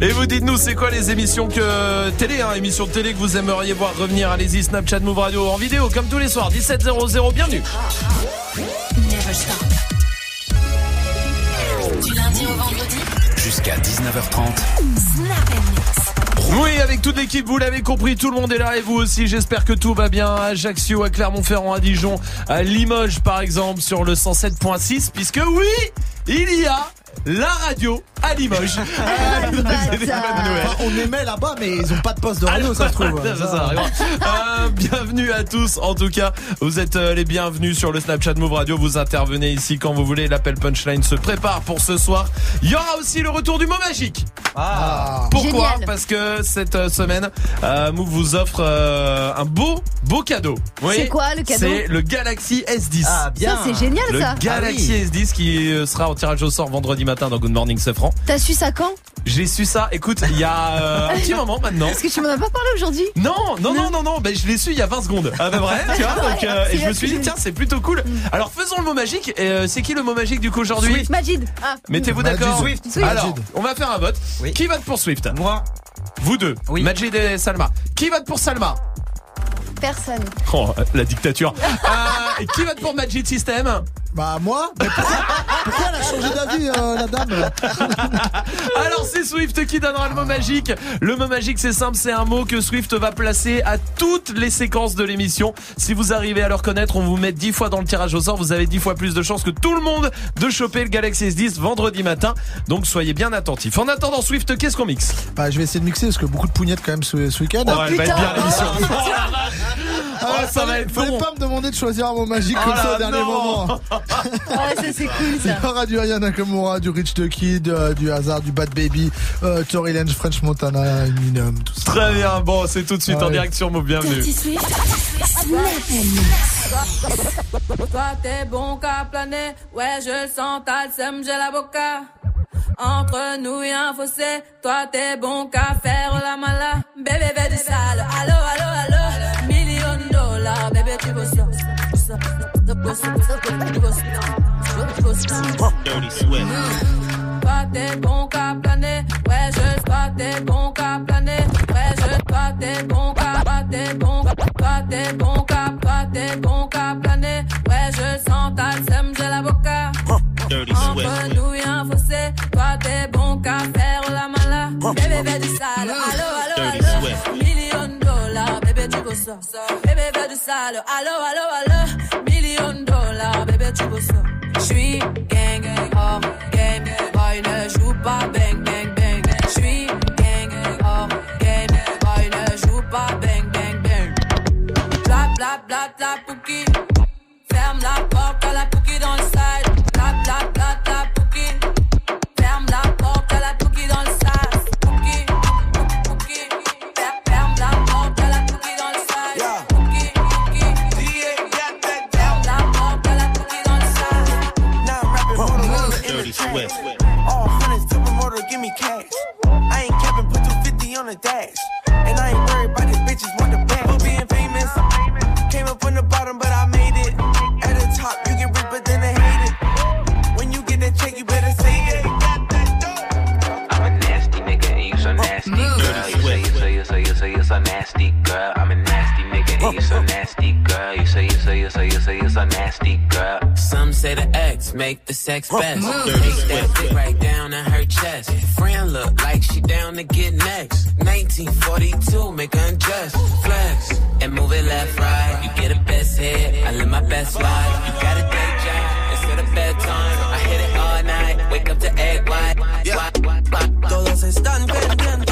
Et vous dites-nous, c'est quoi les émissions que télé, hein, émissions de télé que vous aimeriez voir revenir? Allez-y, Snapchat Move Radio en vidéo, comme tous les soirs, 17.00, bienvenue. Du lundi au vendredi. Jusqu'à 19h30. Oui, avec toute l'équipe, vous l'avez compris, tout le monde est là et vous aussi. J'espère que tout va bien à Ajaccio, à Clermont-Ferrand, à Dijon, à Limoges par exemple, sur le 107.6, puisque oui, il y a la radio à Limoges. Ah, Enfin, on aimait là-bas, mais ils ont pas de poste de radio, ça se trouve. Ça, ça arrive. Euh, bienvenue à tous. En tout cas, vous êtes euh, les bienvenus sur le Snapchat Move Radio. Vous intervenez ici quand vous voulez. L'appel punchline se prépare pour ce soir. Il y aura aussi le retour du mot magique. Ah. Pourquoi Génial. Parce que cette euh, semaine, euh, Move vous offre euh, un beau, beau cadeau. Oui, C'est quoi, le cadeau C'est le Galaxy S10. Ah, bien. Ça, c'est génial, Le ça. Galaxy S10 qui sera en tirage au sort vendredi matin dans Good Morning Safran. T'as su ça quand? J'ai su ça, écoute, il y a euh, un petit moment maintenant. Parce que tu m'en as pas parlé aujourd'hui? Non, non, non, non, non, ben, je l'ai su il y a 20 secondes, à peu près, tu vois, donc, euh, et je me suis dit, tiens, c'est plutôt cool. Alors, faisons le mot magique, et euh, c'est qui le mot magique du coup aujourd'hui? Majid. Ah. Mettez-vous Majid. d'accord Swift. Swift. Alors, Majid. on va faire un vote. Oui. Qui vote pour Swift? Moi, Vous deux. Oui. Majid et Salma. Qui vote pour Salma? Personne. Oh, la dictature. Euh, qui vote pour Magic System bah moi. Mais pourquoi, pourquoi elle a changé d'avis, euh, la dame? Alors c'est Swift qui donnera le mot magique. Le mot magique c'est simple, c'est un mot que Swift va placer à toutes les séquences de l'émission. Si vous arrivez à le reconnaître, on vous met 10 fois dans le tirage au sort. Vous avez 10 fois plus de chances que tout le monde de choper le Galaxy S10 vendredi matin. Donc soyez bien attentifs. En attendant Swift, qu'est-ce qu'on mixe? Bah je vais essayer de mixer parce que beaucoup de pougnettes quand même ce, ce week-end. Oh, elle va être bien l'émission. Ah, ça va fallait- être fallait bon. pas me demander de choisir un mot magique Oh comme ça là, au dernier non. moment. Ouais, ça c'est cool Il ça. y aura du Aya Nakamura, du Rich the Kid, euh, du Hazard, du Bad Baby, euh, Tory Lanez, French Montana, Eminem, tout ça. Très bien. Bon, c'est tout de suite Ah en direct sur Move. Bienvenue. Toi t'es bon qu'à planer, ouais je le sens, j'ai la boca. Entre nous y'a un fossé, toi t'es bon qu'à faire la mala. Bébé du sale, million dollars, bébé tu. Toi t'es bon qu'à planer, ouais je toi t'es bon qu'à planer, ouais je toi t'es bon qu'à, toi t'es bon toi t'es bon qu'à, toi t'es bon qu'à planer, ouais je sens ta seum, j'ai la boca. Entre nous y'a un fossé, toi t'es bon qu'à faire la mala. Bébé du sale, ça. Bébé fais du sale, allo allo allo, million dollars, bébé tu. J'suis gang, hors game, boy ne joue pas bang bang bang. J'suis gang, hors game, boy ne joue pas bang bang bang. Bla bla bla bla pouki, ferme la porte à la pouki dans le side. Promoter, give me cash. I ain't capping, put 250 on the dash. And I ain't worried about these bitches want the bag. For being famous, came up from the bottom, but I made it. At the top, you get rich, but then they hate it. When you get that check, you better save it. I'm a nasty nigga and you so oh, nasty, girl. You say you say you say you say you so nasty, girl. I'm a nasty nigga and you so oh. nasty, girl. You say you say you say you say so nasty, girl. Some say the X make the sex best. Make that dick right down in her chest. Friend look like she down to get next. 1942, make her undress. Flex and move it left, right. You get a best hit, I live my best life. You got a day job instead of bedtime. I hit it all night, wake up to egg white. Yeah. Todos están pendientes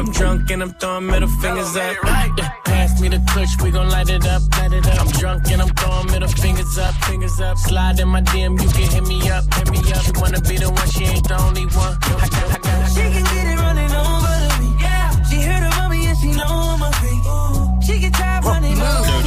I'm drunk and I'm throwing middle fingers up. Yeah, pass me the push, we gon' light it up, light it up. I'm drunk and I'm throwing middle fingers up, fingers up. Slide in my DM, you can hit me up, hit me up. You wanna be the one, she ain't the only one. I got, I got, she can get it running over to me. Yeah, she heard about me and she know I'm a freak. She get tired running over.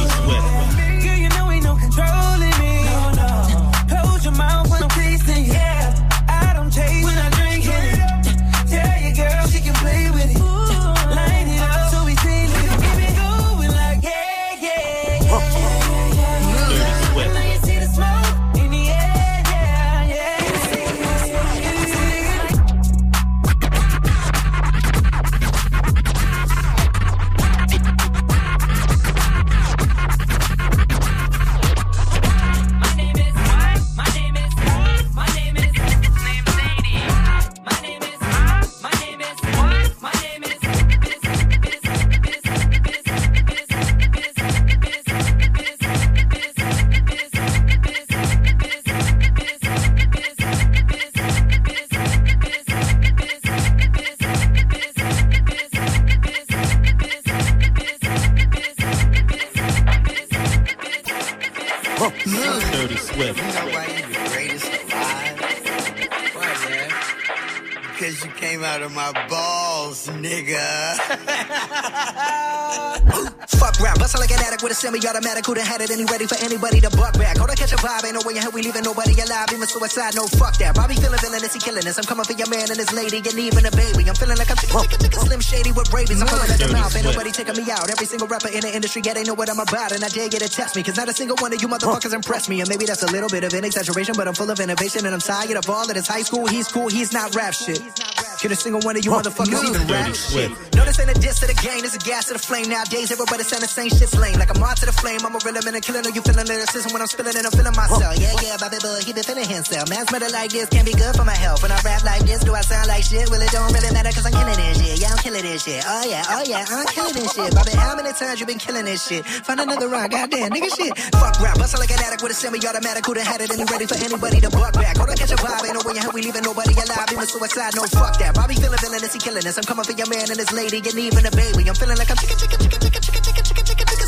With a semi-automatic. Who'da had it and he ready for anybody to buck back? Hold on, catch a vibe, ain't no way in hell we leaving nobody alive. Even suicide, no fuck that. Bobby feeling villainous, he killing us. I'm coming for your man and his lady, and even a baby. I'm feeling like I'm chicken, chicken, chicken, slim shady with rabies. I'm pulling at the mouth, ain't nobody taking me out. Every single rapper in the industry, yeah, they know what I'm about, and I dare you to test me, cause not a single one of you motherfuckers impressed me. And maybe that's a little bit of an exaggeration, but I'm full of innovation, and I'm tired of all of this high school. He's cool, he's not rap shit. Can a single one of you motherfuckers even rap shit? No, this ain't a diss to the game, this a gas to the flame. Nowadays, everybody saying the same shit's lame. Like I'm on to the flame, I'm a real man and killing. Are you feeling lyricism when I'm spilling it? I'm feeling myself. Yeah, yeah, Bobby Boy, he been feeling himself. Man's better like this, can't be good for my health. When I rap like this, do I sound like shit? Well, it don't really matter cause I'm killing this shit. Yeah, I'm killing this shit. Oh yeah, oh yeah, I'm killing this shit. Bobby, how many times you been killing this shit? Find another rhyme, goddamn, nigga shit. Fuck rap, bustle like an addict with a semi-automatic. Who'da had it and ready for anybody to buck back? Hold on, catch a vibe, ain't no way hell we leaving nobody alive. Even suicide, no fuck that. Bobby feeling villainous, he killing us. I'm coming for your man and his lady, and even a baby. I'm feeling like I'm chicken, chicken, chicken, chicken, chicken,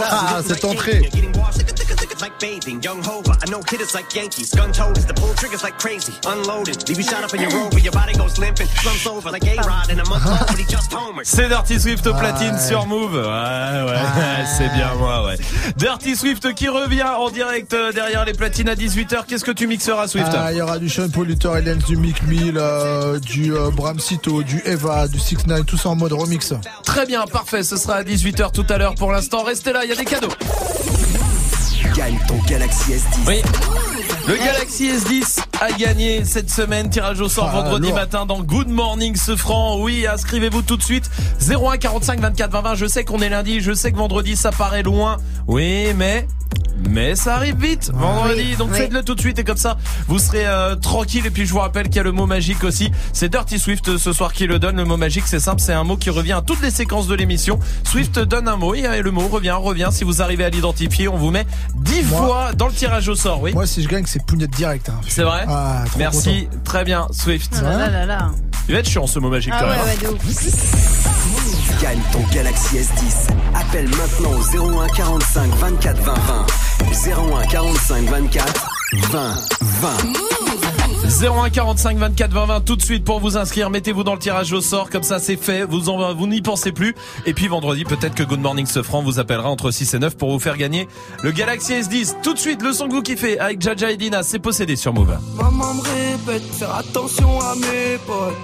Ah, cette entrée. like bathing. Young Hova, I know hitters like Yankees. Gun toters, the pull triggers like crazy. Unloaded, leave you shot up in your rover. Your body goes limp and slumps over like A-Rod in a month old, but he just homered. C'est Dirty Swift au platine Ouais. sur Move. Ouais, ouais, c'est bien moi, ouais. Dirty Swift qui revient en direct euh, derrière les platines à 18h. Qu'est-ce que tu mixeras, Swift Ah, il y aura du Sean Tory Lanez, du Mick Mill, euh, du euh, Bram Cito, du Eva, du 6 9 tout ça en mode remix. Très bien, parfait. Ce sera à 18h tout à l'heure. Pour l'instant, restez là, il y a des cadeaux. Gagne ton Galaxy S10. Oui. Le Galaxy S10 a gagné cette semaine. Tirage au sort Ah, vendredi lourd. matin dans Good Morning ce franc. Oui, inscrivez-vous tout de suite. 01 45 24 20 20. Je sais qu'on est lundi. Je sais que vendredi ça paraît loin. Oui, mais mais ça arrive vite vendredi. Oui, donc oui. faites-le tout de suite et comme ça vous serez euh, tranquille. Et puis je vous rappelle qu'il y a le mot magique aussi. C'est Dirty Swift euh, ce soir qui le donne. Le mot magique c'est simple. C'est un mot qui revient à toutes les séquences de l'émission. Swift donne un mot et euh, le mot revient, revient. Si vous arrivez à l'identifier, on vous met 10 Moi- fois dans le tirage au sort. Oui. Moi, si je gagne, c'est pougnette direct. Hein. C'est vrai Ah, Merci, très bien, Swift. Ah là là là là. Il va être chiant ce mot magique Ah quand ouais, même. ouais, de ouf. Gagne ton Galaxy S10. Appelle maintenant au 01 45 24 20 20. 01 45 24 20 20. 01 45 24 20 20 tout de suite pour vous inscrire. Mettez-vous dans le tirage au sort, comme ça c'est fait. Vous en, vous n'y pensez plus. Et puis vendredi, peut-être que Good Morning Sofran vous appellera entre 6 et 9 pour vous faire gagner le Galaxy S10. Tout de suite, le son que vous kiffez avec Jaja et Dina, c'est possédé sur Move. Maman me répète, faire attention à mes potes.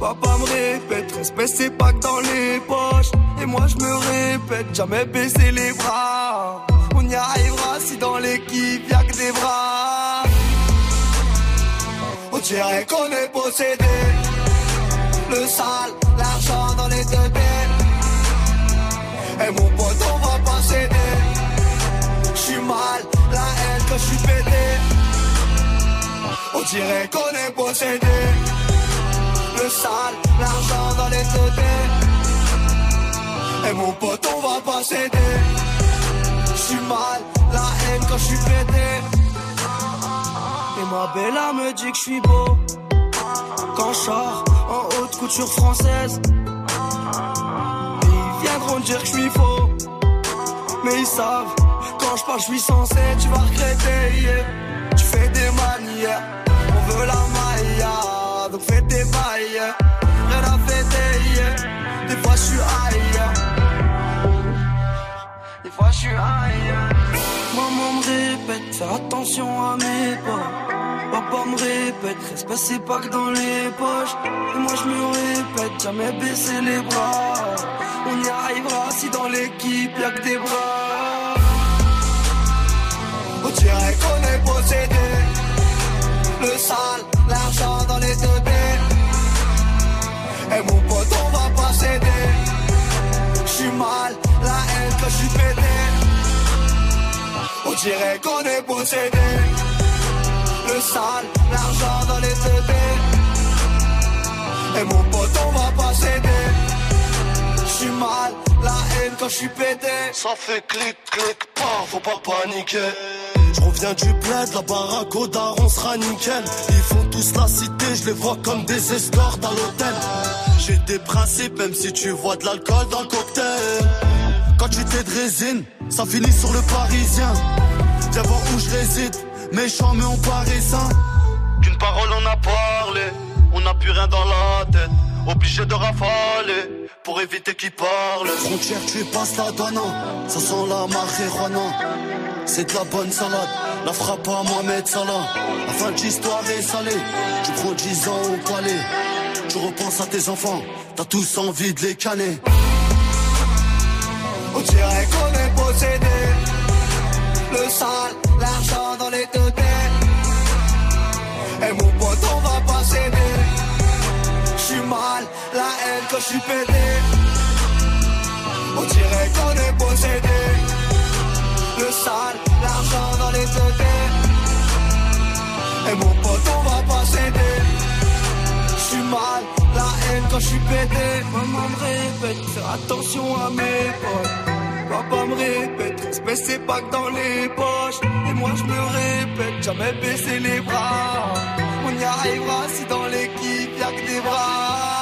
Papa me répète, respect pas dans les poches. Et moi je me répète, jamais baisser les bras. On y arrivera si dans l'équipe y'a que des bras. Dirait qu'on est possédé. Le sale, l'argent dans les deux Et mon pote, on va pas céder. J'suis mal, la haine que j'suis pété. On dirait qu'on est possédé. Le sale, l'argent dans les deux Et mon pote, on va pas céder. J'suis mal, la haine quand j'suis pété. Et ma bella me dit que j'suis beau. Quand j'sors en haute couture française. Ils viendront dire que j'suis faux. Mais ils savent, quand je parle, je suis censé, tu vas regretter. yeah. Tu fais des manières, on veut la maille, donc fais des bails. Rien à fêter, yeah. des fois je suis. Des fois je suis me répète, faire attention à mes pas. Papa me répète, reste passé pas que dans les poches. Et moi je me répète, jamais baisser les bras. On y arrivera si dans l'équipe y'a que des bras. On dirait qu'on est possédé. Le sale, l'argent dans les deux. Et mon pote, on va pas céder. J'suis mal, la haine que j'suis pédé dirait qu'on est possédé. Le sale, l'argent dans les tétés. Et mon pote, on va pas céder. J'suis mal, la haine quand j'suis pété. Ça fait clic, clic, pas, faut pas paniquer. Je reviens du bled, la baraque au daron sera nickel. Ils font tous la cité, je les vois comme des escortes à l'hôtel. J'ai des principes, même si tu vois de l'alcool dans le cocktail. Quand tu t'es de résine, ça finit sur le parisien. Viens voir où je réside, méchant mais on paraît sain. Qu'une parole on a parlé, on n'a plus rien dans la tête. Obligé de rafaler pour éviter qu'ils parlent. Frontière, tu passes la douane, ça sent la marijuana. C'est de la bonne salade, la frappe à Mohamed Salah. La fin de l'histoire est salée, tu prends 10 ans au palais. Tu repenses à tes enfants, t'as tous envie de les canner. On dirait qu'on est possédé. Le sale, l'argent dans les tétés. Et mon pote, on va pas céder. J'suis mal, la haine quand j'suis pété. On dirait qu'on est possédé. Le sale, l'argent dans les tétés. Et mon pote, on va pas céder. J'suis mal, quand j'suis pété. Maman me répète, faire attention à mes potes. Papa me répète, respect c'est pas que dans les poches. Et moi je me répète, jamais baisser les bras. On y arrivera si dans l'équipe y'a que des bras.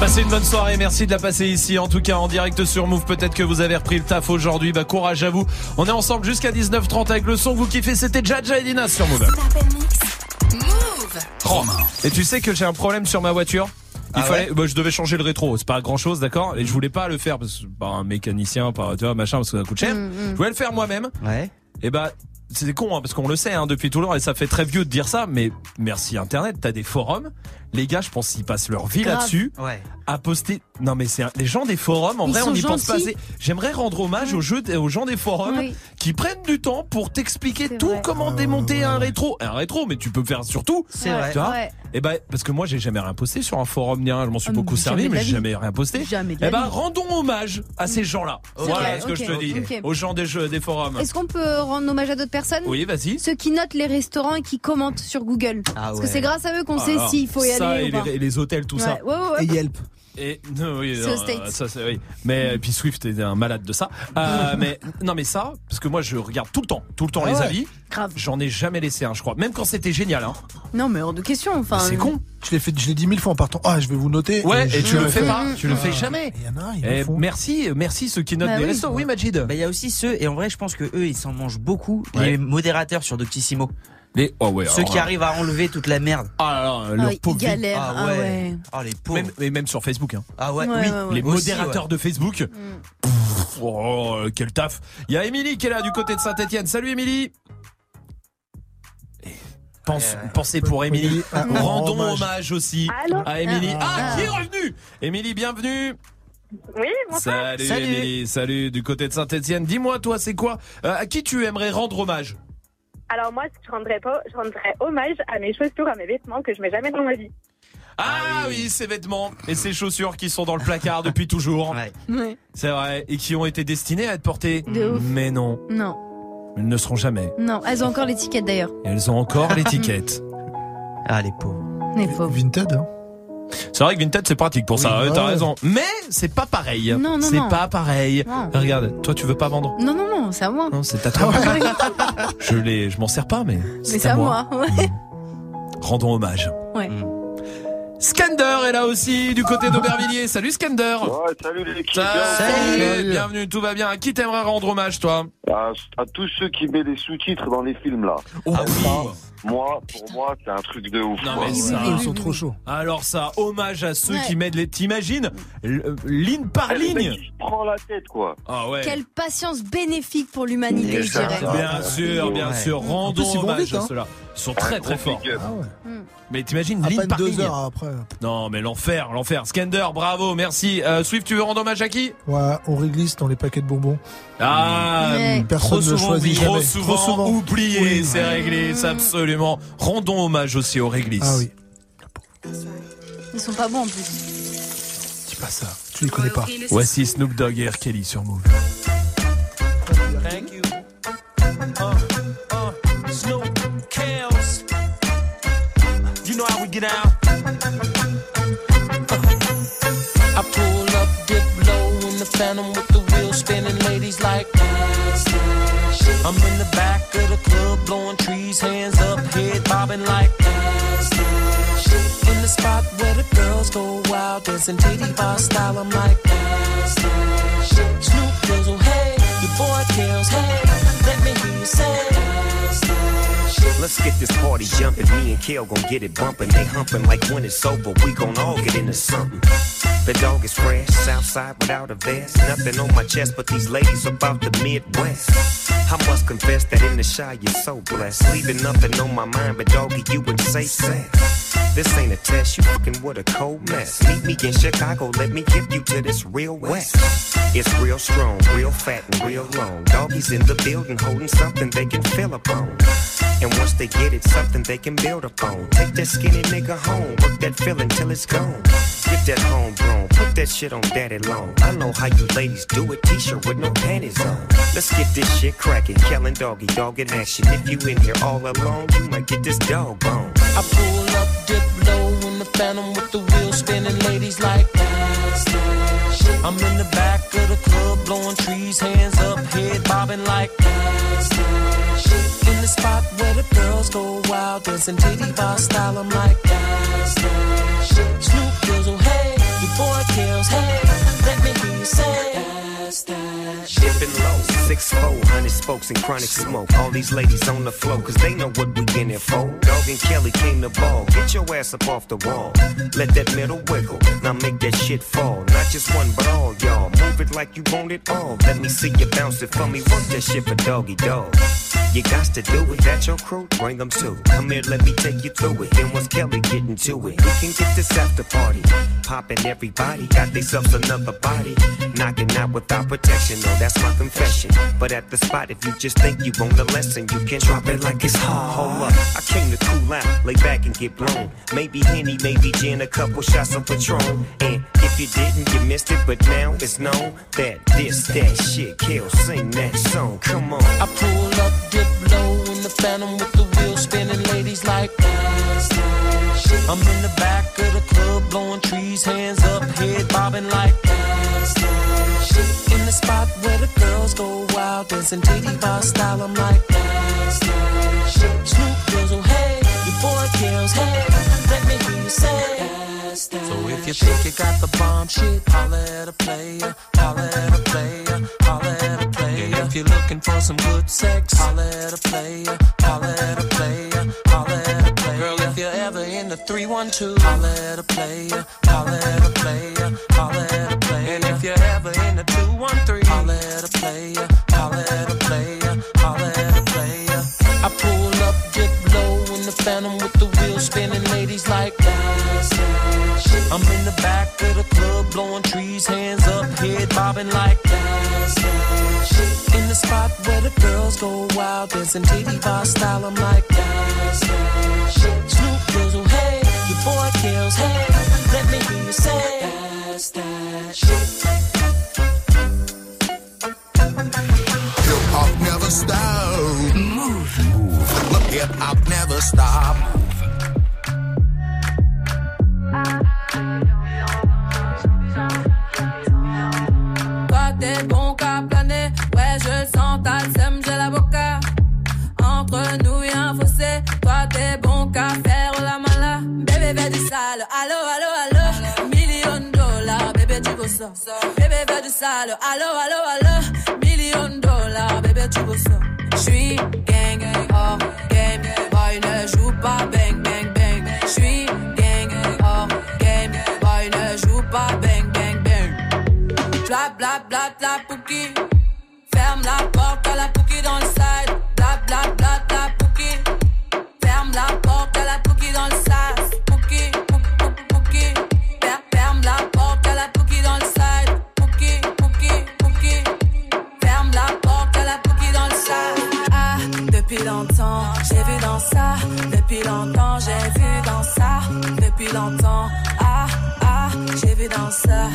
Passez une bonne soirée, merci de la passer ici, en tout cas en direct sur Move. Peut-être que vous avez repris le taf aujourd'hui, bah courage à vous. On est ensemble jusqu'à 19h30 avec le son que vous kiffez, c'était Jaja et Dina sur Move. Et tu sais que j'ai un problème sur ma voiture il Ah fallait, bah, je devais changer le rétro, c'est pas grand chose, d'accord? Et je voulais pas le faire parce que pas un mécanicien, pas tu vois machin parce que ça coûte cher. Mm, mm. Je voulais le faire moi-même. Ouais. Et bah c'est con hein, parce qu'on le sait hein, depuis tout le temps et ça fait très vieux de dire ça, mais merci Internet, t'as des forums. Les gars, je pense qu'ils passent leur vie là-dessus Ouais. à poster. Non mais c'est un- les gens des forums. En Ils vrai, on n'y pense pas assez. J'aimerais rendre hommage aux jeux, aux gens des forums Oui. qui prennent du temps pour t'expliquer tout comment démonter un rétro. Un rétro, mais tu peux faire surtout. C'est vrai. Tu vois Ouais. Et ben parce que moi j'ai jamais rien posté sur un forum ni rien. Je m'en suis Ah, beaucoup servi, mais j'ai jamais rien posté. Jamais de Eh la ben rendons hommage à ces gens-là. Voilà vrai, ce que je te dis. Aux gens des jeux, des forums. Est-ce qu'on peut rendre hommage à d'autres personnes? Oui, vas-y. Ceux qui notent les restaurants et qui commentent sur Google. Parce que c'est grâce à eux qu'on Ah, sait s'il faut y ça et les, et les hôtels, tout ça. Ouais, ouais, ouais. Et Yelp. Et non, oui, non, States. ça c'est oui. Mais et puis Swift est un malade de ça. Euh, mais non, mais ça, parce que moi je regarde tout le temps, tout le temps Ah les ouais. avis. Grave. J'en ai jamais laissé un, je crois. Même quand c'était génial. Hein. Non, mais hors de question. Enfin, C'est con. Je l'ai fait, je l'ai dit mille fois en partant. Ah, je vais vous noter. Ouais, et, je tu le le fais pas, tu le fais jamais. Il y en a, ils Eh, merci, merci ceux qui notent Bah des oui. restos. Oui, Majid. Bah, il y a aussi ceux, et en vrai, je pense que eux, ils s'en mangent beaucoup, Ouais. les modérateurs sur Doctissimo. Les, oh ouais, Ceux alors qui là. arrivent à enlever toute la merde. Ah là là, leur Ah, pauvre. Ah Ah ouais. ouais. Les pauvres. Même, et même sur Facebook. Hein. Ah ouais, Ouais, oui. ouais, ouais. Les Aussi, modérateurs ouais. de Facebook. Pff, oh, euh, quel taf. Il y a Émilie qui est là du côté de Saint-Etienne. Salut Émilie. Eh, Pense, pensez pour Émilie. Ah, Rendons hommage. hommage aussi Allô à Émilie. Ah. Ah, qui est revenu Émilie, bienvenue. Oui, bonsoir. Salut, Salut. Émilie, salut du côté de Saint-Etienne. Dis-moi, toi, c'est quoi? Euh, À qui tu aimerais rendre hommage? Alors moi, je rendrais pas, je rendrais hommage à mes chaussures, à mes vêtements que je mets jamais dans ma vie. Ah, oui, ces vêtements et ces chaussures qui sont dans le placard depuis toujours. Ouais. Ouais. C'est vrai. Et qui ont été destinés à être portés. De ouf. Mais non, Non, ils ne seront jamais. non. Elles ont encore l'étiquette d'ailleurs. Elles ont encore l'étiquette. Ah, les pauvres. Les pauvres. Vinted. hein. C'est vrai que Vinted c'est pratique pour ça, Oui, ouais, t'as raison. Mais c'est pas pareil. Non, non, c'est non. pas pareil. Non. Regarde, toi tu veux pas vendre Non, non, non, c'est à moi. Non, c'est à toi. je l'ai, je m'en sers pas, mais Mais c'est c'est à moi. Ouais. Rendons hommage. Ouais. Skander est là aussi du côté d'Aubervilliers. Salut Skander. Ouais, salut l'équipe. Salut. Salut. Bienvenue, tout va bien. À qui t'aimerais rendre hommage, toi? À, à tous ceux qui mettent des sous-titres dans les films là. Oh, Ah oui. Moi, pour moi, c'est un truc de ouf. Non, mais ça. Ils sont trop chauds. Alors ça, hommage à ceux Ouais. qui mettent les. T'imagines l- euh, Ligne par Le mec, ligne. il se prend la tête, quoi. Ah ouais. Quelle patience bénéfique pour l'humanité, je dirais. Bien sûr, bien Ouais. sûr. En plus, Rendons ils vont hommage vite, à hein. ceux-là. Ils sont très très forts. Big up. Ah ouais. Mais t'imagines, À ligne peine par deux ligne. heures après. Non, mais l'enfer, l'enfer. Skander, bravo, merci. Euh, Swift, tu veux rendre hommage à qui Ouais, on réglisse dans les paquets de bonbons. Ah, Ouais. Personne trop ne souvent, choisit oui, trop jamais. souvent, Trop souvent. oublié, Oui. c'est réglisse, absolument. Rendons hommage aussi aux réglisses. Ah oui. Ils sont pas bons en plus. Dis pas ça. Tu les connais pas. Voici Snoop Dogg et R. Kelly sur Move. Thank you. Uh, uh, Snoop. You know how we get out. I pull up, dip low in the phantom with the wheel spinning. Ladies like, I'm in the back of the club, blowing trees, hands up, head bobbing like. In the spot where the girls go wild, dancing titty bar style. I'm like, Snoop Dizzle, hey, your boy kills, hey, let me hear you say. Let's get this party jumping. Me and Kale gon' get it bumping. They humping like when it's over, we gon' all get into something. The dog is fresh, Southside without a vest. Nothing on my chest, but these ladies about the Midwest. I must confess that in the shy you're so blessed. Leaving nothing on my mind, but doggy, you would say sex. This ain't a test, you fucking with a cold mess. Meet me in Chicago, let me give you to this real west. It's real strong, real fat, and real long. Doggies in the building holding something they can feel upon. And once they get it, something they can build upon. Take that skinny nigga home, work that feeling till it's gone. Get that homegrown, put that shit on daddy long. I know how you ladies do it, t-shirt with no panties on. Let's get this shit cracking, Kellen doggy, dog in action. If you in here all alone, you might get this dog bone. I pull up, dip low in the phantom with the wheel spinning. Ladies like, I'm in the back of the club, blowing trees, hands up, head bobbing like. that. In the spot where the girls go wild, dancing titty bar style. I'm like, that. Snoop Dizzle, oh, hey, boy kills, hey, let me hear you say. Dipping low, six four, hundred spokes and chronic smoke. All these ladies on the floor, cause they know what we in it for. Dog and Kelly came to ball. Get your ass up off the wall. Let that middle wiggle. Now make that shit fall. Not just one, but all y'all. Move it like you want it all. Let me see you bounce it for me. Work that shit for doggy dog. You got to do it. That your crew? Bring them too. Come here, let me take you through it. Then once Kelly getting to it, we can get this after party. Popping everybody, got themselves another body. Knocking out without protection, no, that's my confession. But at the spot, if you just think you want the lesson, you can drop it like it's hot. Hold up, I came to cool out, lay back and get blown. Maybe Henny, maybe gin, a couple shots of Patron. And if you didn't, you missed it, but now it's known that this, that shit kills. Sing that song, come on. I pull up, low in the phantom with the wheel spinning. Ladies like, I'm in the back of the club, blowing trees, hands up, head bobbing like. In the spot where the girls go wild, dancing titty bar style. I'm like, Snoop Dizzle, oh, hey, your boy kills, hey, let me hear you say. So if you think you got the bomb shit, holla at a player, holla at a player, if you're looking for some good sex, holla at a player, holla at a player, holla at a player. Girl, if you're ever in the 312, holla at a player, holla at a player, holla at a player. And if you're ever in the 213, holla at a player, holla at a player, holla at a player. I pull up, dip low in the phantom with the wheel spinning. Ladies like, that. I'm in the back of the club, blowing trees, hands up, head bobbing like. The spot where the girls go wild, dancing titty bar style. I'm like, Snoop Dizzle, oh, hey, your boy kills, hey, let me hear you say. That's that shit. Hip hop never stop. Move. Move. Hip hop never stop. Le seum, j'ai l'avocat. Entre nous y'a un fossé, toi t'es bon qu'à faire la mala. Bébé fais du sale, allo allo allo, million dollars, bébé tu veux ça. Bébé fais du sale, allo allo allo, million dollars, bébé tu veux ça. J'suis gang, hors game, boy ne joue pas bang bang bang. J'suis gang hors game. Boy ne joue pas bang bang bang. Bla bla bla bla pouki. Ferme la porte la pouki dans le side. Bla bla bla bla. Ferme la porte à la pouki dans le sas. Pouki, pouki, pouki, pouki. Fer- Ferme la porte à la pouki dans le side. Pouki, pouki, pouki. Ferme la porte à la pouki dans le sas. Ah, depuis longtemps, j'ai vu dans ça. Depuis longtemps, j'ai vu dans ça. Depuis longtemps, ah, ah, j'ai vu dans ça.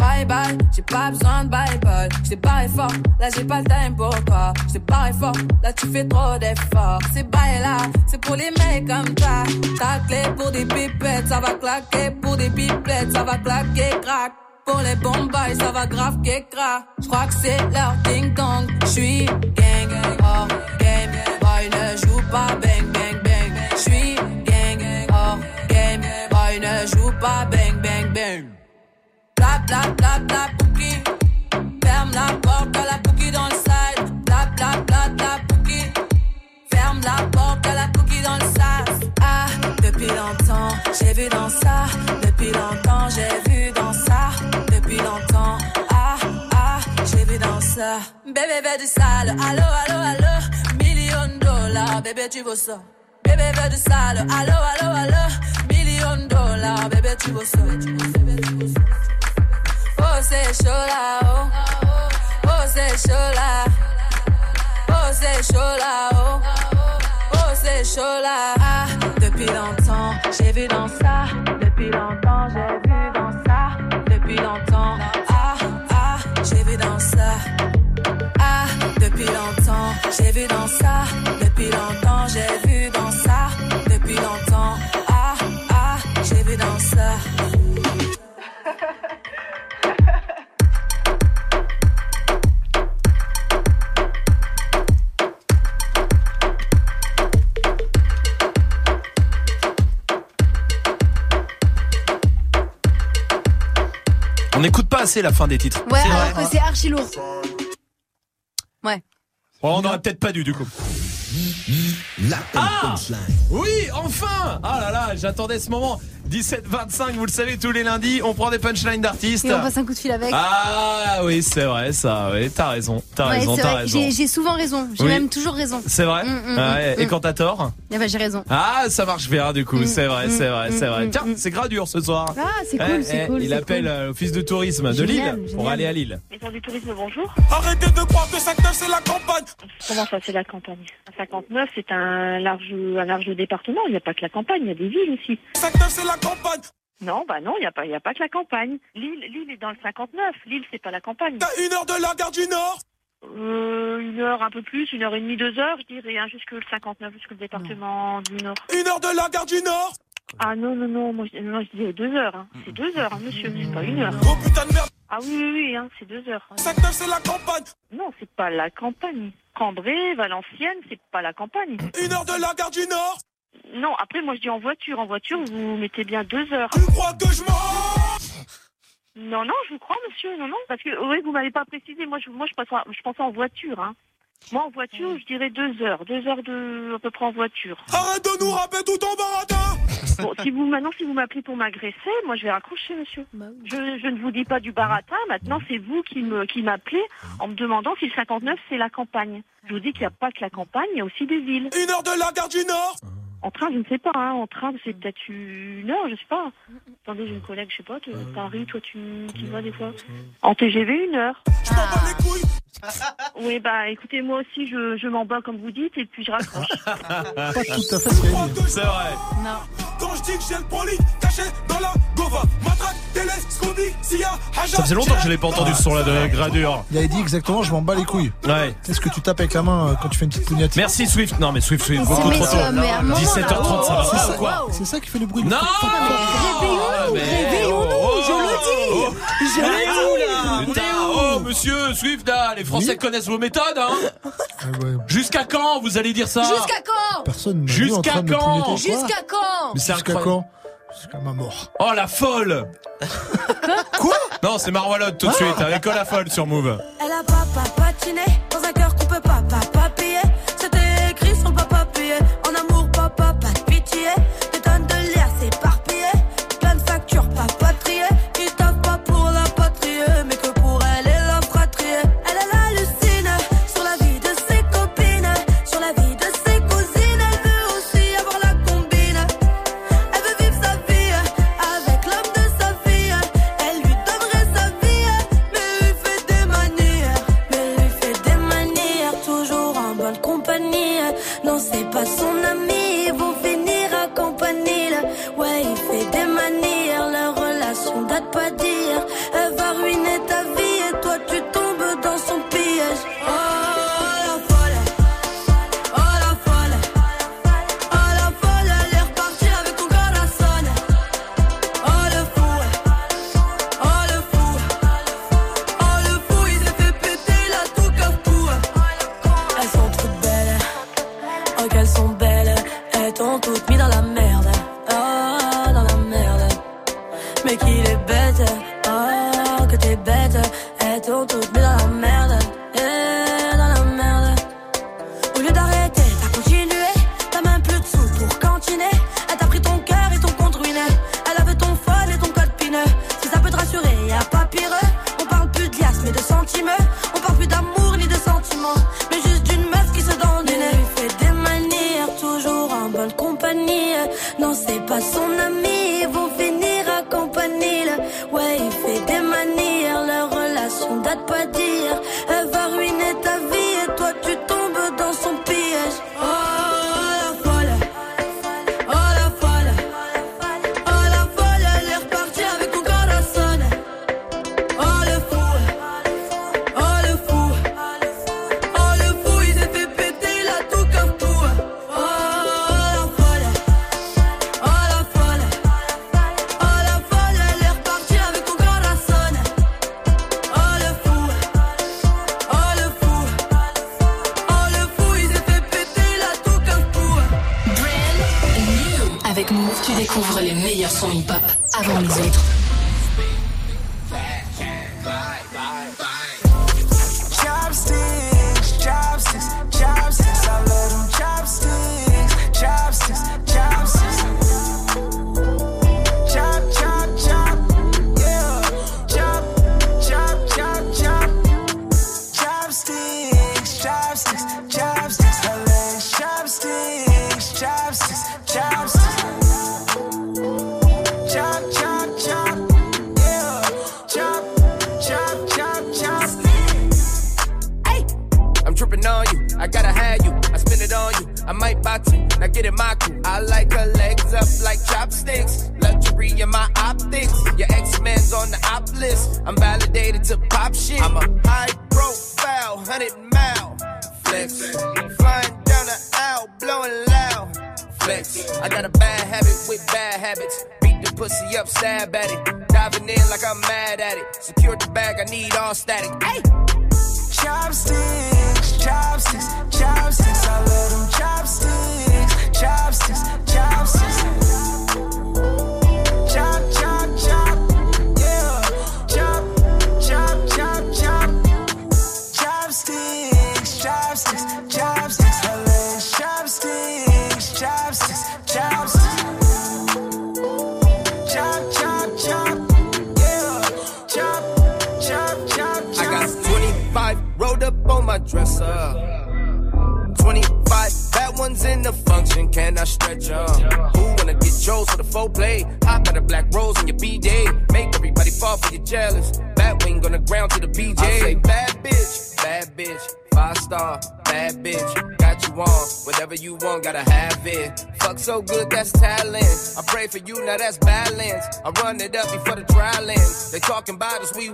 Bye bye, j'ai pas besoin de bye bye. J't'ai barré fort, là j'ai pas le time pour toi. J't'ai barré fort, là tu fais trop d'efforts. C'est bye là, c'est pour les mecs comme toi. Ta clé pour des pipettes, ça va claquer. Pour des pipettes, ça va claquer, crack. Pour les bombes, ça va grave crack. J'crois que c'est leur ding dong. J'suis gang, hors game. Boy ne joue pas bang bang bang. J'suis gang, hors game. Boy ne joue pas bang bang bang. Bla bla bla bla pouki. Ferme la porte à la pouki dans le side. Bla bla bla bla pouki. Ferme la porte à la pouki dans le sas. Ah, depuis longtemps, j'ai vu dans ça. Depuis longtemps, j'ai vu dans ça. Depuis longtemps, ah, ah, j'ai vu dans ça. Bébé veut du sale, allo, allo, allo. Million de dollars, bébé tu veux ça. Bébé veut du sale, allo, allo, allo. Million de dollars, bébé tu veux ça. Bébé, ça. Oh, oh. Ah, depuis longtemps, j'ai vu dans ça. Depuis longtemps, j'ai vu dans ça. Depuis longtemps, ah, ah, j'ai vu dans ça. Ah, depuis longtemps, j'ai vu dans ça. Depuis longtemps, j'ai vu dans ça. Depuis longtemps, ah, ah, j'ai vu dans ça. On n'écoute pas assez la fin des titres. Ouais, alors que c'est archi lourd. Ouais. Oh, on aurait peut-être pas dû du coup. Ah Oui, enfin Ah là là, j'attendais ce moment. 17-25, vous le savez, tous les lundis, on prend des punchlines d'artistes. Et on passe un coup de fil avec. Ah oui, c'est vrai, ça, oui, t'as raison, t'as Ouais, raison, t'as raison. J'ai souvent raison. J'ai Oui. même toujours raison. C'est vrai Mm, mm, Ouais, mm, Et quand t'as tort Eh ben, j'ai raison. Ah, ça marche bien du coup, c'est vrai, c'est vrai, c'est vrai. Tiens, c'est Gradure ce soir. Ah, c'est Eh, cool, c'est eh, cool. Il appelle cool. euh, l'office de tourisme de Génial, Lille pour aller à Lille. Maison du tourisme, bonjour. Arrêtez de croire que 5-9 c'est la campagne. Comment ça, c'est la campagne? 59, c'est un large, un large département. Il n'y a pas que la campagne, il y a des villes aussi. 5-9 c'est la campagne. Non, bah non, il n'y a, pas- il y a pas que la campagne. Lille, Lille est dans le 59. Lille, c'est pas la campagne. T'as une heure de la gare du Nord? Euh, une heure, un peu plus, une heure et demie, deux heures, je dirais, hein, jusque le 59, jusque le département du Nord. Une heure de la gare du Nord? Ah non, non, non, moi, je, non, je disais deux heures. hein. C'est deux heures, hein, monsieur, c'est pas une heure. Oh putain de merde. Ah oui, oui, oui, hein, c'est deux heures. 5-9 c'est la campagne. Non, c'est pas la campagne. Cambrai, Valenciennes, c'est pas la campagne. Une heure de la gare du Nord? Non, après, moi, je dis en voiture. En voiture, vous mettez bien deux heures. Tu crois que je mens? Non, non, je vous crois, monsieur. Non, non, parce que oui, vous m'avez pas précisé. Moi, je, moi, je pensais, je pensais en voiture. Hein. Moi, en voiture, je dirais deux heures. Deux heures de, à peu près en voiture. Arrête de nous rappeler tout ton baratin. Bon, si vous, maintenant, si vous m'appelez pour m'agresser, moi, je vais raccrocher, monsieur. Je, je ne vous dis pas du baratin. Maintenant, c'est vous qui me, qui m'appelez en me demandant si le 59, c'est la campagne. Je vous dis qu'il n'y a pas que la campagne, il y a aussi des villes. Une heure de la gare du Nord? En train, je ne sais pas, hein. En train, c'est peut-être une heure, je sais pas. Attendez, j'ai une collègue, je sais pas, de Paris, toi, tu, tu vas des fois. En TGV, une heure. Je m'en bats les couilles. Oui, bah, écoutez, moi aussi, je, je m'en bats, comme vous dites, et puis je raccroche. Pas tout à fait ce dit. C'est vrai. Quand je dis que j'ai le poli caché dans la gova, matraque, télescopie, s'il y a Haja, Ça faisait longtemps que je l'ai pas entendu ce son-là de Gradure. Il avait dit exactement, je m'en bats les couilles. Ouais. Est-ce que tu tapes avec la main euh, quand tu fais une petite pugnette Merci Swift. Non mais Swift, Swift, beaucoup c'est- trop tôt. c'est- mais à un moment, là, 17h30, ça va C'est pas ou quoi c'est ça qui fait le bruit. Non Réveillons-nous, mais- réveillons-nous, oh, je le dis. oh, Je le dis. Monsieur Swift là, les Français Oui. connaissent vos méthodes hein Ah ouais, Jusqu'à quand vous allez dire ça Jusqu'à quand Personne en Jusqu'à quand. Jusqu'à quand Mais c'est Jusqu'à quand Jusqu'à ma mort. Oh la folle Quoi Non c'est Marwalot tout de suite avec Oh la folle sur Move. Elle a papa patiné dans un cœur qu'on peut pas, that's balance. I run it up before the dry lands. They talking about us, we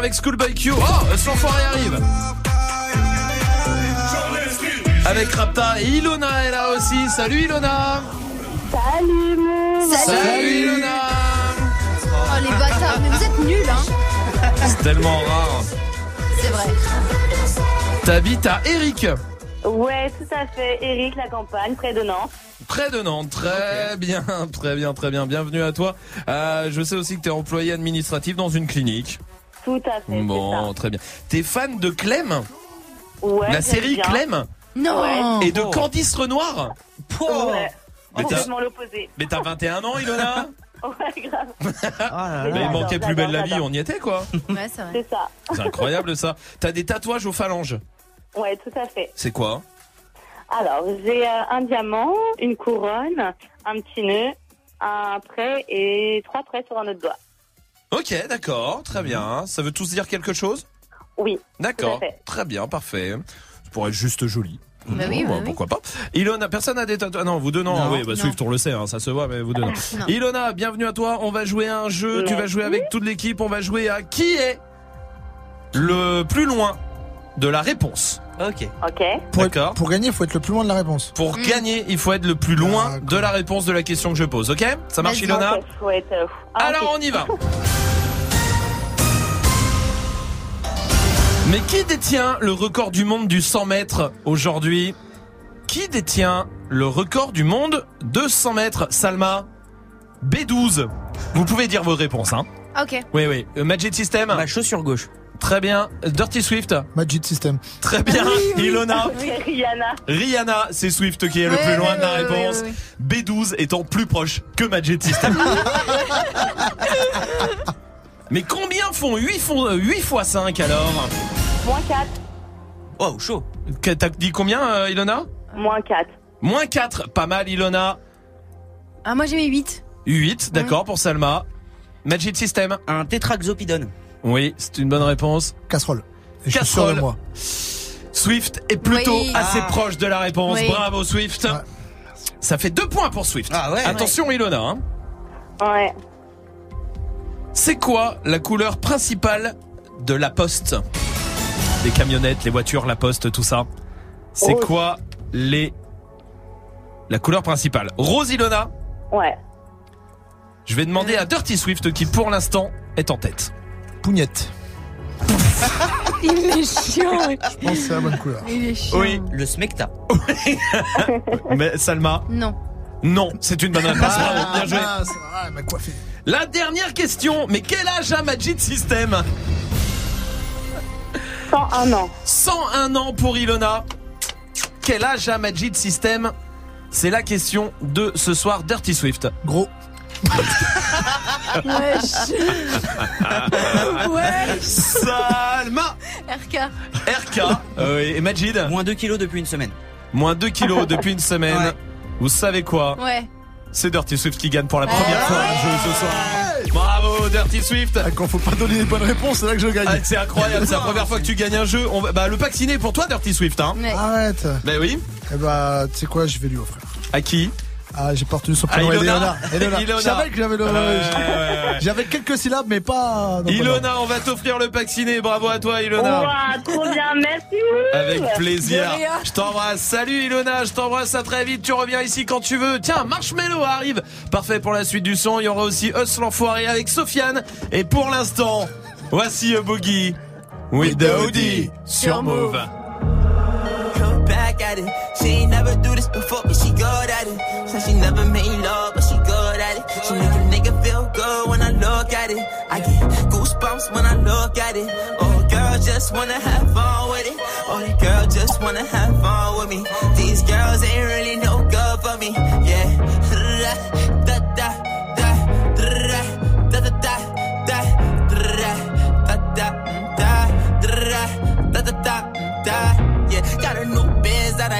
avec Schoolboy Q. Oh, son forêt arrive avec Rapta. Ilona est là aussi. Salut Ilona Salut mon Salut, Ilona Oh les bâtards, mais vous êtes nuls hein C'est tellement rare. C'est vrai. T'habites à Eric Ouais, tout à fait. Eric, la campagne, près de Nantes. Près de Nantes, très bien, très bien, très bien. Bienvenue à toi. Euh, je sais aussi que tu es employé administratif dans une clinique. Bon, très bien. T'es fan de Clem Ouais. La série. Clem Non. Et de. Oh. Candice Renoir ouais. Oh. Mais t'as 21 ans, Ilona Ouais, grave. Ah mais il manquait plus belle la vie, on y était quoi. Ouais, c'est vrai. C'est ça. C'est incroyable ça. T'as des tatouages aux phalanges Ouais, tout à fait. C'est quoi Alors, j'ai euh, un diamant, une couronne, un petit nœud, un prêt et trois prêts sur un autre doigt. Ok, d'accord, très bien. Ça veut tous dire quelque chose? Oui. D'accord, très bien, parfait. Ça pourrait être juste joli. Bah oui, bah oui. pourquoi pas Ilona, personne n'a des tatouages Non, vous deux non. Non. oui, bah Non. Swift, on le sait, hein, ça se voit, mais vous deux non. Non. Ilona, bienvenue à toi. On va jouer à un jeu. Tu vas jouer avec toute l'équipe. On va jouer à qui est le plus loin de la réponse. Ok. Ok. Pour, être- D'accord. pour gagner, il faut être le plus loin de la réponse. Pour gagner, il faut être le plus loin D'accord. de la réponse de la question que je pose. Ok? Ça marche, Vas-y. Ilona? Ok, faut être, euh, ah, Alors ok. on y va. Mais qui détient le record du monde du 100 mètres aujourd'hui? Qui détient le record du monde de 100 mètres Salma? B12. Vous pouvez dire vos réponses. Hein. Ok. Oui, oui. Euh, Magic System? Ma chaussure gauche. Très bien. Dirty Swift Magic System. Très bien. Ilona C'est Rihanna. Rihanna, c'est Swift qui est le plus loin de la réponse. ouais, B12 étant plus proche que Magic System. Mais combien font 8, font, euh, 8 fois 5 alors Moins 4. Oh, chaud. T'as dit combien euh, Ilona Moins 4. Moins 4, pas mal Ilona. Ah, moi j'ai mis 8. 8, d'accord pour Salma. Magic System Un tétraxopidone. Oui, c'est une bonne réponse. Casserole. Et je suis sûr de Casserole. moi. Swift est plutôt Oui. assez Ah. proche de la réponse. Oui. Bravo Swift. Ouais. Ça fait 2 points pour Swift. Ah ouais. Attention Ilona. hein. Ouais. C'est quoi la couleur principale de la poste? Les camionnettes, les voitures, la poste, tout ça. C'est quoi les la couleur principale? Rose Ilona? Ouais. Je vais demander à Dirty Swift qui pour l'instant est en tête. Pougnette. Il est chiant. Je pense que c'est la bonne couleur. Il est chiant. Oui, Le smecta. mais Salma, Non. non, c'est une bonne réponse. Bien joué. Ah, c'est vrai, elle m'a coiffé. La dernière question, mais quel âge a Magic System 101 ans. 101 ans pour Ilona. Quel âge a Magic System C'est la question de ce soir Dirty Swift. Gros. Wesh. Wesh. Salma RK. RK euh, et Majid Moins 2 kilos depuis une semaine. Moins 2 kilos depuis une semaine. Ouais. Vous savez quoi Ouais. C'est Dirty Swift qui gagne pour la première Ouais. fois un jeu ce soir. Bravo Dirty Swift Ah, Quand faut pas donner les bonnes réponses, c'est là que je gagne. Ah, C'est incroyable, c'est la première fois que tu gagnes un jeu. On va- bah, le pack ciné pour toi Dirty Swift. Hein. Ouais. Arrête. Bah oui. Eh bah, tu sais quoi, je vais lui offrir. À qui? Ah, j'ai pas retenu son Ah, prénom. Ilona. Ilona. Ilona. Ilona. Je savais que j'avais le. Ouais, ouais, ouais. J'avais quelques syllabes, mais pas. non, Ilona, on va t'offrir le pack ciné. Bravo à toi Ilona. Ouah, trop bien, merci. Avec plaisir. Je t'embrasse. Salut Ilona, je t'embrasse à très vite. Tu reviens ici quand tu veux. Tiens, Marshmello arrive. Parfait pour la suite du son. Il y aura aussi Us l'enfoiré avec Sofiane. Et pour l'instant, voici a boogie with the Audi sur Move. At it. She ain't never do this before, but she good at it. Said she never made love, but she good at it. She make a nigga feel good when I look at it. I get goosebumps when I look at it. Oh, girl, just wanna have fun with it. Oh, the girl just wanna have fun with me. These girls ain't really no good for me.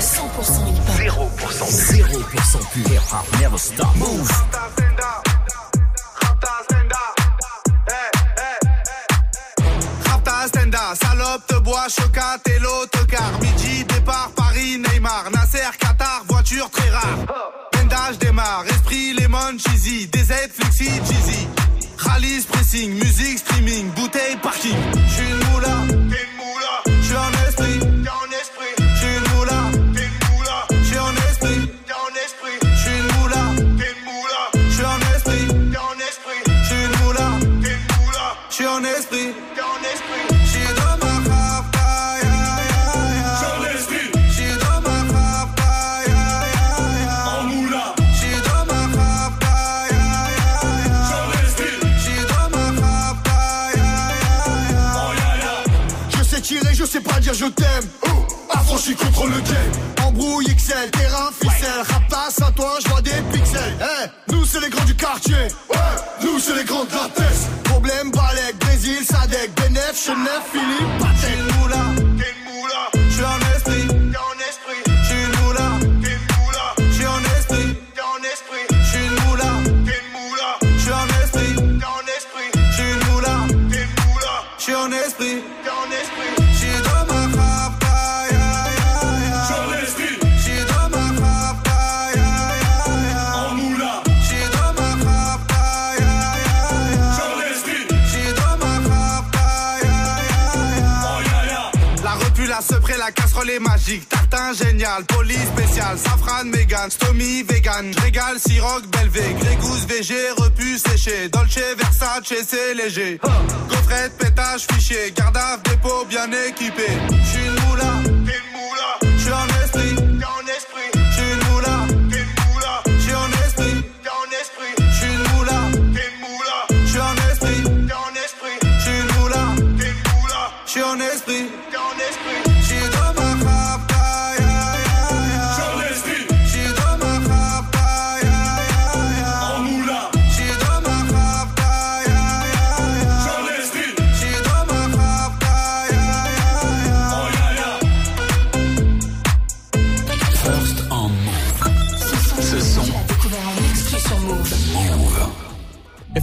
100% hip hop. 0%, 0% pur hip hop, never stop. Move. Salope te bois, chocat et l'autocar. Midi, départ, Paris, Neymar, Nasser, Qatar, voiture très rare. Bendage démarre, esprit, lemon, cheesy, DZ, flexi, cheesy. Rallye, pressing, musique, streaming, bouteille, parking. J'suis une moula, une moula. J'suis en esprit. ton esprit. J'suis dans ma frappe, aïe aïe aïe. J'suis dans ma frappe, aïe aïe aïe. En moula. J'suis dans ma frappe, aïe aïe aïe. J'suis dans ma frappe, oh, aïe aïe aïe. Je sais tirer, je sais pas dire je t'aime. Oh, affranchi contre le game. Embrouille Excel, terrain, ficelle. Rap passe à toi, j'vois des pixels. Hey, nous c'est les grands du quartier. Ouais, nous c'est les grands de la tête. Problème, balèque îles, Sadek, Benef, Chenef, Philippe, Patek, Moula, Moula. Casserole est magique. Tartin génial, police spécial, safran, mégan, stomy, vegan. Régal, siroc, belvé, grégousse, VG, repu, séché. Dolce, Versace, c'est léger. Gaufrette, pétage, fichier, garde dépôt bien équipé. J'suis une moula, une moula. J'suis en esprit.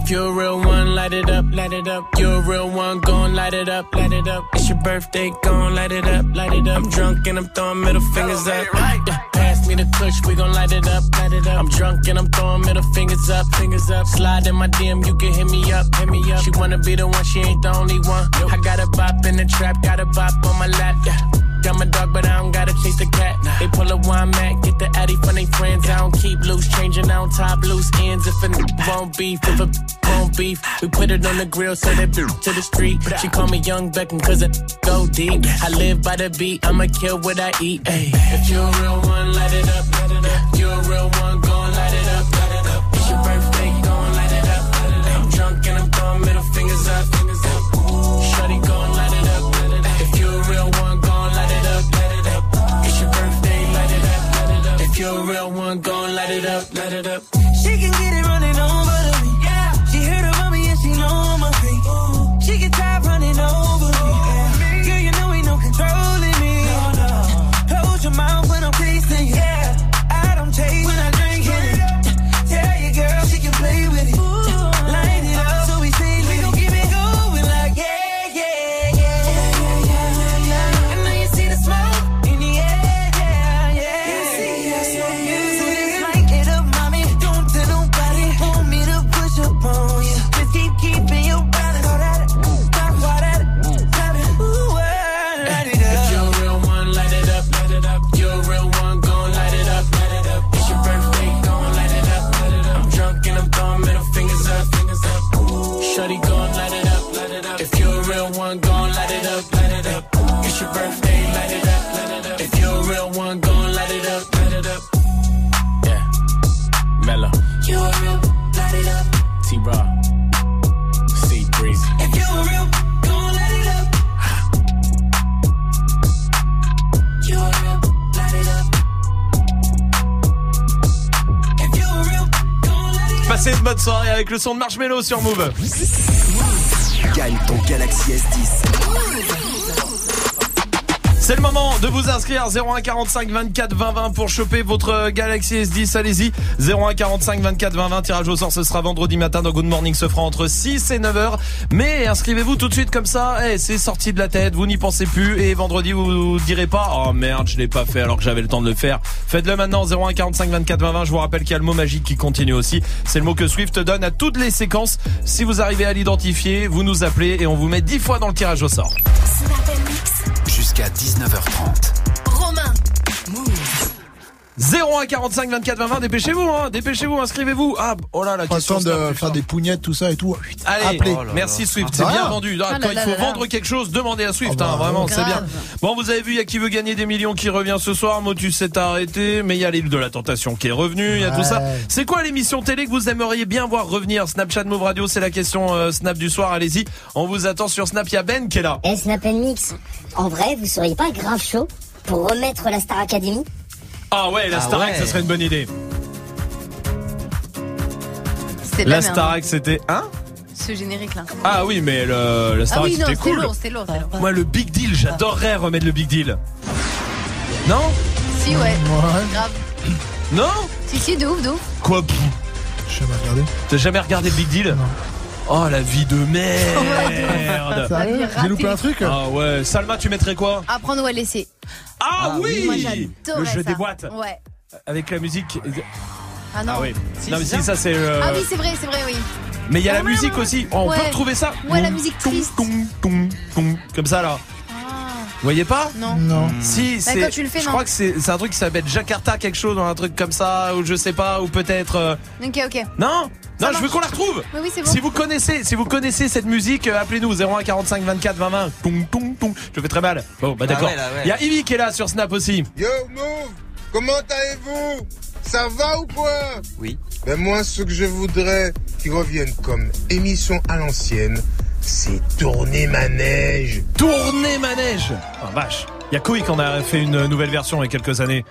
You're a real one, light it up, light it up. You're a real one, gon' light it up, light it up. It's your birthday, gon' light it up, light it up. I'm drunk and I'm throwing middle fingers up. Yeah, pass me the kush, we gon' light it up, light it up. I'm drunk and I'm throwing middle fingers up, fingers up. Slide in my DM, you can hit me up, hit me up. She wanna be the one, she ain't the only one. I got a bop in the trap, got a bop on my lap, yeah. I'm a dog, but I don't gotta chase the cat. They pull a wine mat, get the addy from they friends. I don't keep loose, changing on top loose ends. If a n- won't beef, if a won't beef, we put it on the grill, so that to the street. She call me Young Beckham, cause I go deep. I live by the beat, I'ma kill what I eat. Ay. If you're a real one, light it up, it up. You're a real one, gon' a real one, gon' light it up, light it up. She can get it Passez une bonne soirée avec le son de Marshmello sur Move. Gagne ton Galaxy S10. C'est le moment de vous inscrire 01 45 24 20 20 pour choper votre Galaxy S10. Allez-y 01 45 24 20 20 tirage au sort ce sera vendredi matin dans Good Morning se fera entre 6 et 9 heures. Mais inscrivez-vous tout de suite comme ça. Eh, c'est sorti de la tête, vous n'y pensez plus et vendredi vous, vous direz pas "Oh merde, je l'ai pas fait alors que j'avais le temps de le faire." Faites-le maintenant 01 45 24 20 20. Je vous rappelle qu'il y a le mot magique qui continue aussi. C'est le mot que Swift donne à toutes les séquences. Si vous arrivez à l'identifier, vous nous appelez et on vous met 10 fois dans le tirage au sort. Jusqu'à 19h30. Romain. 01 45 24 20 20 dépêchez-vous hein, dépêchez-vous, inscrivez-vous. Ah oh là la Pas le question temps de faire fort. des pougnettes, tout ça et tout. Allez, Appelez. merci Swift, Ah, c'est bien vendu. Ah, Ah quand là il faut là vendre là. quelque chose, demandez à Swift, Ah bah, hein, vraiment, c'est bien. Bon, vous avez vu, il y a qui veut gagner des millions qui revient ce soir. Motus s'est arrêté, mais il y a l'île de la tentation qui est revenue, il y a tout ça. C'est quoi l'émission télé que vous aimeriez bien voir revenir? Snapchat Move Radio, c'est la question euh, Snap du soir, allez-y. On vous attend sur Snap, il y a Ben qui est là. Eh Snap Mix, en vrai, vous seriez pas grave chaud pour remettre la Star Academy? Ah ouais, la Ah Starac, ouais. ça serait une bonne idée. La. Starac, c'était hein Ce générique là. Ah oui, mais le, la Ah Starac, oui, non, c'était cool. lourd, c'était lourd, lourd. Moi, le Big Deal, j'adorerais remettre le Big Deal. Non? Si, ouais. Grave. Non? Si, si, de ouf, de ouf. Quoi? Pff, Je vais regarder. T'as jamais regardé le Big Deal? Oh la vie de merde J'ai loupé un truc Ah ouais, Salma tu mettrais quoi? Apprendre ou à laisser. Ah, oui Moi, Le jeu ça. des boîtes Ouais. Avec la musique Ah non. Ah oui Si, Non mais c'est si ça c'est euh, Ah oui, c'est vrai, c'est vrai, oui. Mais il y a la musique aussi Oh, On Ouais. peut retrouver ça Ouais, la musique triste. Comme ça là Vous voyez pas? Non. Non. Si, Bah, c'est. quand tu le fais, je non. crois que c'est c'est un truc qui s'appelle Jakarta quelque chose, un truc comme ça, ou je sais pas, ou peut-être. euh, Ok, ok. Non, non, je veux qu'on la retrouve. Oui, oui, c'est bon. Si vous connaissez, si vous connaissez cette musique, euh, appelez-nous 01 45 24 20 20. Toum, toum, toum. Je fais très mal. Bon, bah Ah d'accord. ouais, là, ouais. Il y a Ivy qui est là sur Snap aussi. Yo, Move Comment allez-vous? Ça va ou quoi? Oui. Ben moi, ce que je voudrais qu'ils reviennent comme émission à l'ancienne, c'est tourner manège. Tourner manège. Ah vache. Il y a Koï qui en a fait une nouvelle version il y a quelques années.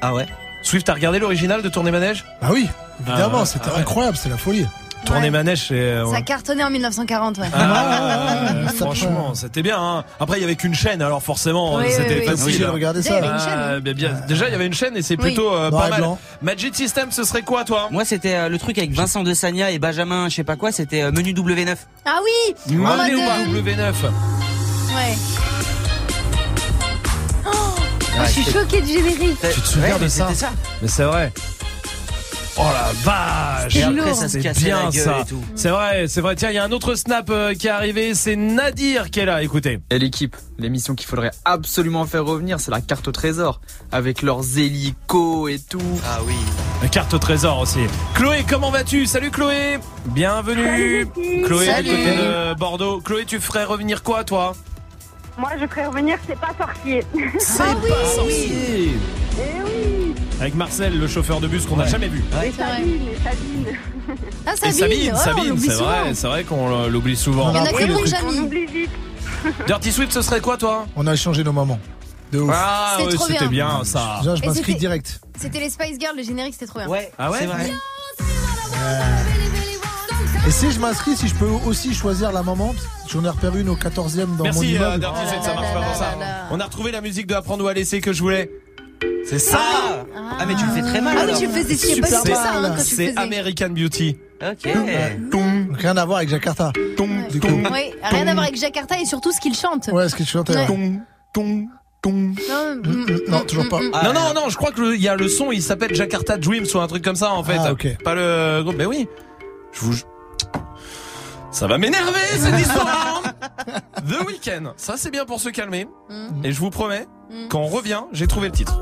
Ah ouais? Swift, t'as regardé l'original de Tourner manège? Ah oui, évidemment, Ah, c'était ah ouais. incroyable, c'est la folie. Tourner Ouais. manège, c'est. euh, Ça cartonnait en 1940, ouais. Ah, ouais, ouais, ça franchement, c'était bien. Hein. Après, il y avait qu'une chaîne, alors forcément, Oui, c'était oui, facile. Oui, y ça. avait une chaîne, Ah, hein. bien, bien. Déjà, il y avait une chaîne et c'est Oui. plutôt euh, pas mal. blanc. Magic System, ce serait quoi, toi? Moi, c'était euh, le truc avec Vincent de Sagna et Benjamin, je sais pas quoi, c'était euh, menu W9. Ah oui euh, W9. Ouais. Moi, je suis choquée du générique. Tu te souviens Ouais, de ça C'était ça. Mais c'est vrai. Oh la vache C'est bien ça. C'est vrai, c'est vrai. Tiens, il y a un autre snap euh, qui est arrivé, c'est Nadir qui est là. Écoutez. Et l'équipe, l'émission qu'il faudrait absolument faire revenir, c'est la carte au trésor. Avec leurs hélicos et tout. Ah oui. La carte au trésor aussi. Chloé, comment vas-tu? Salut Chloé. Bienvenue. Salut. Chloé du Salut. côté de Bordeaux. Chloé, tu ferais revenir quoi, toi? Moi, je ferais revenir, c'est pas sorcier. C'est Ah oui. pas sorcier. Eh oui Avec Marcel, le chauffeur de bus qu'on n'a jamais vu. Et C'est vrai. Sabine, et Sabine. Ah, Et Sabine, on Sabine, l'oublie c'est vrai, c'est vrai qu'on l'oublie souvent. Il y en a que On oublie vite. Dirty Swift, ce serait quoi, toi? On a échangé nos mamans. De ouf. Ah, ouais, c'était bien. bien ça. Je Et m'inscris direct. C'était les Spice Girls, le générique, c'était trop bien. Ouais, Ah ouais c'est vrai. Et si je m'inscris, si je peux aussi choisir la maman, j'en ai repéré une au 14e dans mon Merci, euh, immeuble. Swift, ça marche pas pour ça. là. On a retrouvé la musique de Apprendre ou à laisser que je voulais. C'est ça Ah, ah, mais tu le fais très mal Ah oui, alors. tu le faisais, pas Super tout ça hein, C'est. American Beauty. Ok. Rien à voir avec Jakarta. Oui, rien à voir avec Jakarta et surtout ce qu'il chante. Ouais, ce. Ouais. ton, ton. Non, Non, toujours pas. Ah, non, non, non, je crois que le- il y a le son, il s'appelle Jakarta Dreams ou un truc comme ça en fait. Ah, ok. Pas le groupe, mais oui. Je vous. Ça va m'énerver cette histoire. The Weeknd, ça c'est bien pour se calmer. Mm. Et je vous promets, quand on revient, j'ai trouvé le titre.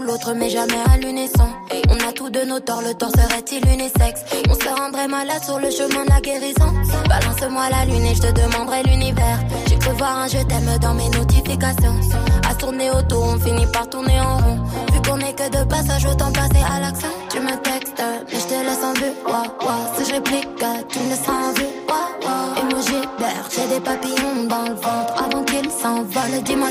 L'autre, mais jamais à l'unisson. On a tous de nos torts, le tort serait-il unisexe On se rendrait malade sur le chemin de la guérison. Balance-moi la lune et je te demanderai l'univers. J'ai cru voir un je t'aime dans mes notifications. À tourner autour, on finit par tourner en rond. Vu qu'on est que de passage, autant passer à l'action. Tu me textes, mais je te laisse en vue. Wow. Si je réplique, tu me laisses en vue. Wow, wow. Emoji vert, j'ai des papillons dans le ventre. Avant qu'ils s'envolent, dis-moi.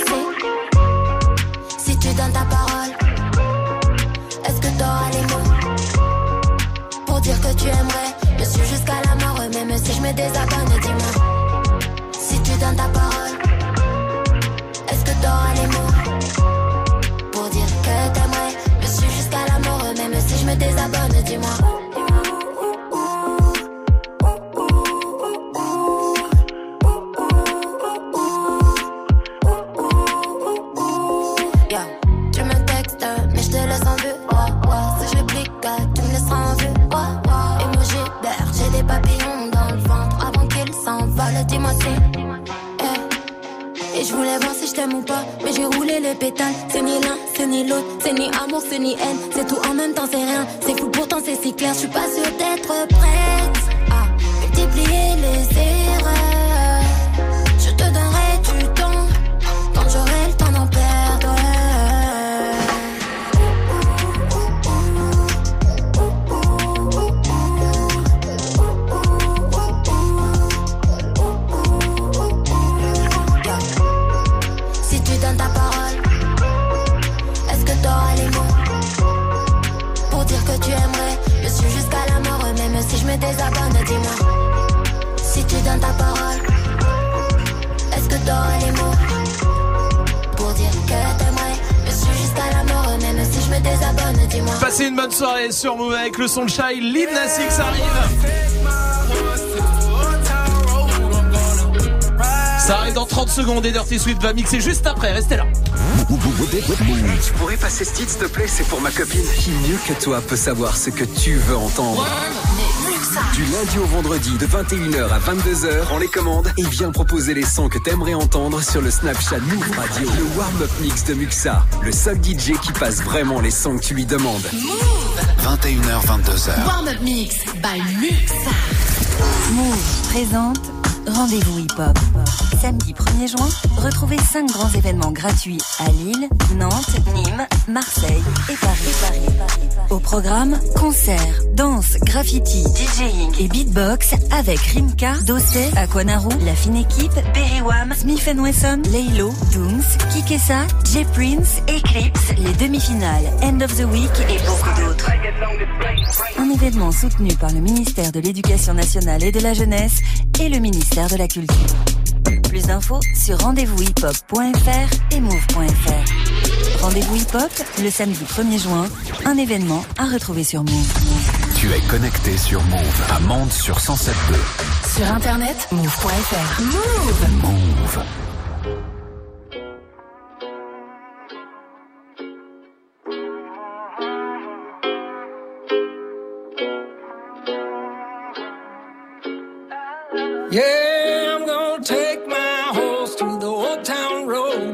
Passez une bonne soirée sur Move avec le son de Shai. Lil Nas X arrive. Ça arrive dans 30 secondes et Dirty Swift va mixer juste après. Restez là. Tu pourrais passer ce titre, s'il te plaît C'est pour ma copine. Qui mieux que toi peut savoir ce que tu veux entendre? Du lundi au vendredi, de 21h à 22h, prends les commandes et viens proposer les sons que t'aimerais entendre sur le Snapchat Move Radio. Le warm-up mix de Muxa, le seul DJ qui passe vraiment les sons que tu lui demandes. 21h, 22h. Warm-up mix by Muxa. Move présente Rendez-vous hip-hop. Samedi 1er juin, retrouvez 5 grands événements gratuits à Lille, Nantes, Nîmes, Marseille et Paris. Au programme, concerts, danse, graffiti, DJing et beatbox avec Rimka, Dossé, Aquanaru, La Fine Équipe, Perry Wam, Smith Wesson, Laylo, Dooms, Kikessa, J Prince, Eclipse, les demi-finales, End of the Week et beaucoup d'autres. Un événement soutenu par le ministère de l'Éducation nationale et de la jeunesse et le ministère de la Culture. Plus d'infos sur rendez-vous-hip-hop.fr et move.fr. Rendez-vous hip-hop le samedi 1er juin, un événement à retrouver sur Move. Tu es connecté sur Move à Mende sur 107.2. Sur internet, move.fr. Move. Move. Yeah,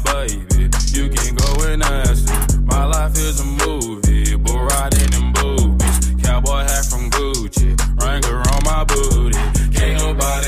baby. You can go and ask me. My life is a movie, but riding in boobies. Cowboy hat from Gucci, Wrangler on my booty. Can't nobody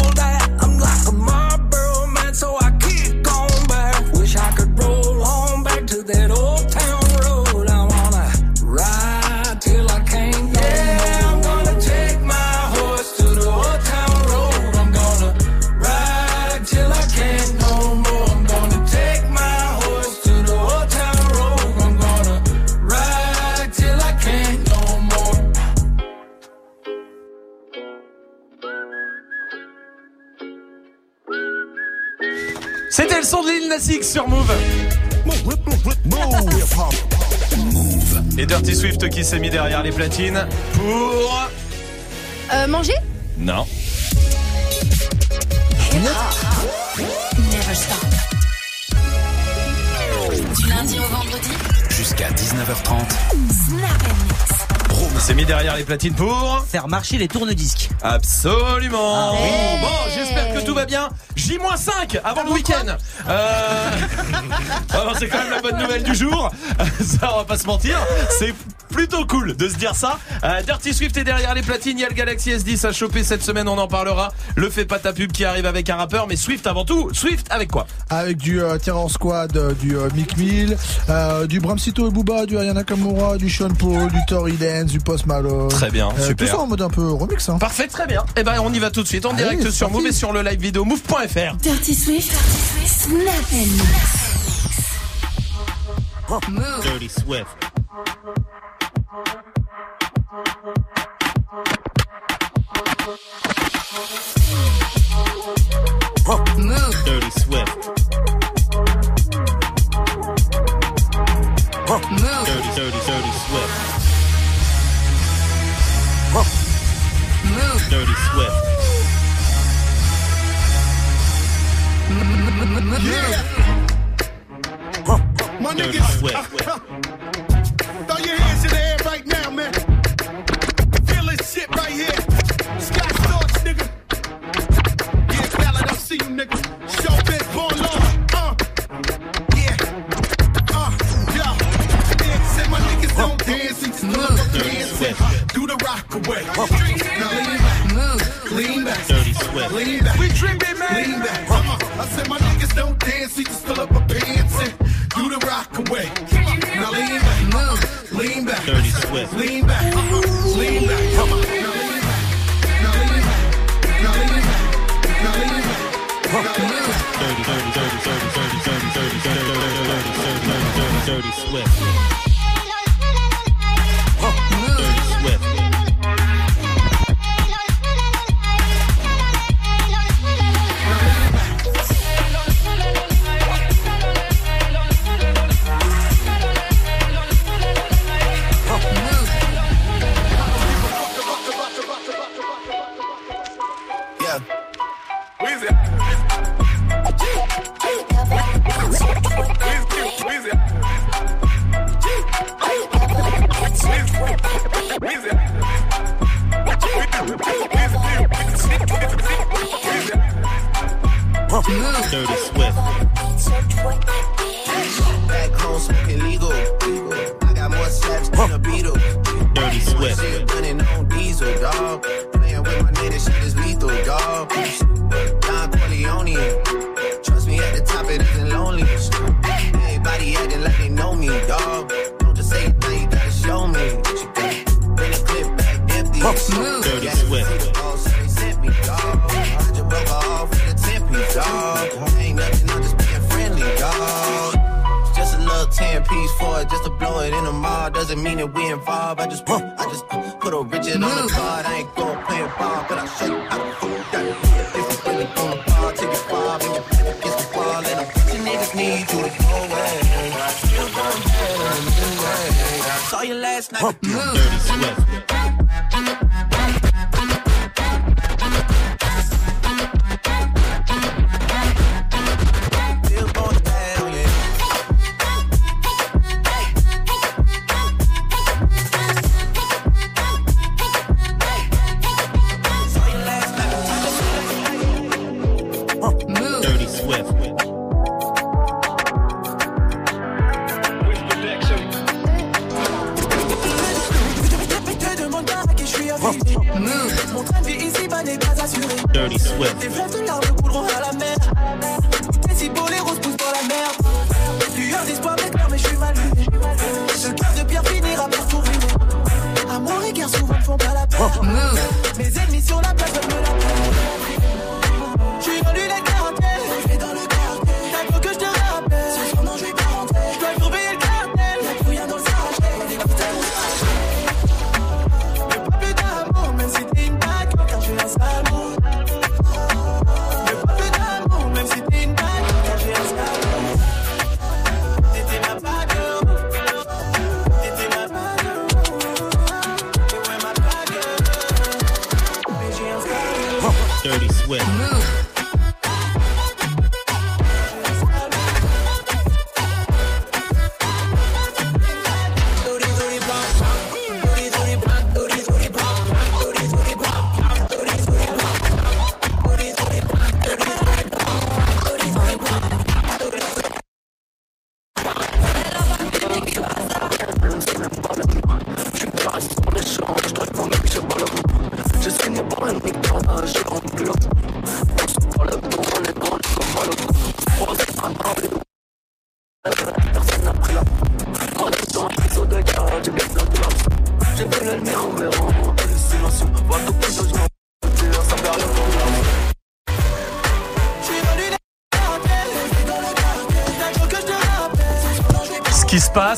le son de Lil Nas X sur Move. Et Dirty Swift qui s'est mis derrière les platines pour... Euh, manger Non. Never stop. Du lundi au vendredi, Jusqu'à 19h30. Snap. Il s'est mis derrière les platines pour... Faire marcher les tourne-disques. Absolument. Ah. Bon, j'espère que tout va bien. J-5 avant le week-end. Euh... non, c'est quand même la bonne nouvelle du jour. Ça, on va pas se mentir. C'est plutôt cool de se dire ça. Euh, Dirty Swift est derrière les platines. Il y a le Galaxy S10 à choper cette semaine. On en parlera. Le fait pas ta pub qui arrive avec un rappeur. Mais Swift avant tout. Swift avec quoi? Avec du euh, Terror Squad, euh, du euh, Mick Mill, euh, du Bramsito et Booba, du Ayana Kamura, du Sean Paul, du Tory Lanez, du Post Malone. Très bien, Euh, super. Tout ça en mode un peu remix. Hein. Parfait, très bien. Et ben, on y va tout de suite en Allez, direct sur parti. Move et sur le live vidéo move.fr. Dirty Swift, Snap and Mix. Move. Dirty Swift. Dirty Swift. Move. Dirty, dirty, dirty Swift. Move. Dirty Swift. Yeah. My Dirty niggas, Swift. Dirty Swift. Lean back. We tripping, man. Lean back. Uh, I said my niggas don't dance, he just fill up a pants and do the rock away. Now lean back. Move. Lean back. Dirty Swift. Lean back. Uh-uh. Lean back. Come on. Now lean back. Now lean back. Now lean back. Now lean back. Now lean back. Dirty, dirty, dirty, dirty, dirty, dirty, dirty, dirty, dirty, dirty, dirty, dirty, dirty, dirty Swift.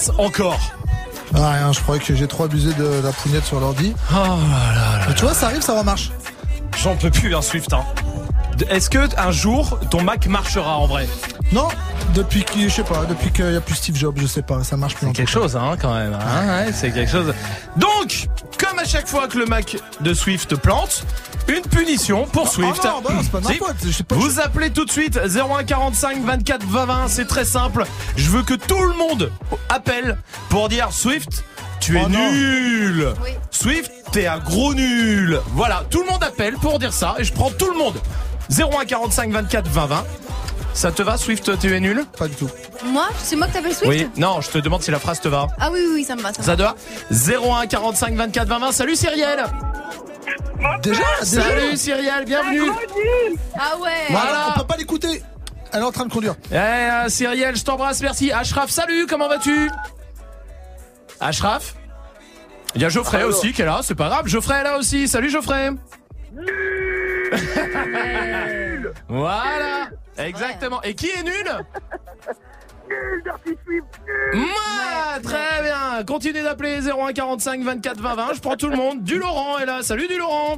Passe encore. Ah, rien, je croyais que j'ai trop abusé de la pougnette sur l'ordi. Oh là là. Mais tu vois, ça arrive, ça remarche. J'en peux plus, hein, Swift. Hein. Est-ce que un jour ton Mac marchera en vrai? Non, depuis qu'il, je sais pas, depuis qu'il y a plus Steve Jobs, je sais pas, ça marche plus. C'est quelque chose, hein, quand même. hein, ouais, c'est quelque chose. Donc, comme à chaque fois que le Mac de Swift plante, une punition pour Swift. Ah non, bah non, c'est pas de ma Si. faute, je sais pas- Vous appelez tout de suite 0145 24 20 20, c'est très simple. Je veux que tout le monde appelle pour dire Swift, tu es Oh non. nul. Swift, t'es un gros nul. Voilà, tout le monde appelle pour dire ça et je prends tout le monde. 0145 24 20 20. Ça te va, Swift, tu es nul? Pas du tout. Moi? C'est moi que t'appelles Swift? Oui, non, je te demande si la phrase te va. Ah oui, oui, oui, ça me va. Ça me Ça va. doit 01 45 24 20 20. Salut Cyrielle Déjà, déjà. Salut Cyrielle, bienvenue Ah ouais. Voilà. On peut pas l'écouter. Elle est en train de conduire. Eh, euh, Cyrielle, je t'embrasse, merci. Ashraf, salut, comment vas-tu? Ashraf? Il y a Geoffrey aussi qui est là, c'est pas grave. Geoffrey est là aussi, salut Geoffrey. Voilà. Exactement. Et qui est nul? Moi Très bien Continuez d'appeler 01 45 24 20 20. Je prends tout le monde. Du Laurent est là. Salut du Laurent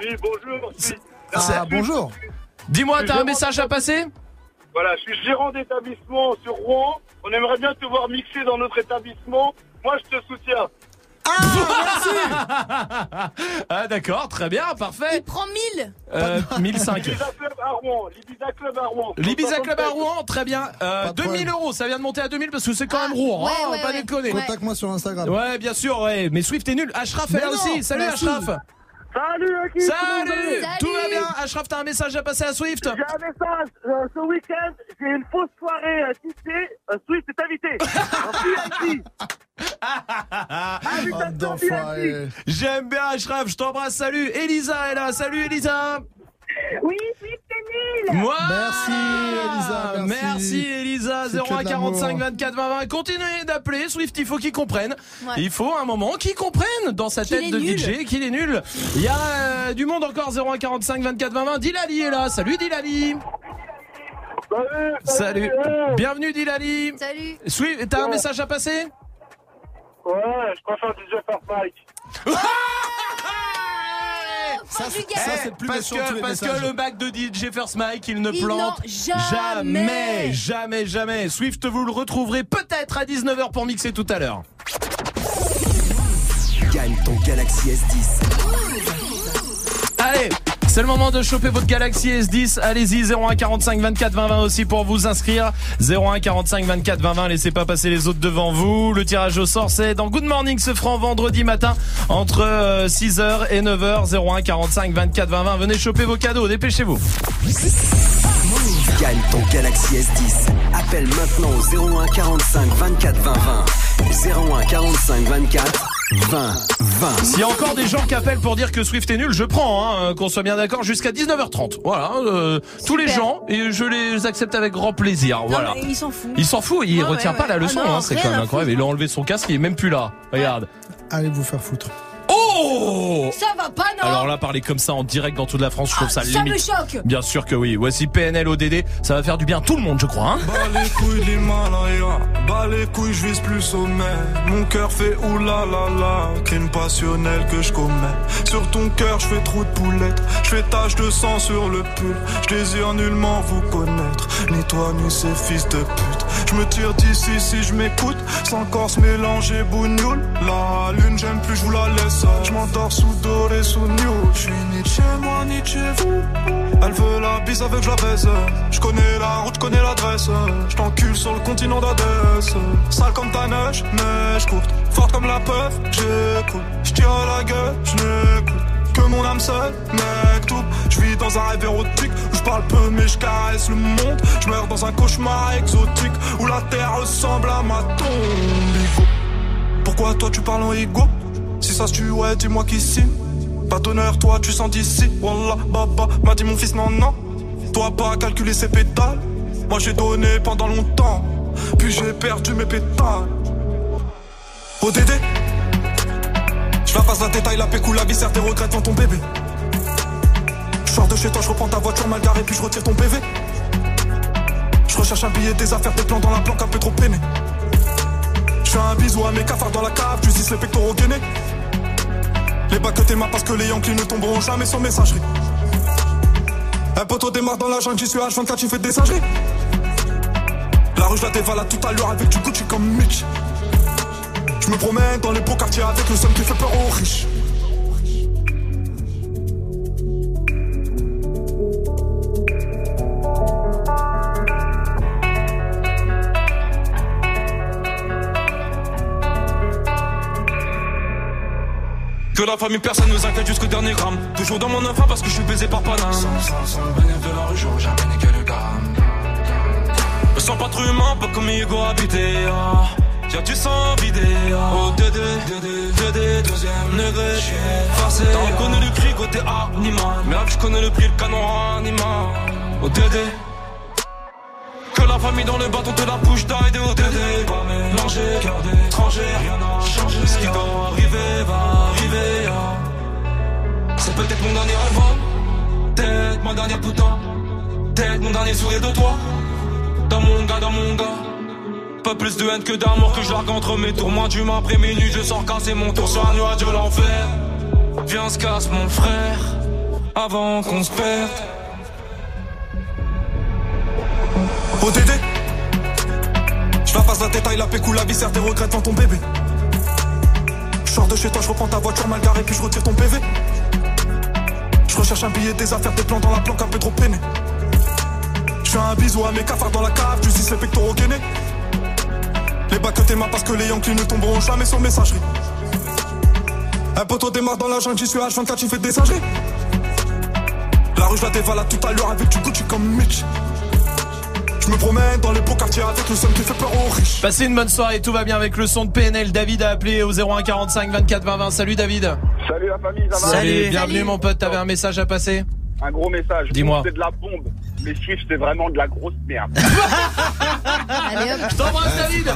Oui, bonjour. Ah, bonjour. Dis-moi, t'as un message à passer Voilà, je suis gérant d'établissement sur Rouen. On aimerait bien te voir mixer dans notre établissement. Moi, je te soutiens. Ah d'accord, très bien, parfait. Il prend 1000 Euh, 1005. L'Ibiza Club à Rouen. L'Ibiza Club à Rouen. L'Ibiza Club à Rouen, très bien. Euh, Pas de 2000 problème. euros, ça vient de monter à 2000 parce que c'est quand même Rouen, ouais, hein, ouais, pas ouais. déconner. Contacte-moi sur Instagram. Ouais, bien sûr, ouais. Mais Swift est nul. Ashraf est là aussi. Salut merci. Ashraf. Salut. Salut. Salut. Tout va bien. Ashraf, t'as un message à passer à Swift J'ai un message. Euh, ce week-end, j'ai une fausse soirée euh, tissée. Euh, Swift est invité. En VIP. Oh, d'enfoiré. J'aime bien Ashraf, je t'embrasse. Salut. Elisa est là. Salut Elisa. Oui, Swift est nul. Moi. Merci, Elisa, merci. Merci Elisa. C'est que de 01 45 l'amour. 24 20 20. Continuez d'appeler. Swift, il faut qu'il comprenne. Ouais. Il faut un moment qu'il comprenne dans sa tête de nul. DJ qu'il est nul. Il y a euh, du monde encore 01 45 24 20 20. Dilali est là. Salut Dilali. Salut. Salut. euh, Bienvenue Dilali. Salut Swift, t'as un message à passer? Ouais, je préfère DJ First Mike. Ça, c'est- ça, plus parce méchant tous que, les parce que le bac de DJ First Mike, il ne Il plante n'en- jamais. jamais, jamais. Swift, vous le retrouverez peut-être à 19h pour mixer tout à l'heure. Gagne ton Galaxy S10. Allez, c'est le moment de choper votre Galaxy S10. Allez-y, 01 45 24 20 20 aussi pour vous inscrire. 01 45 24 20 20, laissez pas passer les autres devant vous. Le tirage au sort, c'est dans Good Morning ce franc vendredi matin entre euh, 6h et 9h. 01 45 24 20 20. Venez choper vos cadeaux, dépêchez-vous. Gagne ton Galaxy S10. Appelle maintenant au 01 45 24 20 20. 01 45 24 20 20. S'il y a encore des gens qui appellent pour dire que Swift est nul, je prends, hein, euh, qu'on soit bien d'accord, jusqu'à 19h30. Voilà, euh, tous les gens, et je les accepte avec grand plaisir. Non, voilà. mais il s'en fout. Il s'en fout, il Ouais, retient ouais, pas la leçon, Ah hein, c'est quand même incroyable. Il a enlevé son casque, il est même plus là. Regarde. Allez vous faire foutre. Oh Ça va pas, non Alors là, parler comme ça en direct dans toute la France, je trouve ça Ah, ça me limite. choque. Bien sûr que oui. Voici PNL ODD, ça va faire du bien à tout le monde, je crois. Hein Bas les couilles l'Himalaya, bas les couilles, je vise plus sommet. Mon cœur fait oulala, crime passionnel que je commets. Sur ton cœur, je fais trop de poulettes, je fais tache de sang sur le pull. Je désire nullement vous connaître, ni toi ni ces fils de pute. Je me tire d'ici si je m'écoute, sans corse mélanger bougnoule. La lune, j'aime plus, je vous la laisse. Je m'endors sous doré, sous new. Je suis ni chez moi, ni chez vous. Elle veut la bise avec je la baise. Je connais la route, connais l'adresse. Je t'encule sur le continent d'Adès. Sale comme ta neige, neige courte. Forte comme la peur, j'écoute. Je tire à la gueule, je n'écoute. Que mon âme seule, mec, tout. Je vis dans un rêve érotique où je parle peu mais je caresse le monde. Je meurs dans un cauchemar exotique où la terre ressemble à ma tombe. Pourquoi toi tu parles en ego Si ça se tue, dis-moi qui signe. Pas d'honneur, toi tu sens d'ici. Wallah, baba, m'a dit mon fils, non, non. Toi pas calculer ses pétales. Moi j'ai donné pendant longtemps. Puis j'ai perdu mes pétales. ODD Je la passe la détail, la pécou, la viscère, tes regrets devant ton bébé. Je de chez toi, je reprends ta voiture mal garée, puis je retire ton PV. Je recherche un billet, des affaires, des plans dans la planque, un peu trop peiné. Je fais un bisou à mes cafards dans la cave, tu les pectoraux gainés. Les bacs que t'es parce que les Yankees ne tomberont jamais sur messagerie. Un poteau démarre dans la jungle, j'y suis H24, tu fais des singeries. La rue, je la dévalade tout à l'heure avec du Gucci comme Mitch. Je me promène dans les beaux quartiers avec le seum qui fait peur aux riches. Que la famille personne nous inquiète jusqu'au dernier gramme. Toujours dans mon enfant parce que je suis baisé par Paname. Sans, sans, de la rue, j'aurais jamais niqué le gamme Me sens pas trop humain, pas comme Hugo habité ah. Y'a du sang vidé. Ah. Oh Dédé, Dédé, Dédé, deuxième degré. J'suis reconnu le cri côté animal. Mais là je connais le prix, le canon animal. Oh Dédé que la famille dans le bâton te la bouche d'aide de Pas mélanger, cœur d'étranger, rien n'a changé. Ce qui doit arriver va arriver ah. C'est peut-être mon dernier rêve hein. Peut-être ma dernière putain. Peut-être mon dernier sourire de toi. Dans mon gars, dans mon gars. Pas plus de haine que d'amour que je largue entre mes tours. Moi du après minuit je sors casser mon tour sur un nuage de l'enfer. Viens se casse mon frère. Avant qu'on se perde ODD Je la passe la détail, la pécou, la viscère, tes regrets devant ton bébé. Je sors de chez toi, je reprends ta voiture mal garée, puis je retire ton PV. Je recherche un billet, des affaires, des plans dans la planque, un peu trop peiné. Je fais un bisou à mes cafards dans la cave, tu les pectoraux gainés. Les bacs que mains parce que les Yankees ne tomberont jamais sur messagerie. Un poteau démarre dans la jungle, j'y suis H24, tu fais des singeries. La rue, je la dévalade tout à l'heure avec du Gucci comme Mitch. Je me promène dans les beaux quartiers avec le seum qui fait peur aux riches. Passez une bonne soirée, tout va bien avec le son de PNL. David a appelé au 01 45 24 20 20. Salut David. Salut la famille, ça va Salut, bienvenue mon pote, t'avais un message à passer Un gros message. Dis-moi. C'est de la bombe. Les chiffres, c'est vraiment de la grosse merde. Je t'embrasse David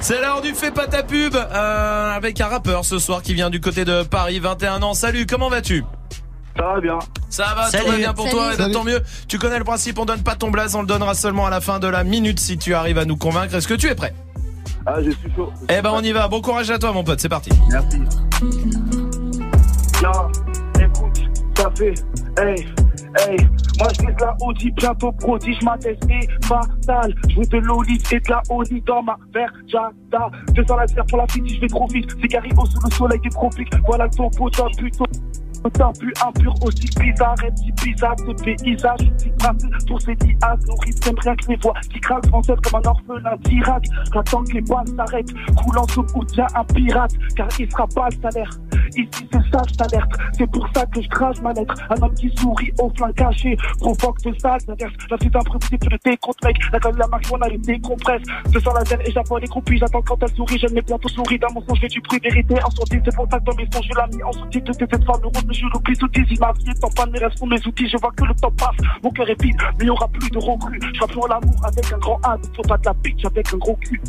C'est l'heure du fait pas ta pub euh, Avec un rappeur ce soir qui vient du côté de Paris 21 ans Salut comment vas-tu? Ça va bien Ça va, Salut. tout va bien pour Salut. toi et Salut. tant mieux Tu connais le principe, on donne pas ton blaze, on le donnera seulement à la fin de la minute si tu arrives à nous convaincre Est-ce que tu es prêt? Ah, je suis chaud. Eh ben on y va, bon courage à toi mon pote, c'est parti Merci. Là, écoute, ça fait, hey, hey, moi je vise la Audi, bientôt prodige ma tête est fatale. Je veux de l'olive et de la Oli dans ma verjada. Je sens la serre pour la fille, je vais trop vite. Cigaribo sous le soleil des tropiques. Voilà le topo d'un buto. T'as pu impur aussi bizarre, et si bizarre ce paysage, si tracé pour ces lias, même rien que les voix qui craquent françaises comme un orphelin d'Irak. J'attends que les balles s'arrêtent, coulant sous ou tient un pirate, car il sera pas le salaire. Ici c'est ça, je t'alerte. C'est pour ça que je crache ma lettre. Un homme qui sourit au flingue caché provoque de sales averses. La suite improvisée, tu le décomptes, mec. La gueule de la marijuana, elle décompresse. Je sens la veine et j'apprends les croupis. J'attends quand elle sourit, j'aime les bientôt souris. Dans mon son, je fais du bruit vérité. En sourdine, c'est pour ça que dans mes sons, je l'ai mis en sous-titre. C'est cette femme rose, mais je l'oublie. Il m'a vie, tant pas mes rêves sont mes outils. Je vois que le temps passe. Mon cœur est vide, mais il y aura plus de recrues. Je plus l'amour avec un grand A. Donc faut pas de la bitch avec un gros cul.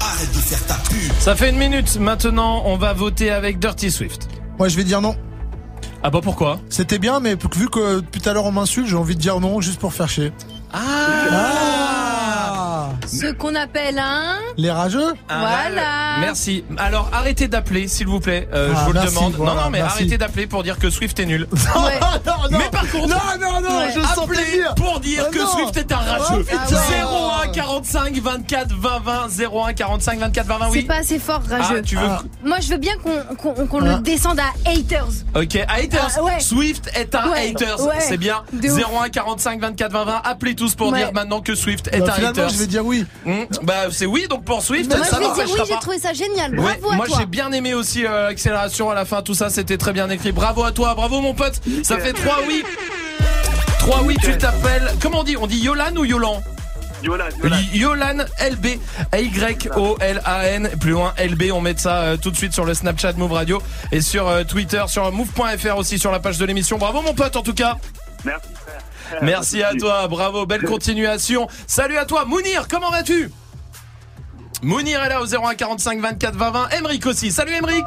Arrête de faire ta pub. Ça fait une minute. Maintenant, on va voter avec Dirty Swift. Moi, je vais dire non. Ah bah pourquoi? C'était bien, mais vu que depuis tout à l'heure on m'insulte, j'ai envie de dire non juste pour faire chier. Ah, Ce qu'on appelle un. Les rageux Voilà. Merci. Alors arrêtez d'appeler, s'il vous plaît. Euh, Ah, je vous le merci, demande. voilà, non, non, mais merci. arrêtez d'appeler pour dire que Swift est nul. non, non. Mais par contre, Non, non, non, je le sens appelez plaisir. pour dire Ah, que non. Swift est un rageux. Ah, putain. 01 45 24 20 20 01 45 24 20 20 C'est oui. pas assez fort, rageux. Ah, tu veux Moi, je veux bien qu'on qu'on- qu'on Ah. le descende à haters. Ok, haters. Ah, ouais. Swift est un Ouais, haters. ouais. C'est bien. De ouf. 01 45 24 20 20. Appelez tous pour Ouais. dire maintenant que Swift est Bah, un haters. Dire oui. Hmm, Bah c'est oui donc pour Swift. Moi, ça je vais dire oui, j'ai trouvé ça génial. Ouais, Bravo à moi toi. j'ai bien aimé aussi euh, l'accélération à la fin, tout ça c'était très bien écrit. Bravo à toi, bravo mon pote. Ça fait 3 oui. 3 oui, tu t'appelles. Comment on dit? On dit Yolan ou Yolan? Yolan, Y- Yolan LB Y O L A N plus loin LB on met ça euh, tout de suite sur le Snapchat Move Radio et sur euh, Twitter sur move.fr aussi sur la page de l'émission bravo mon pote en tout cas Merci frère. merci à toi bravo belle continuation. Salut à toi Mounir comment vas-tu? Mounir est là au 01 45 24 20 20 Emric aussi. Salut Emric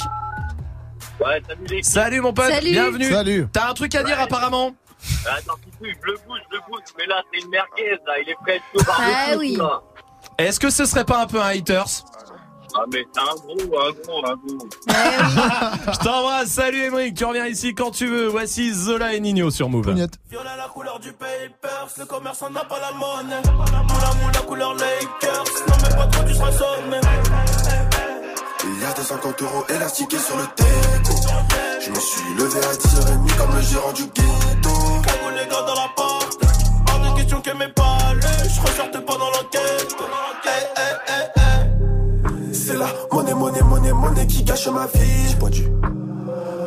Ouais, salut les salut mon pote. Salut. bienvenue. Salut. t'as un truc à dire apparemment? Attends, je le bouge, je le bouge. Mais là, c'est une merguez, là. Il est prêt tout par Ah oui. est-ce que ce serait pas un peu un haters? Ah, mais c'est un gros, un gros, un gros. Je t'embrasse, salut Emric, tu reviens ici quand tu veux. Voici Zola et Nino sur Move. Pugnette. Violet la couleur du papers, le commerçant n'a pas la monnaie. Moula moula couleur Lakers, non mais pas trop tu seras sonné. Il y a des 50 euros élastiqués sur le déco. Je me suis levé à 10h30 comme le gérant du ghetto. Cagou les gars dans la porte, hors de question que mes palais, je ressortais pas dans l'enquête. La monnaie, monnaie, monnaie, qui gâche ma vie. J'bois du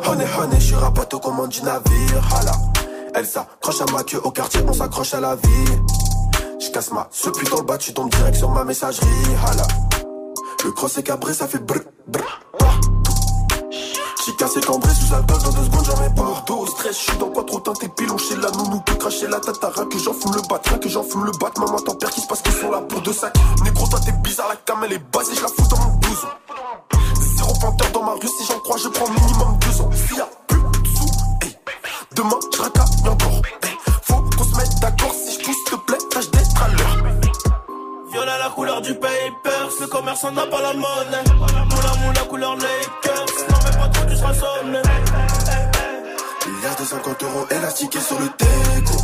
honey, honey, je suis rapato comme on du navire. Hala. Elle s'accroche à ma queue au quartier, on s'accroche à la vie. Je casse ma ce dans le bas, tu tombes direct sur ma messagerie. Hala. Le cross est cabré, ça fait brr, brr. J'ai cassé cambré sous alcool dans deux secondes, j'en mets pas. Dos stress, je suis dans quoi trop teinté, pilon chez la nounou, peut cracher la tatara, que j'en fume le bat, rien que j'en fume le bat. Maman, t'en perds qui se passe qu'ils sont là pour deux sacs. Négro, toi t'es bizarre, la cam elle est basée, je la fous dans mon blouson. Zéro panthère dans ma rue, si j'en crois, je prends minimum deux ans. S'il y a plus de sous, hey. demain je racaille encore. Faut qu'on se mette d'accord, si je pousse, s'il te plaît, tâche d'être à l'heure. Violet la couleur du papers, le commerçant n'a pas la monnaie. Moula moula couleur Lakers, y a des 50 euros élastiqués sur le déco.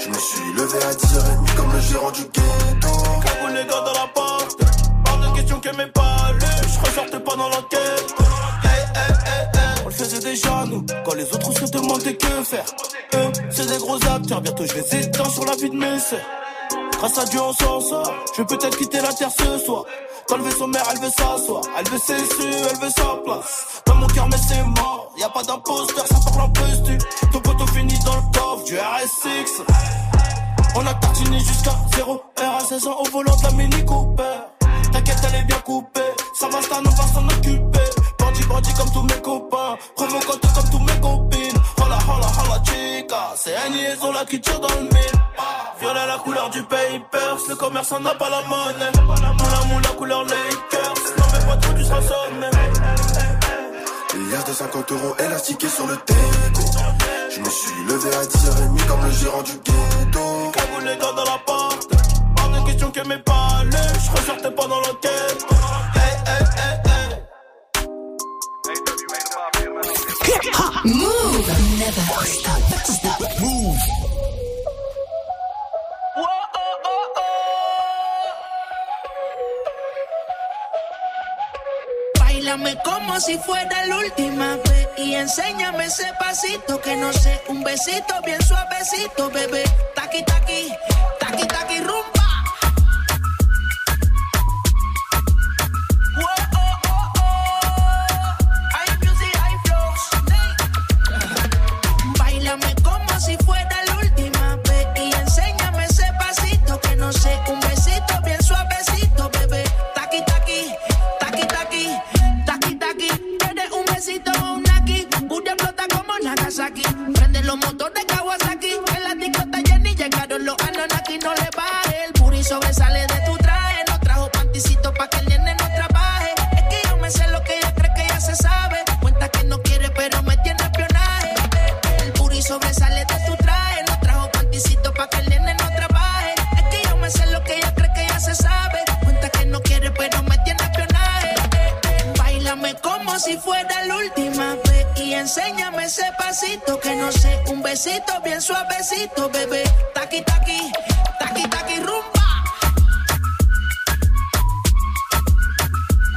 Je me suis levé à 10h30 comme le gérant du ghetto. Cagou les gars dans la porte, hors de question que mes palais, je ressortais pas dans l'enquête. On le faisait déjà nous, quand les autres se demandaient que faire. Eux, c'est des gros acteurs, bientôt je les éteins sur la vie de mes sœurs. Grâce à Dieu on s'en sort, je vais peut-être quitter la terre ce soir. Elle veut son mère, elle veut s'asseoir, elle veut ses su, elle veut sa place. Dans mon cœur, mais c'est mort, y a pas d'imposteur, ça parle en postu. Ton poteau finit dans le coffre du RS6. On a tartiné jusqu'à 0 R à 16 ans au volant de la Mini Cooper. T'inquiète, elle est bien coupée. Ça va, on va s'en occuper. Bandit, bandit comme tous mes copains. Provocante comme tous mes copines. C'est un liaison là qui tire dans le mille. Violet la couleur du papers. Le commerçant n'a pas la monnaie. Moula, moula, couleur Lakers. Non, mais pas trop, tu seras sonné. A des 50 euros élastiqués sur le déco. Je me suis levé à 10h30 comme le gérant du ghetto. Cagou les gars dans la porte. Hors de question que mes palais. Je ressortais pas dans l'enquête. Move. Never stop. Stop. Move. Bailame como si fuera la última vez y enséñame ese pasito que no sé, un besito bien suavecito, bebé. Taqui taqui, taqui taqui rumba. los motores besito bien suavecito, bebé. Taqui, taqui, taqui, taqui.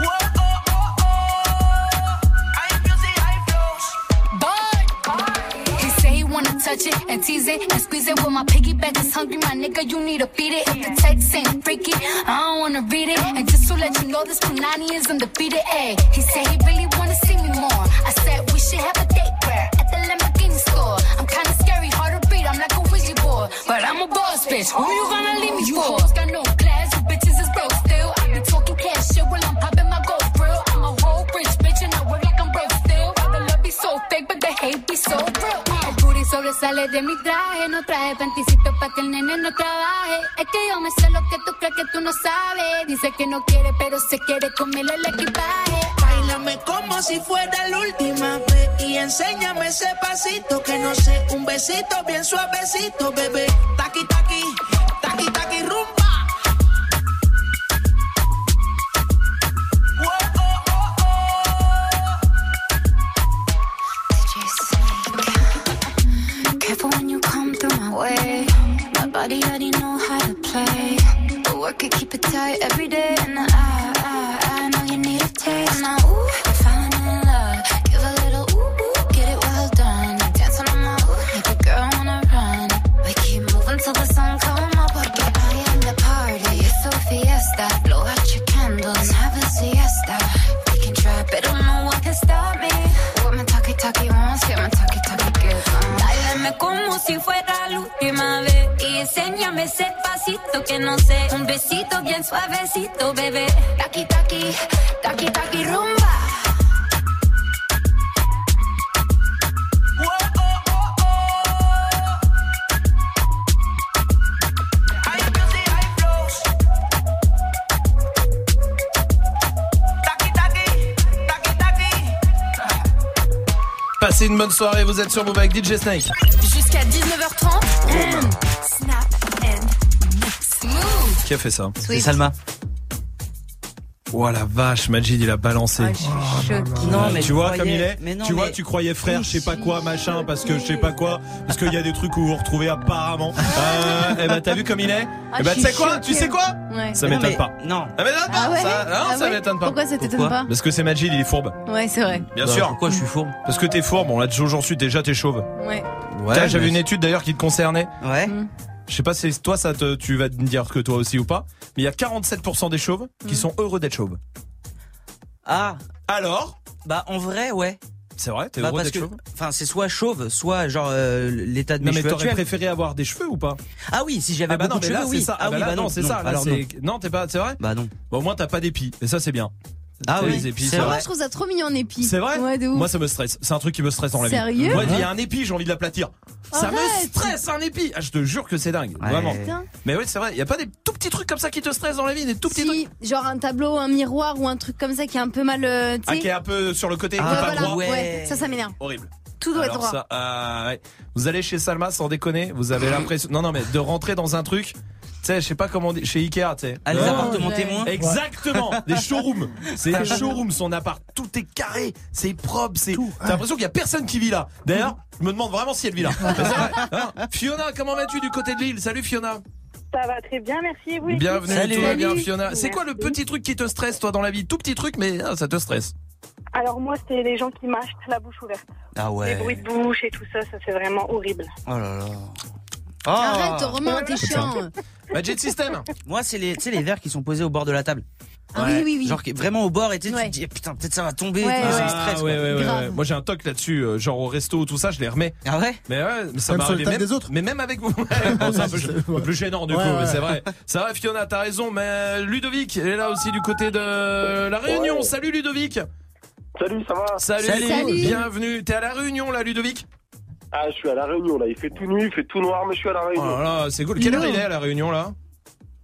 Oh, oh, oh. He say he wanna touch it and tease it and squeeze it. Well, my piggyback is hungry, my nigga. You need to feed it. If the text ain't freaky, I don't wanna read it. And just to let you know, this Punani is undefeated. Ay, he said he really wanna bitch. Who you gonna leave me for? hoes got no class, you bitches is broke still. I be talking cash shit while I'm popping my gold grill. I'm a whole rich bitch and I work like I'm broke still. The love be so fake, but the hate be so real. Uh, el booty sobresale de mi traje, no traje panticito pa' que el nene no trabaje. Es que yo me sé lo que tú crees que tú no sabes. Dice que no quiere, pero se quiere comerle el equipaje. Como si fuera la última vez y enséñame ese pasito que no sé, un besito bien suavecito, bebé. Taqui taqui, taqui taqui rumba. Careful when you come through my way. My body already know how to play. But work it, keep it tight every day. And I, need a ooh, I'm falling in love. Give a little ooh, ooh, get it well done. On my ooh, make a girl wanna run. We keep moving till the sun up. Party. Fiesta. Blow out your candles have a siesta. We can try, but don't know what can stop me. What my wants, get my. Uh. Como si fuera la última vez y enséñame ese pasito que no sé, un besito bien suavecito, bebé. Taki taki, taki taki rumba. Passez une bonne soirée, vous êtes sur Move avec DJ Snake. Jusqu'à 19h30. Snap and mix. Move. Qui a fait ça C'est Salma. Oh la vache, Majid il a balancé. Non, mais tu vois croyais- comme il est mais non, Tu vois, mais- tu croyais frère, je sais pas quoi, machin, parce que je sais pas quoi, parce qu'il y a des trucs où vous retrouvez apparemment. Euh, eh ben t'as vu comme il est Ah, Eh ben je tu sais quoi. Tu sais quoi Ouais. Ça m'étonne pas. Non. Ça m'étonne pas. Ah ouais ça, non, Ah ça ouais m'étonne pas. Pourquoi ça t'étonne pas Parce que c'est Majid, il est fourbe. Ouais, c'est vrai. Bien Bah, sûr. Pourquoi je suis fourbe Parce que t'es fourbe, on l'a déjà aujourd'hui, déjà t'es chauve. Ouais. Ouais, J'avais mais- une étude d'ailleurs qui te concernait. Ouais. Je sais pas si toi ça te, tu vas me dire que toi aussi ou pas, mais il y a 47% des chauves qui sont heureux d'être chauves. Ah. Alors? Bah en vrai, ouais. C'est vrai, t'es Bah, heureux parce d'être que, chauve? enfin, c'est soit chauve, soit genre euh, l'état de Non mes mais cheveux t'aurais préféré avoir des cheveux ou pas? Ah oui, si j'avais Ah bah beaucoup non, de mais là cheveux, c'est oui. ça. Ah, bah oui, là, bah non, c'est ça. Là, Alors c'est- non. non, t'es pas, c'est vrai? Bah non. Bon, au moins t'as pas d'épis, et ça c'est bien. Ah oui, les épis, c'est ça Moi, je trouve ça trop mignon en épi. C'est vrai Ouais, de ouf. Moi ça me stresse. C'est un truc qui me stresse dans la vie. Sérieux Moi, il y a un épi, j'ai envie de l'aplatir. Ça me stresse un épi. Ah, je te jure que c'est dingue, Ouais. vraiment. Putain. Mais oui, c'est vrai. Il y a pas des tout petits trucs comme ça qui te stressent dans la vie, des tout petits trucs. Si, genre un tableau, un miroir ou un truc comme ça qui est un peu mal. euh, Ah, qui est un peu sur le côté, Ah, qui est pas voilà, droit. ouais. Ça, ça m'énerve. Horrible. Tout doit être droit. ça, euh, ouais. Vous allez chez Salma sans déconner, vous avez l'impression. Non, non, mais de rentrer dans un truc. Tu sais, je sais pas comment dit, chez Ikea, tu sais. Ah, les appartements ouais. témoins Exactement, des showrooms. C'est un showroom, son appart. Tout est carré, c'est propre, c'est. T'as l'impression qu'il y a personne qui vit là. D'ailleurs, je me demande vraiment si elle vit là. Mais c'est vrai. Hein Fiona, comment vas-tu du côté de l'île Salut Fiona. Ça va très bien, merci. Vous, Bienvenue, Salut. tout va bien. Fiona. C'est quoi le petit truc qui te stresse toi dans la vie? Tout petit truc, mais ah, ça te stresse. Alors moi, c'est les gens qui mâchent la bouche ouverte. Ah Les ouais. bruits de bouche et tout ça, ça c'est vraiment horrible. Oh là là. Arrête, Ah. Romain, t'es chiant. Magic System. Moi, c'est les, tu sais, les verres qui sont posés au bord de la table. Ah oui, oui, oui. Genre qui- vraiment au bord et tu sais, tu Ouais. te dis, eh, putain, peut-être ça va tomber. Ouais, Ah, stresse, ouais, quoi. ouais, ouais, Grave. ouais. Moi j'ai un toc là-dessus, euh, genre au resto, tout ça, je les remets. Ah ouais Mais ouais, mais ça tables même, des autres mais même avec vous. Bon, c'est un peu, un peu plus gênant du Ouais, coup, ouais. mais c'est vrai. C'est vrai, Fiona, t'as raison, mais Ludovic elle est là aussi du côté de la Réunion. Ouais. Salut Ludovic. Salut, ça va? Salut. Salut. Bienvenue. T'es à la Réunion là, Ludovic? Ah, je suis à La Réunion, là. Il fait tout nuit, il fait tout noir, mais je suis à La Oh Réunion. là là, c'est cool. Quelle heure il est à la Réunion là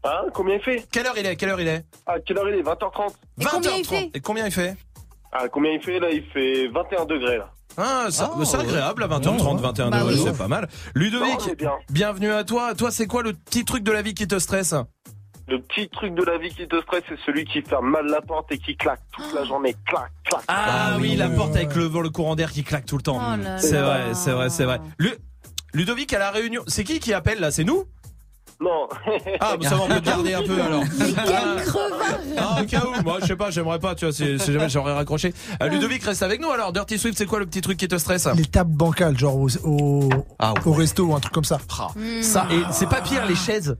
Hein Combien il fait Quelle heure il est Quelle heure il est Ah, quelle heure il est? 20h30. Et combien il 20h30. fait Et combien il fait? Ah, combien il fait là? Il fait 21 degrés là. Ah, ça- Ah, c'est agréable à 20h30, 21 Bah degrés, oui. c'est pas mal. Ludovic, Non, c'est bien. bienvenue à toi. Toi, c'est quoi le petit truc de la vie qui te stresse? Le petit truc de la vie qui te stresse, c'est celui qui ferme mal la porte et qui claque toute la journée. Clac, clac. Ah, oui, la porte avec le, le courant d'air qui claque tout le temps. Oh c'est vrai, c'est vrai, c'est vrai. Lu- Ludovic à la réunion, c'est qui qui appelle là? C'est nous? Non. Ah, bah, ça va, on peut garder un peu alors. Ah, au cas où, moi je sais pas, j'aimerais pas, tu vois, si, si jamais j'aurais raccroché. Euh, Ludovic, reste avec nous alors. Dirty Swift, c'est quoi le petit truc qui te stresse? Les tables bancales, genre au, au, Ah, au resto ou un truc comme ça. Ça, et c'est pas pire les chaises?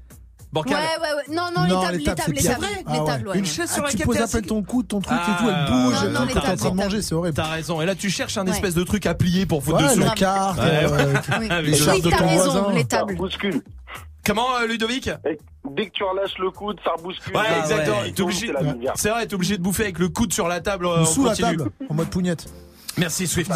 Ouais, bancales. ouais, ouais. Non, non, les tables, les tables, les tables, Ah les ouais. tables, ouais. Une chaise sur Ah, tu laquelle poses t'es à peine ton coude, ton truc et Ah, tout, elle bouge, non, non, t'es en tables, train de les manger, c'est horrible. T'as raison. Et là, tu cherches un Ouais. espèce de truc à plier pour foutre Ouais, dessous. la carte, Ouais, euh, ouais. oui. Ah, t'as ton raison, voisin. les tables. bouscule. Comment, euh, Ludovic? Dès que tu relâches le coude, ça bouscule. Ouais, Ah, exactement. ouais. C'est vrai, t'es obligé de bouffer avec le coude sur la table. euh, sous la table, en mode pougnette. Merci Swift.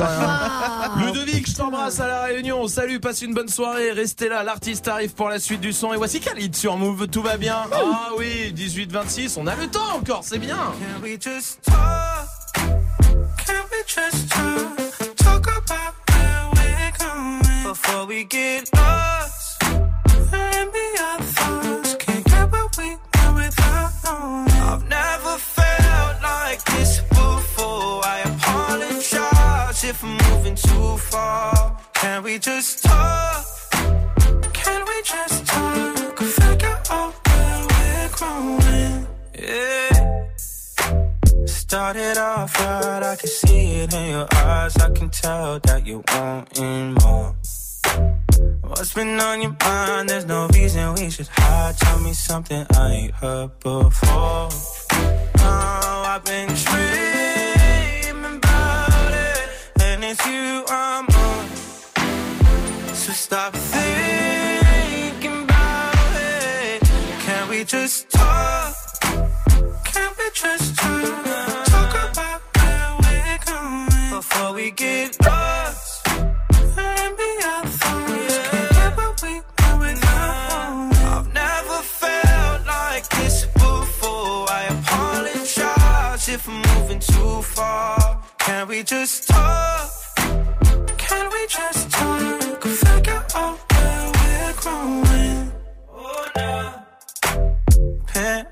Ludovic, je t'embrasse à la réunion. Salut, passe une bonne soirée. Restez là, l'artiste arrive pour la suite du son. Et voici Khalid sur Move, tout va bien. Ah oui, 18-26, on a le temps encore, c'est bien. Can we just talk? Can we just talk? Talk about where we're going before we get lost? If too far. Can we just talk? Can we just talk? Figure out where we're growing. Yeah. Started off right, I can see it in your eyes. I can tell that you wanting more. What's been on your mind? There's no reason we should hide. Tell me something I ain't heard before. Oh, I've been dreaming you I'm on. So stop thinking about it. Can we just talk? Can we just talk? Talk about where we're going before we get lost. And be. Can't I've never felt like this before. I apologize if I'm moving too far. Can we just talk?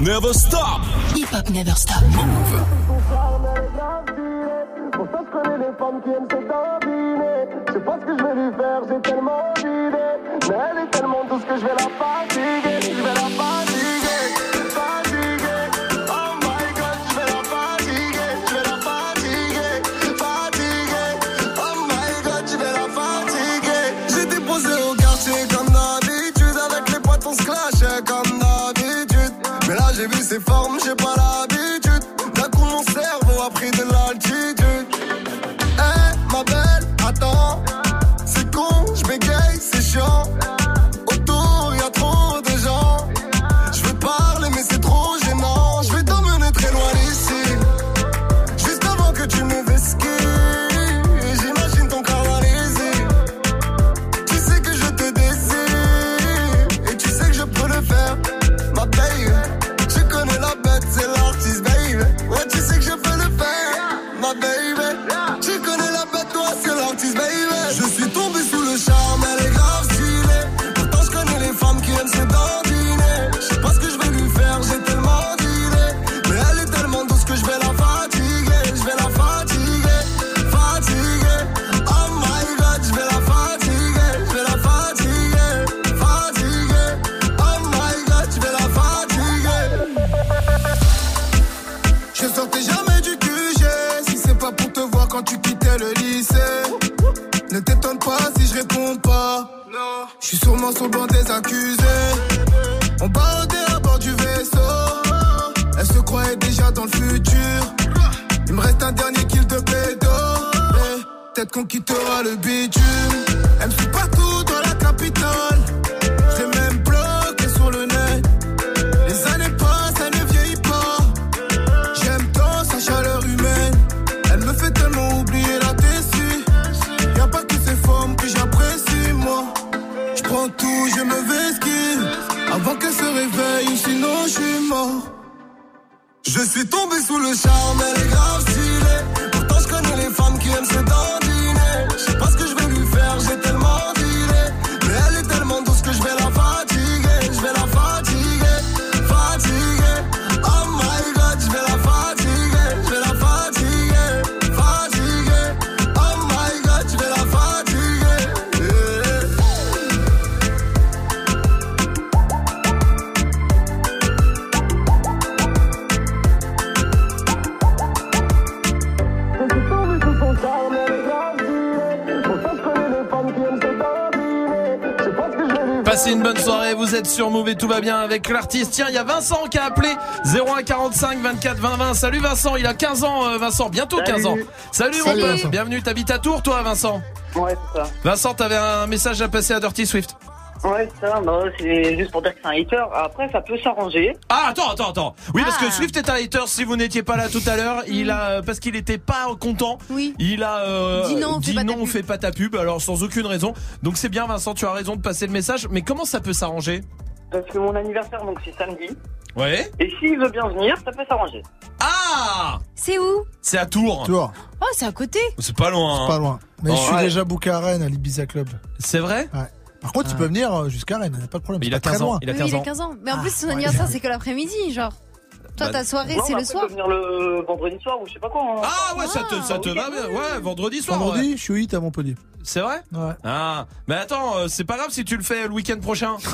Never stop. Hip hop never stop. Move. Pour ça, je connais les femmes qui aiment se dabiner. Je sais pas ce que je vais lui faire, j'ai tellement d'idées. Mais elle est tellement douce que je vais la fatiguer. Je vais la fatiguer, ses formes, j'ai pas l'habitude. Sur Move et tout va bien avec l'artiste. Tiens, il y a Vincent qui a appelé 0145 24 20 20. Salut Vincent, il a 15 ans euh, Vincent, bientôt 15 ans. Salut, Salut. mon pote, bienvenue, t'habites à Tours toi Vincent Ouais, c'est ça. Vincent, t'avais un message à passer à Dirty Swift. Ouais, c'est ça. Bah, c'est juste pour dire que c'est un hater. Après, ça peut s'arranger. Ah attends attends attends. Oui parce que Ah. Swift est un hater si vous n'étiez pas là tout à l'heure, il a parce qu'il était pas content. Oui. Il a euh, Dit non, ta non, fais pas ta pub alors sans aucune raison. Donc c'est bien Vincent, tu as raison de passer le message, mais comment ça peut s'arranger? Parce que mon anniversaire, donc, c'est samedi. Ouais. Et s'il veut bien venir, ça peut s'arranger. Ah C'est où? C'est à Tours. Tours. Oh, c'est à côté. C'est pas loin. hein. Pas loin. Mais je suis Ouais. déjà booké à Rennes, à l'Ibiza Club. C'est vrai? Ouais. Par contre, il peut venir euh, jusqu'à Rennes, pas de problème. Mais il c'est a pas 15 très ans, il a Oui, 15 il a ans. 15 ans. Mais en Ah, plus, son ouais. anniversaire, c'est que l'après-midi, genre. Toi, Bah, ta soirée, c'est le soir. il peut venir le vendredi soir ou je sais pas quoi. hein. Ah ouais, ça te, ça te va bien. Ouais, vendredi soir. Vendredi, ouais. je suis à Montpellier. C'est vrai Ouais. Ah, mais attends, euh, c'est pas grave si tu le fais le week-end prochain.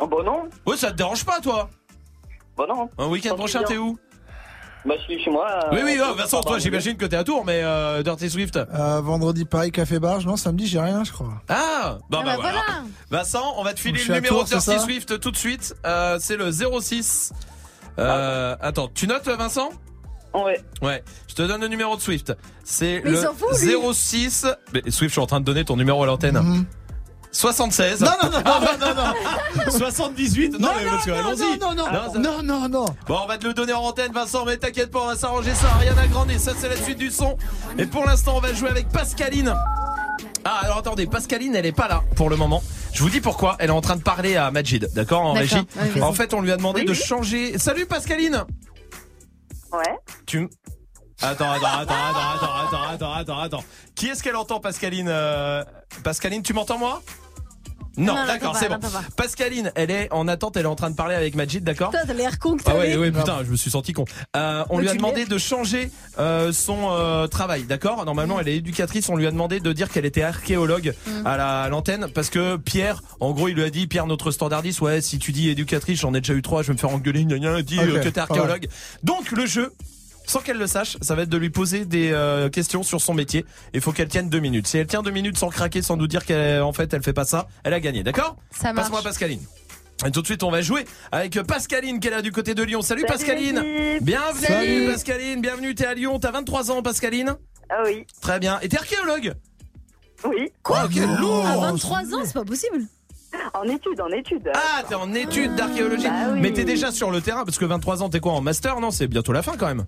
Ah bah non. Ouais, ça te dérange pas, toi Bah non. Un week-end Tant prochain, pis, t'es où Bah, je suis chez moi. Oui, oui, euh, oh, Vincent, toi, j'imagine que t'es à Tours, mais euh, Dirty Swift. Euh, vendredi, pareil, Café Barge. Non, samedi, j'ai rien, je crois. Ah, bah, Ah bah, bah voilà. voilà. Vincent, on va te filer le à numéro Tours, de c'est Dirty ça Swift tout de suite. Euh, c'est le 06. Euh, attends, tu notes, Vincent Ouais. Ouais, je te donne le numéro de Swift. C'est le s'en fout, lui. 06. Mais Swift, je suis en train de donner ton numéro à l'antenne. Mhm. 76. Non, non, non, non, non, non. 78. Non, mais parce que allons-y. Non, non, non, non, non. Bon, on va te le donner en antenne, Vincent, mais t'inquiète pas, on va s'arranger ça. Ariana Grande, ça c'est la suite du son. Et pour l'instant, on va jouer avec Pascaline. Ah, alors attendez, Pascaline, elle est pas là pour le moment. Je vous dis pourquoi. Elle est en train de parler à Majid, d'accord, en régie. En fait, on lui a demandé Oui, de changer. Salut Pascaline. Ouais. Tu. Attends, attends, attends, attends, attends, attends, attends, attends, attends. Qui est-ce qu'elle entend, Pascaline euh, Pascaline, tu m'entends moi? Non, d'accord, c'est bon. Pascaline, elle est en attente, elle est en train de parler avec Majid, d'accord Toi, t'as l'air con que ah ouais, ouais, putain, je me suis senti con. Euh, on lui a demandé de changer euh, son euh, travail, d'accord Normalement, elle est éducatrice. On lui a demandé de dire qu'elle était archéologue Mm. à la- à l'antenne parce que Pierre, en gros, il lui a dit Pierre, notre standardiste, ouais, si tu dis éducatrice, j'en ai déjà eu trois, je vais me faire engueuler, gna gna, dis Ok, euh, que t'es archéologue. Donc le jeu. Sans qu'elle le sache, ça va être de lui poser des euh, questions sur son métier. Il faut qu'elle tienne deux minutes. Si elle tient deux minutes sans craquer, sans nous dire qu'en fait elle fait pas ça, elle a gagné, d'accord Ça marche. Passe-moi Pascaline. Et tout de suite, on va jouer avec Pascaline qui est là du côté de Lyon. Salut, Salut, Pascaline. l'équipe. Bienvenue Salut. Pascaline, bienvenue, t'es à Lyon, t'as 23 ans Pascaline Ah oui. Très bien. Et t'es archéologue Oui. Quoi ok, Non. lourd À 23 ans, c'est pas possible. En études, en études. Ah, t'es en études d'archéologie. Bah oui. Mais t'es déjà sur le terrain parce que 23 ans, t'es quoi en master Non, c'est bientôt la fin quand même.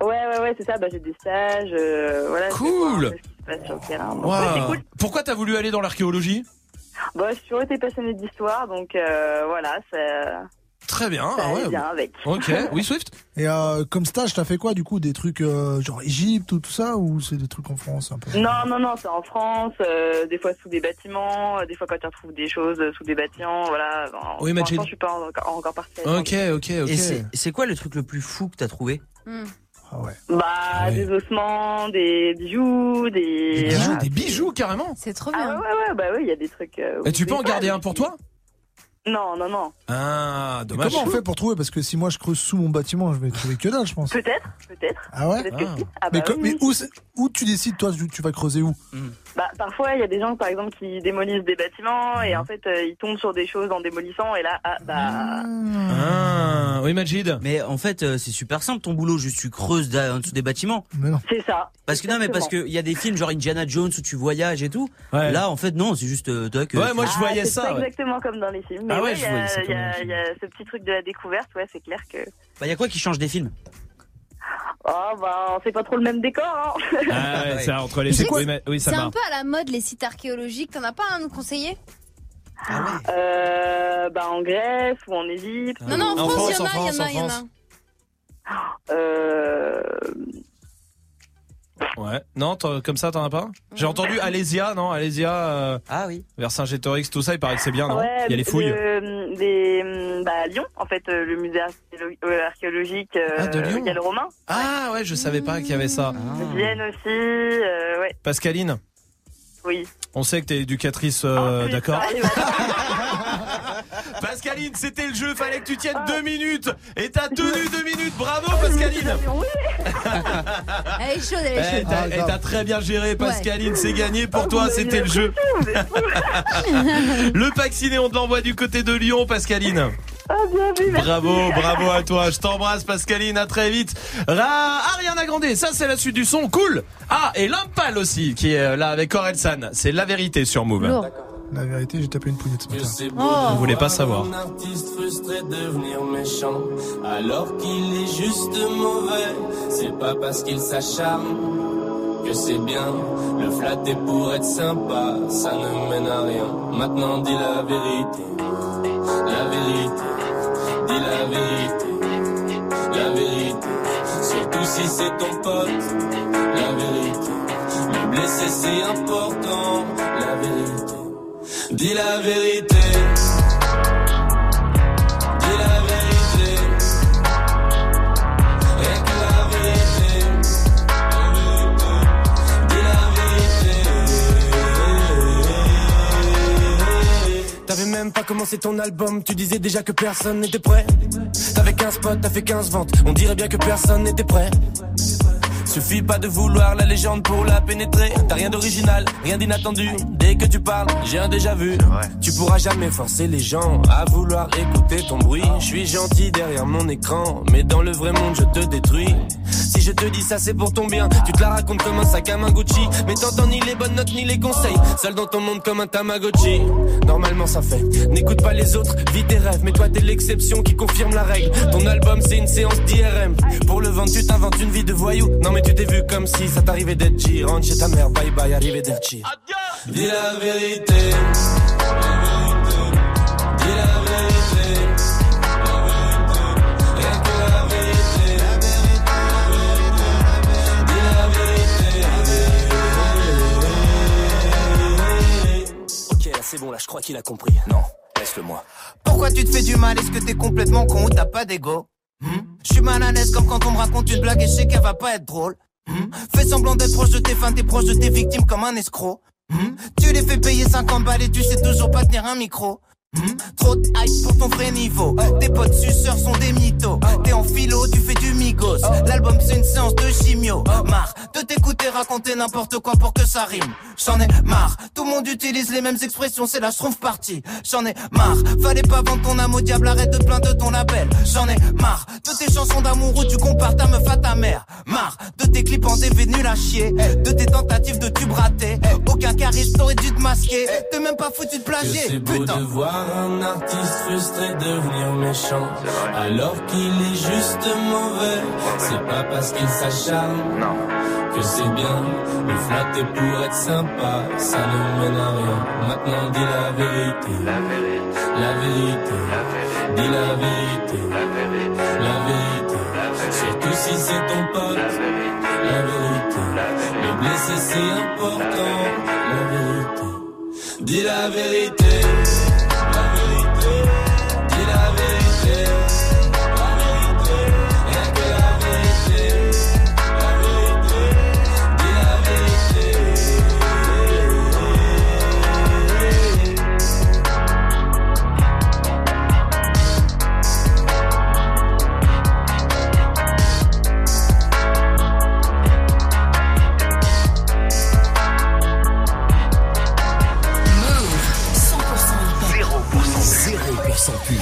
Ouais, ouais, ouais, c'est ça. Bah, j'ai des stages. euh, voilà. Cool. sur le terrain. Donc, ouais, Waouh. c'est cool. Pourquoi t'as voulu aller dans l'archéologie? Bah, j'ai toujours été passionnée d'histoire, donc euh, voilà, ça, Très bien. ça ah ouais. bien avec. Ok, oui Swift Et euh, comme stage, t'as fait quoi du coup Des trucs euh, genre Égypte ou tout ça Ou c'est des trucs en France un peu? Non, non, non, c'est en France, euh, des fois sous des bâtiments, des fois quand tu retrouves des choses sous des bâtiments, voilà. Bon, Oui, l'instant, je suis pas encore, encore partie. Ok, ok, ok. Et c'est quoi le truc le plus fou que t'as trouvé? Hmm. Ah ouais. Bah, Ouais. des ossements, des bijoux, des... Des bijoux, des bijoux carrément. C'est trop Ah bien. ouais, ouais, ouais, bah oui, il y a des trucs... euh, Et tu peux en garder un pour toi? Non, non, non. Ah, dommage. Comment on fait pour trouver? Parce que si moi je creuse sous mon bâtiment, je vais trouver que dalle, je pense. Peut-être, peut-être. Ah ouais? Peut-être que si. Ah mais, bah oui, où, c'est- où tu décides, toi, tu tu vas creuser où? Bah, parfois, il y a des gens, par exemple, qui démolissent des bâtiments et en fait, euh, ils tombent sur des choses en démolissant et là, ah, bah. Ah, oui, Majid. Mais en fait, euh, c'est super simple ton boulot, juste tu creuses en dessous des bâtiments. C'est ça. Parce que non, mais parce qu'il y a des films genre Indiana Jones où tu voyages et tout. Ouais. Là, en fait, non, c'est juste. euh, tac, euh, Ouais, moi, je Ah, voyais c'est ça, ouais. exactement comme dans les films. Mais Ah ouais, ouais, je il y, voyais a- ça il comme y il y a ce petit truc de la découverte, ouais, c'est clair que. Bah, y a quoi qui change des films? Oh, bah, c'est pas trop le même décor, hein. Ah, ouais, ça, entre les C'est oui, mais- oui, ça C'est un peu à la mode les sites archéologiques. T'en as pas un à nous conseiller? Euh, bah, en Grèce ou en Égypte. Non, non, en En France, il y en a, il y en a, il y en en a. Euh. Ouais. Non, comme ça, t'en as pas J'ai entendu Alésia, non Alésia. euh, Ah oui. Vercingétorix, tout ça, il paraît que c'est bien, non ouais, Il y a les fouilles. le- des, bah, Lyon, en fait, euh, le musée euh, archéologique. euh, Ah, de Lyon Il y a le Romain. Ah ouais, je savais pas qu'il y avait ça. Vienne aussi, euh, ouais, Pascaline, oui. on sait que t'es éducatrice, euh, Plus, d'accord Pascaline, c'était le jeu, fallait que tu tiennes deux minutes Et t'as tenu deux minutes, bravo Pascaline Elle est chaude, elle Eh, est chaude. t'as- eh, t'as très bien géré Pascaline, c'est gagné pour toi, c'était le jeu. le pack ciné, on te l'envoie du côté de Lyon, Pascaline. Ah, bien vu, merci. Bravo, bravo à toi. Je t'embrasse, Pascaline. À très vite. Ra Ariana Grande, ça c'est la suite du son. Cool. Ah, et Limpal aussi, qui est là avec Orelsan. C'est la vérité sur Move. Lourd. La vérité, j'ai tapé une pouillette ce matin. Oh. Vous voulez pas savoir. Un artiste frustré devenir méchant alors qu'il est juste mauvais. C'est pas parce qu'il s'acharne que c'est bien. Le flatter pour être sympa, ça ne mène à rien. Maintenant dis la vérité, la vérité, dis la vérité, la vérité. Surtout si c'est ton pote, la vérité. Le blesser c'est important, la vérité. Dis la vérité. Dis la vérité. Que la vérité. Dis la vérité. T'avais même pas commencé ton album, tu disais déjà que personne n'était prêt. T'avais 15 potes, t'as fait 15 ventes, on dirait bien que personne n'était prêt. Suffit pas de vouloir la légende pour la pénétrer. T'as rien d'original, rien d'inattendu. Dès que tu parles, j'ai un déjà vu. Tu pourras jamais forcer les gens à vouloir écouter ton bruit. Je suis gentil derrière mon écran, mais dans le vrai monde je te détruis. Si je te dis ça c'est pour ton bien, tu te la racontes comme un sac à main Gucci. Mais t'entends ni les bonnes notes ni les conseils. Seul dans ton monde comme un Tamagotchi. Normalement ça fait. N'écoute pas les autres, vis tes rêves. Mais toi t'es l'exception qui confirme la règle. Ton album c'est une séance d'IRM. Pour le vendre tu t'inventes une vie de voyou. Non mais tu t'es vu comme si ça t'arrivait d'être G. Rentre chez ta mère, bye bye, arrivé d'être Dis la vérité. Dis la vérité. Dis la vérité. Ok là c'est bon là je crois qu'il a compris. Non, laisse-le moi. Pourquoi tu te fais du mal? Est-ce que t'es complètement con ou t'as pas d'ego? Je suis mal à l'aise comme quand on me raconte une blague et je sais qu'elle va pas être drôle. Hmm? Fais semblant d'être proche de tes fans, t'es proche de tes victimes comme un escroc. Hmm? Tu les fais payer 50 balles et tu sais toujours pas tenir un micro. Hmm? Trop de hype pour ton vrai niveau. Tes potes suceurs sont des mythos. T'es en philo, tu fais du migos. L'album c'est une séance de chimio. Marre de t'écouter raconter n'importe quoi pour que ça rime. J'en ai marre. Tout le monde utilise les mêmes expressions, c'est la schtroumpf partie. J'en ai marre. Fallait pas vendre ton âme au diable, arrête de plaindre de ton label. J'en ai marre de tes chansons d'amour où tu compares ta meuf à ta mère. Marre de tes clips en DV nul à chier. De tes tentatives de tube raté. Aucun charisme t'aurait dû te masquer. T'es même pas foutu de plagier. Putain. de voir un artiste frustré devenir méchant alors qu'il est juste mauvais. C'est pas parce qu'il s'acharne que c'est bien. Le flatter pour être sympa, ça ne mène à rien. Maintenant dis la vérité, la vérité, dis la vérité, la vérité. Surtout si c'est ton pote, la vérité. Le blesser c'est important, la vérité. Dis la vérité.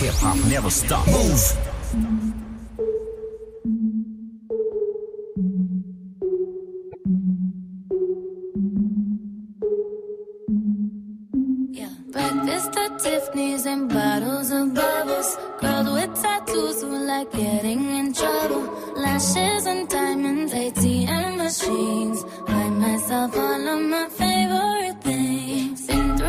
Hop never stop. Move. Breakfast at Tiffany's and bottles of bubbles. Girls with tattoos who like getting in trouble. Lashes and diamonds, ATM machines. Buy myself all of my favorite things.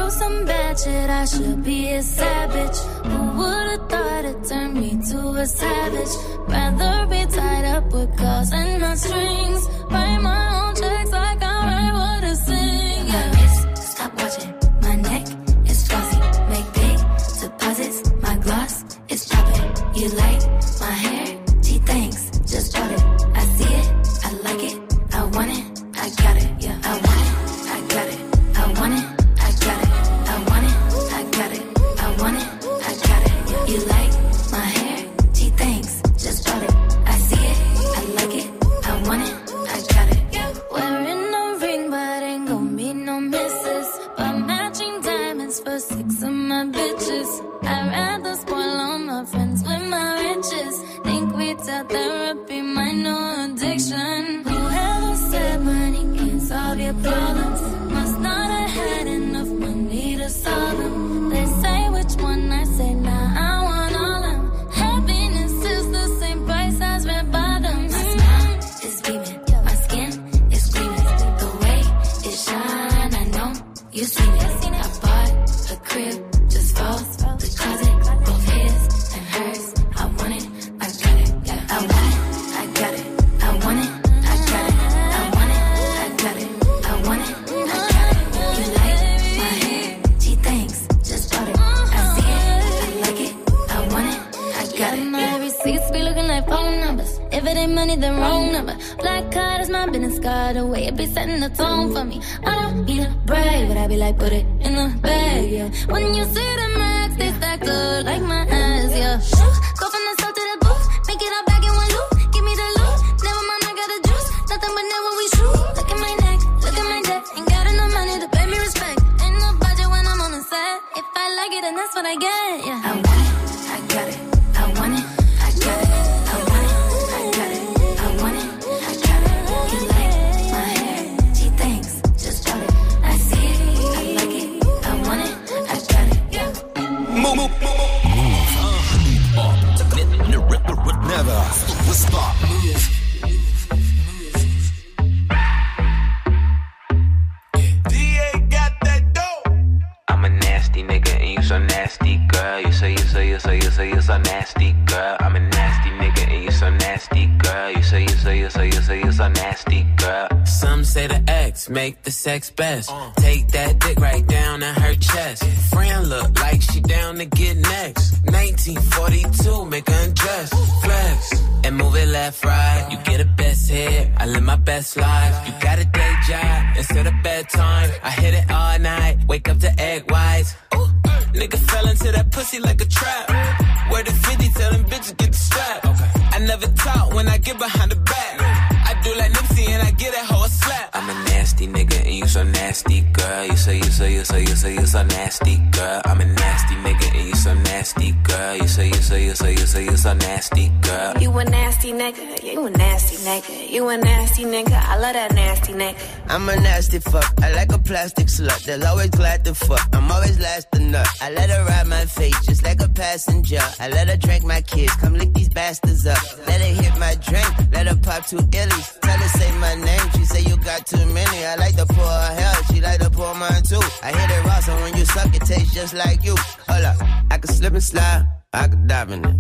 Some bad shit, I should be a savage. Who would've thought it turned me to a savage? Rather be tied up with calls and not strings. Write my own checks like I my business card. The way it be setting the tone for me. I don't need a brag, but I be like, put it in the bag, yeah. When you see the max, they stack up like my say you say you say you so nasty, girl. I'm a nasty nigga and you're so nasty, girl. You say you say you say you say you're so nasty, girl. Some say the X make the sex best. Take that dick right down in her chest. Friend look like she down to get next. 1942, make her undress. Flex and move it left, right. You get a best hit. I live my best life. You got a day job instead of bedtime. I hit it all night. Wake up to egg whites. Ooh, nigga fell into that pussy like a trap. Where the 50 tell them bitches get the strap. I never talk when I get behind the back. I do like Nipsey and I get that hoe a slap. I'm a nasty nigga and you so nasty, girl. You say you say you say you say you so nasty, girl. I'm a nasty nigga and you so nasty, girl. You say you say you say you say you so nasty, girl. You a nasty nigga, you a nasty nigga, you a nasty nigga, I love that nasty nigga. I'm a nasty fuck. I like a plastic slut. That's always glad to fuck. I'm always last to nut. I let her ride my face just like a passenger. I let her drink my kids. Come lick these bastards up. Let her hit my drink. Let her pop two illies. Tell her say my name. She say you got too many. I like to pour her hair. She like to pour mine too. I hit it raw, so when you suck, it tastes just like you. Hold up. I can slip and slide. I can dive in it.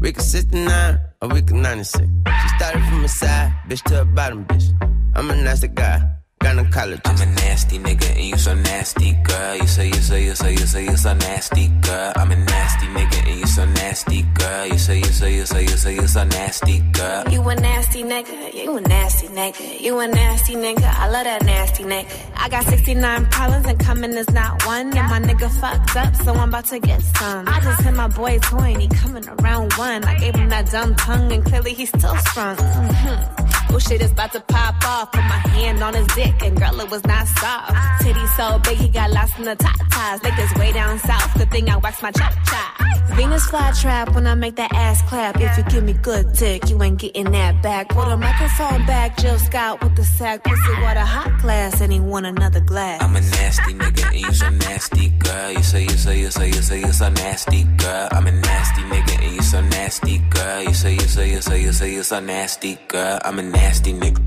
We can 69 or we can 96. She started from the side, bitch to a bottom, bitch. I'm a nasty guy. Gynecologist. I'm a nasty nigga and you so nasty, girl. You say you say you say you say you so nasty, girl. I'm a nasty nigga and you so nasty, girl. You say you say you say you say you so nasty, girl. You a nasty nigga, you a nasty nigga, you a nasty nigga, I love that nasty nigga. I got 69 problems and coming is not one. And my nigga fucked up, so I'm about to get some. I just hit my boy toy and he coming around one. I gave him that dumb tongue and clearly he's still sprung. Mhm. Oh shit is about to pop off. Put my hand on his dick and girl, it was not soft. Titty so big, he got lost in the top ties. Like this way down south. Good thing I waxed my chop chop. Venus fly trap when I make that ass clap. If you give me good dick, you ain't getting that back. Put a microphone back, Jill Scott with the sack. Pussy water hot glass, and he want another glass. I'm a nasty nigga and you so nasty, girl. You say, you say, you say, you say, you so nasty, girl. I'm a nasty nigga and you so nasty, girl. You say, you say, you say, you say, you so nasty, girl. I'm a nasty nigga.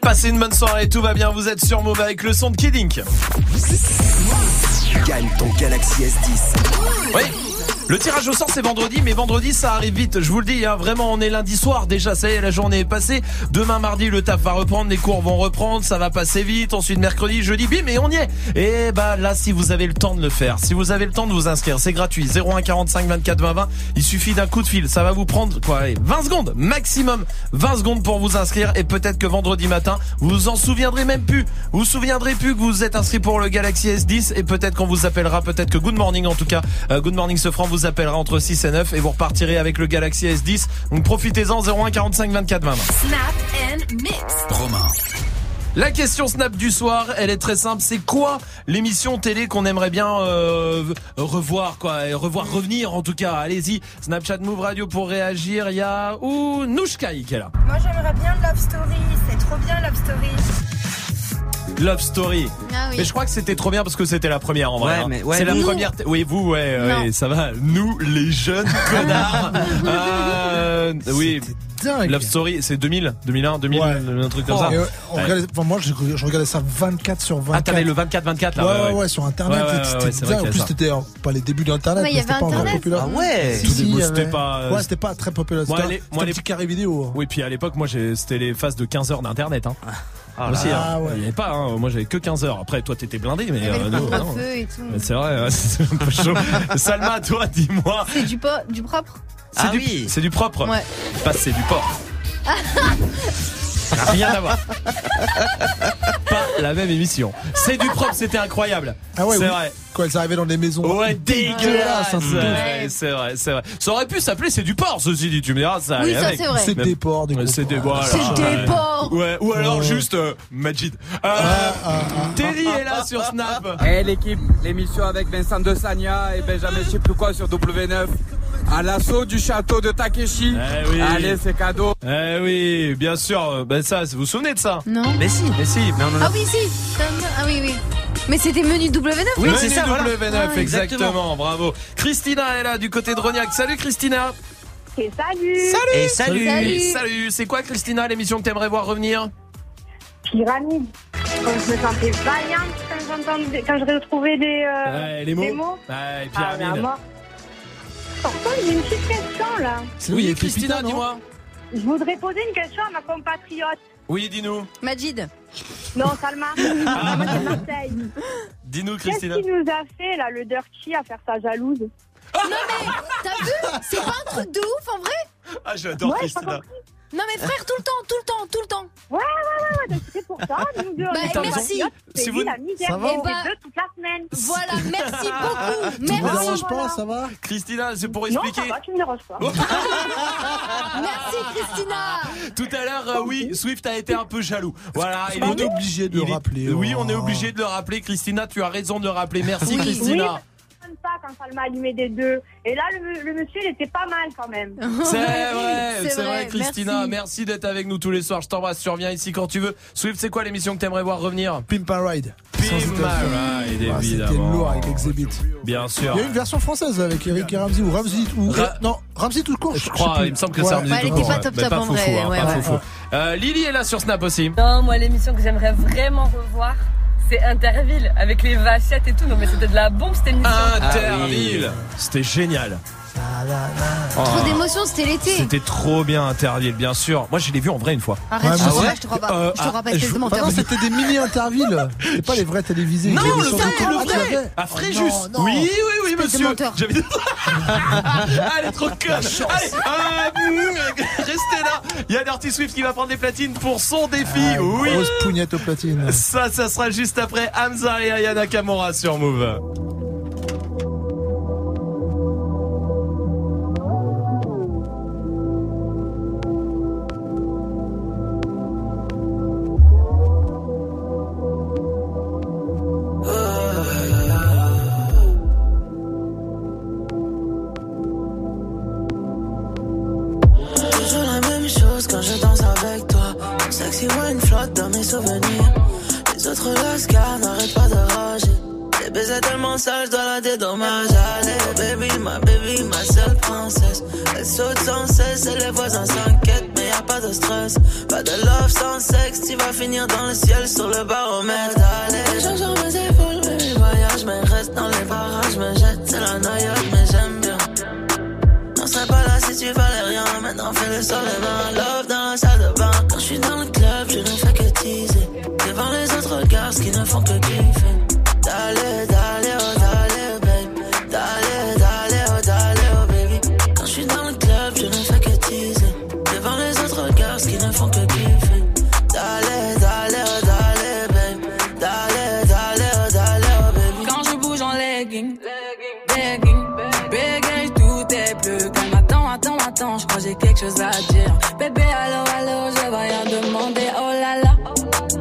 Passez une bonne soirée, tout va bien, vous êtes sur Move avec le son de Kidink. Gagne ton Galaxy S10. Oui. Le tirage au sort c'est vendredi, mais vendredi ça arrive vite. Je vous le dis, hein, vraiment, on est lundi soir déjà. Ça y est, la journée est passée. Demain mardi, le taf va reprendre, les cours vont reprendre, ça va passer vite. Ensuite mercredi, jeudi, bim, et on y est. Et bah là, si vous avez le temps de le faire, si vous avez le temps de vous inscrire, c'est gratuit. 01 45 24 20 20. Il suffit d'un coup de fil. Ça va vous prendre quoi allez, 20 secondes maximum, 20 secondes pour vous inscrire. Et peut-être que vendredi matin, vous vous en souviendrez même plus. Vous vous souviendrez plus que vous êtes inscrit pour le Galaxy S10 et peut-être qu'on vous appellera, peut-être que Good Morning en tout cas, euh, Good Morning Sofran vous appellera entre 6 et 9 et vous repartirez avec le Galaxy S10. Donc profitez-en 01 45 24 20 20. Snap and mix. Romain. La question Snap du soir, elle est très simple. C'est quoi l'émission télé qu'on aimerait bien euh, revoir, quoi, et revoir revenir en tout cas? Allez-y, Snapchat Move Radio pour réagir. Il y a ou Nouchkai qui est là. Moi j'aimerais bien Love Story, c'est trop bien Love Story. Love Story. Ah oui. Mais je crois que c'était trop bien parce que c'était la première en vrai. Ouais, hein. mais- ouais, c'est la nous. première. t- Oui, vous, ouais, ça va. Nous, les jeunes connards. Euh, oui. dingue. Love Story, c'est 2000, 2001, 2000, un truc comme ça. Et, euh, on Ouais. regardait- enfin, moi, je, je regardais ça 24 sur 24. Ah, t'avais le 24-24 là. Ouais, ouais, ouais, sur internet. Ouais, ouais, c'était ouais, c'est vrai dingue. qu'il y En plus, ça. c'était euh, pas les débuts d'internet, Ouais, il y mais c'était avait pas encore Internet. populaire. Ah ouais. Si, si, c'était avait- pas, euh, Ouais, c'était pas très populaire. Moi, C'était un- moi, c'était un les- petit carré vidéo. Oui, puis à l'époque, moi, j'ai- c'était les phases de 15 heures d'internet. Hein. Ah, Aussi, là. hein. Ah, ouais. Il y avait pas, hein. moi j'avais que 15 heures. Après, toi t'étais blindé, mais Il y avait euh, le nous, non. contre-feu et tout. Mais C'est vrai, ouais, c'est un peu chaud. Salma, toi, dis-moi. C'est du, po- du propre? C'est Ah du, oui. c'est du propre. Ouais. Pas c'est du porc. Rien à voir. Pas la même émission. C'est du propre, c'était incroyable. Ah ouais, c'est oui. vrai. Quand elles arrivaient dans des maisons. Ouais, dégueulasse. hein, Ouais, C'est vrai, c'est vrai. Ça aurait pu s'appeler c'est du porc, ceci dit. Tu me diras, ça. Oui, allait ça, avec. c'est vrai. C'est des porcs, des Ouais, gros C'est des porcs. voilà. C'est des Ouais. porcs Ouais, ou alors juste euh, Majid. Euh, Terry est là sur Snap. Eh l'équipe, l'émission avec Vincent de Sagna et Benjamin je sais plus quoi sur W9. À l'assaut du château de Takeshi. Eh oui. Allez, c'est cadeau. Eh oui, bien sûr. euh, Ben ça, vous vous souvenez de ça Non Mais si. Mais si, mais on en a Ah oui, si Ah oui, oui. Mais c'était menu W9 Oui, c'est ça, voilà. W9, Ah, exactement. Bravo. Christina est là du côté de Rognac. Salut Christina. Et salut Salut. Et salut. Salut. Salut. C'est quoi Christina l'émission que t'aimerais voir revenir Pyramide. Quand je me sentais vaillante quand quand je retrouvais des, euh, Ouais, les mots. des mots. Ouais, Ah, Par contre, j'ai une petite question là. C'est oui, Christina, dis-moi. Je voudrais poser une question à ma compatriote. Oui, dis-nous. Majid Non, Salma. Ah. Moi, c'est Marseille. Dis-nous Qu'est-ce Christina. qui nous a fait là, le dirty à faire sa jalouse Non mais, t'as vu? C'est pas un truc de ouf en vrai? Ah, j'adore Ouais, Christina. Non mais frère, tout le temps, tout le temps, tout le temps Ouais, ouais, ouais, ouais, c'est pour ça. Nous deux, on Bah, merci. C'est vous- la misère. Ça va Eh bah, toute la semaine. Voilà, merci beaucoup Tu vous Merci dérange pas, voilà. ça va Christina, c'est pour Non, expliquer. ça va, tu me déranges pas. Merci Christina Tout à l'heure, euh, oui, Swift a été un peu jaloux. Voilà, il On est obligé de le est- rappeler. Oui, on est obligé de le rappeler. Christina, tu as raison de le rappeler. Merci, Oui. Christina. Comme ça, quand Salma allumait des deux. Et là, le, le monsieur, il était pas mal quand même. C'est vrai, c'est c'est vrai, vrai, Christina. merci. Merci, d'être avec nous tous les soirs. Je t'embrasse. Tu reviens ici quand tu veux. Swift, c'est quoi l'émission que t'aimerais voir revenir? Pimp and Ride. Pimp Ride, Ah, C'était évidemment. lourd avec Exhibit. Bien sûr. Il y a une version française avec Eric et Ramsey ou Ramsey ou Ra- non Ramsey tout court. Je crois, il me semble que ça Ouais. me Ouais, elle était pas top top en vrai, hein, ouais, pas ouais. foufou. Euh, Lily est là sur Snap aussi. Non, moi, l'émission que j'aimerais vraiment revoir, c'est Interville, avec les vachettes et tout. Non, mais c'était de la bombe, cette émission. Interville. C'était génial. Trop Oh. d'émotions, c'était l'été C'était trop bien Interville, bien sûr. Moi, je l'ai vu en vrai une fois. Arrête, Ouais, je, te crois pas, je te crois pas, Euh, je te crois ah, pas, espèce je- de menteur non, c'était des mini intervilles. C'est pas les vrais télévisés. Non, le vrai, le Ah, vrai. À Oh, Fréjus. non, non. Oui, oui, oui, monsieur. J'avais- Elle est trop conne. Allez, ah, mmh, restez là. Il y a Dirty Swift qui va prendre des platines pour son défi. Ah, oui. Grosse pougnette aux platines. Ça, ça sera juste après Hamza et Ayana Kamora sur Move. Je dois la dédommager. Allez, baby, ma baby, ma seule princesse. Elle saute sans cesse et les voisins s'inquiètent, mais y a pas de stress. Pas de love sans sexe, tu vas finir dans le ciel sur le baromètre. Allez, je sur mes épaules, mais les voyages, mais reste dans les barrages, me jette, c'est la noyade, mais j'aime bien. Non, serais pas là si tu valais rien. Maintenant, fais le sol les mains. Love dans la salle de bain. Quand je suis dans le club, je ne fais que teaser. Devant les autres regards, qui ne font que kiffer. À dire. Bébé, allô, allô, je vais rien demander. Oh là là,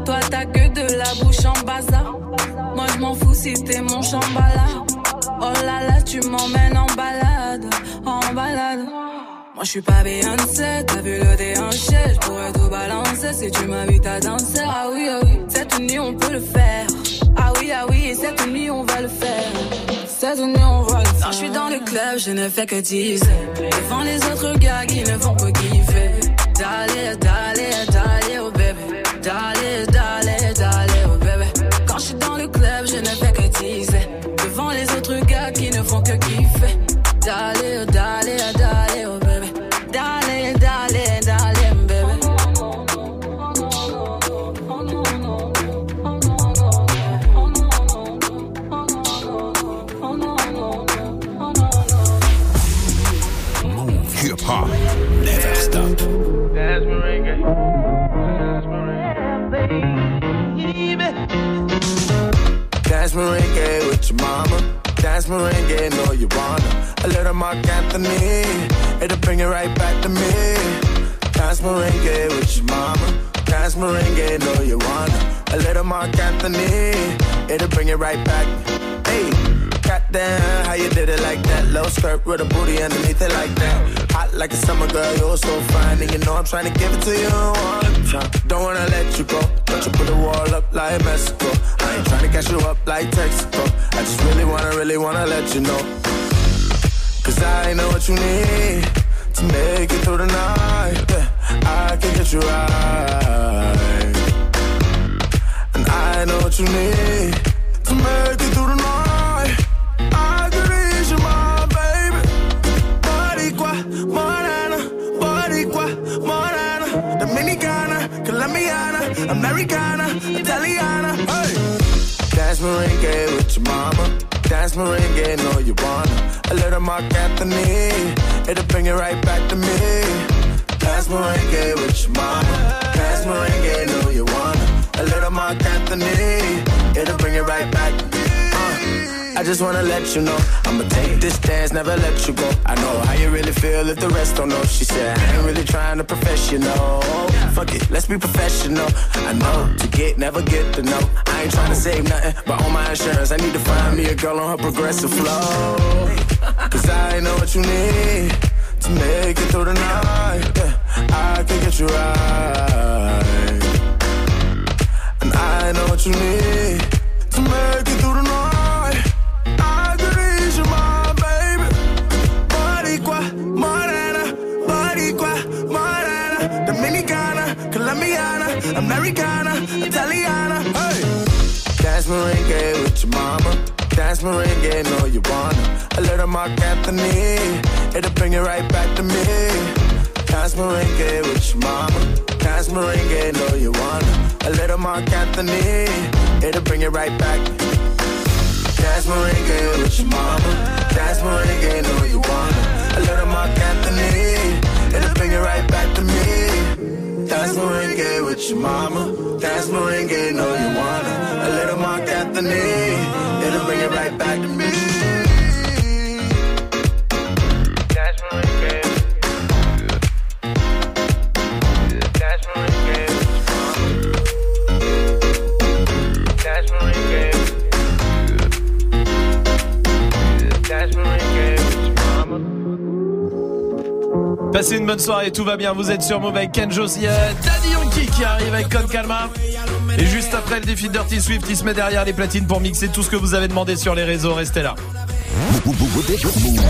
toi t'as que de la bouche en bazar. Moi je m'en fous si t'es mon chambala. Oh là là, tu m'emmènes en balade, en balade. Moi je suis pas Beyoncé, t'as vu le déhanché, je pourrais tout balancer si tu m'invites à danser. Ah oui, ah oui, cette nuit on peut le faire. Ah oui, ah oui, et cette nuit on va le faire. Cette nuit on va le faire. Quand je suis dans le club, je ne fais que teaser. Devant les autres gars qui ne font que kiffer. Dale, dale, dale, oh bébé. Dale, dale, dale, oh bébé. Quand je suis dans le club, je ne fais que teaser. Devant les autres gars qui ne font que kiffer. Merengue with your mama. Dance merengue, know you wanna. A little Mark Anthony, it'll bring it right back to me. Dance merengue with your mama. Dance merengue, know you wanna. A little Mark Anthony, it'll bring it right back. Hey, goddamn, how you did it like that? Low skirt with a booty underneath it like that. Hot like a summer girl, you're so fine, and you know I'm trying to give it to you one time. Don't wanna let you go, but you put a wall up like Mexico. I ain't trying to catch you up like Texaco. I just really wanna, really wanna let you know. Cause I know what you need to make it through the night. Yeah, I can get you right. And I know what you need to make it through the night. Americana, Italiana. Hey. Dance merengue with your mama. Dance merengue, know you wanna. A little Mark Anthony, it'll bring it right back to me. Dance merengue with your mama. Dance merengue, know you wanna. A little Mark Anthony, it'll bring it right back. I just wanna let you know I'ma take this dance, never let you go. I know how you really feel if the rest don't know. She said, I ain't really trying to professional. Fuck it, let's be professional. I know to get, never get to know. I ain't trying to save nothing, but on my insurance, I need to find me a girl on her progressive flow. Cause I know what you need to make it through the night. I can get you right. And I know what you need to make it through the night. Americana, Italiana. Hey. Dance merengue with your mama. Dance merengue, know you wanna. A little Mark Anthony, it'll bring it right back to me. Dance merengue with your mama. Dance merengue, know you wanna. A little Mark Anthony, it'll bring it right back. Dance merengue with your mama. Dance merengue, know you wanna. A little Mark Anthony, it'll bring it right back to me. Dance merengue with your mama. Dance merengue, know you wanna. A little Mark Anthony, it'll bring it right back to me. Passez une bonne soirée, tout va bien. Vous êtes sur avec Kenjo. Il y Daddy qui arrive avec Con Calma. Et juste après le défi de Dirty Swift, il se met derrière les platines pour mixer tout ce que vous avez demandé sur les réseaux. Restez là.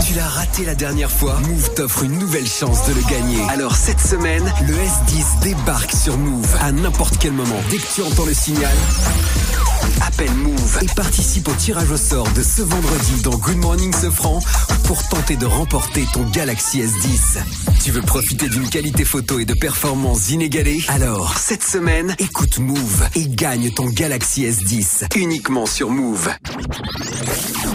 Tu l'as raté la dernière fois Move t'offre une nouvelle chance de le gagner. Alors cette semaine, le S10 débarque sur Move à n'importe quel moment. Dès que tu entends le signal, appelle Move et participe au tirage au sort de ce vendredi dans Good Morning Sofran pour tenter de remporter ton Galaxy S10. Tu veux profiter d'une qualité photo et de performances inégalées? Alors, cette semaine, écoute Move et gagne ton Galaxy S10 uniquement sur Move.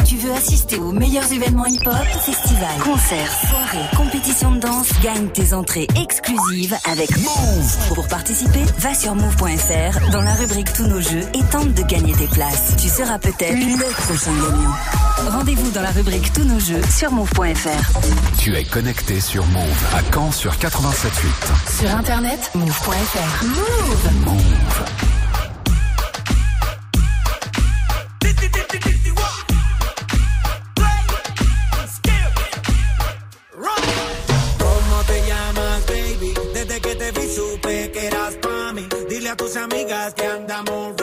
Tu veux assister aux meilleurs événements hip-hop, festivals, concerts, soirées, compétitions de danse, gagne tes entrées exclusives avec Move. Pour participer, va sur move.fr dans la rubrique Tous nos jeux et tente de gagner tes places. Tu seras peut-être le prochain gagnant. Rendez-vous dans la rubrique Tous nos jeux sur move.fr. Tu es connecté sur Move à Caen sur 87.8. Sur internet, move.fr. Move. Move. ¿Cómo te llamas, baby? Desde que te vi supe que eras pa' mí. Dile a tus amigas que andamos ready.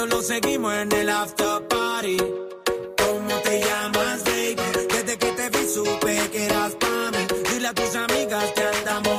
Esto lo seguimos en el after party. ¿Cómo te llamas, baby? Desde que te vi supe que eras pa' mí. Dile a tus amigas que andamos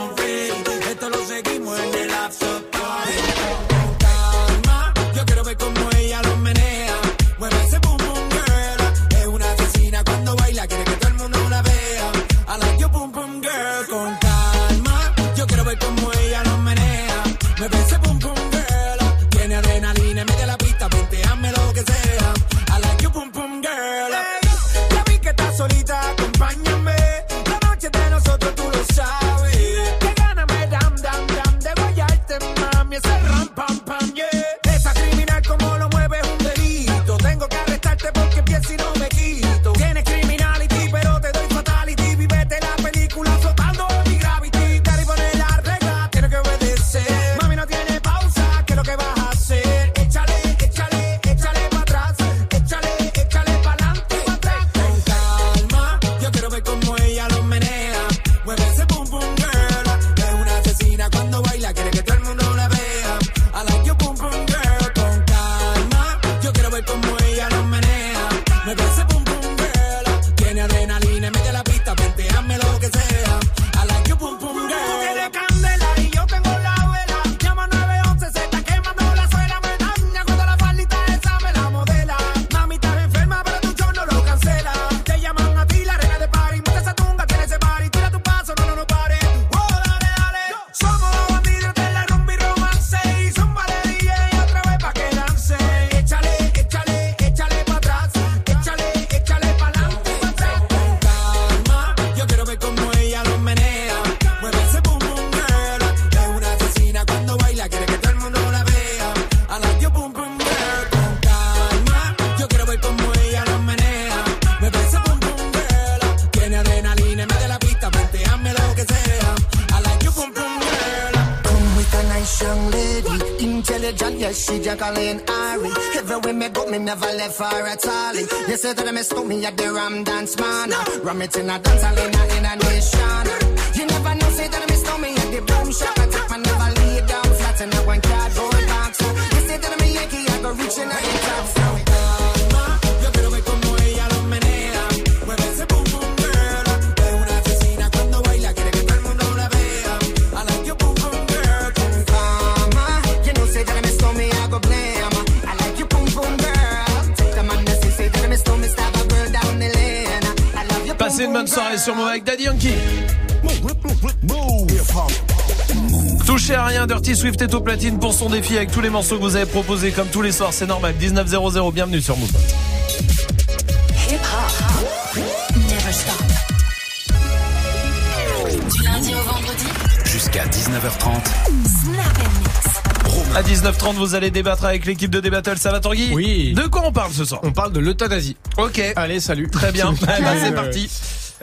Jacqueline Ari. Everywhere me go, me never left her at all. You say that me stole me at the Ram Dance Man. Ram it in a dance hall in a, in a nation. You never know, say that me stole me at the boom shop. I take my never lay down flat in a one cardboard Sur Move avec Daddy Yankee. Touchez à rien, Dirty Swift est au platine pour son défi avec tous les morceaux que vous avez proposés comme tous les soirs, c'est normal. 19.00, bienvenue sur Move. Du lundi au vendredi. Jusqu'à 19h30. Snap and mix. À 19h30, vous allez débattre avec l'équipe de Débattle, ça va Tanguy? Oui. De quoi on parle ce soir? On parle de l'euthanasie. Ok. Allez, salut. Très bien. Ben, c'est parti.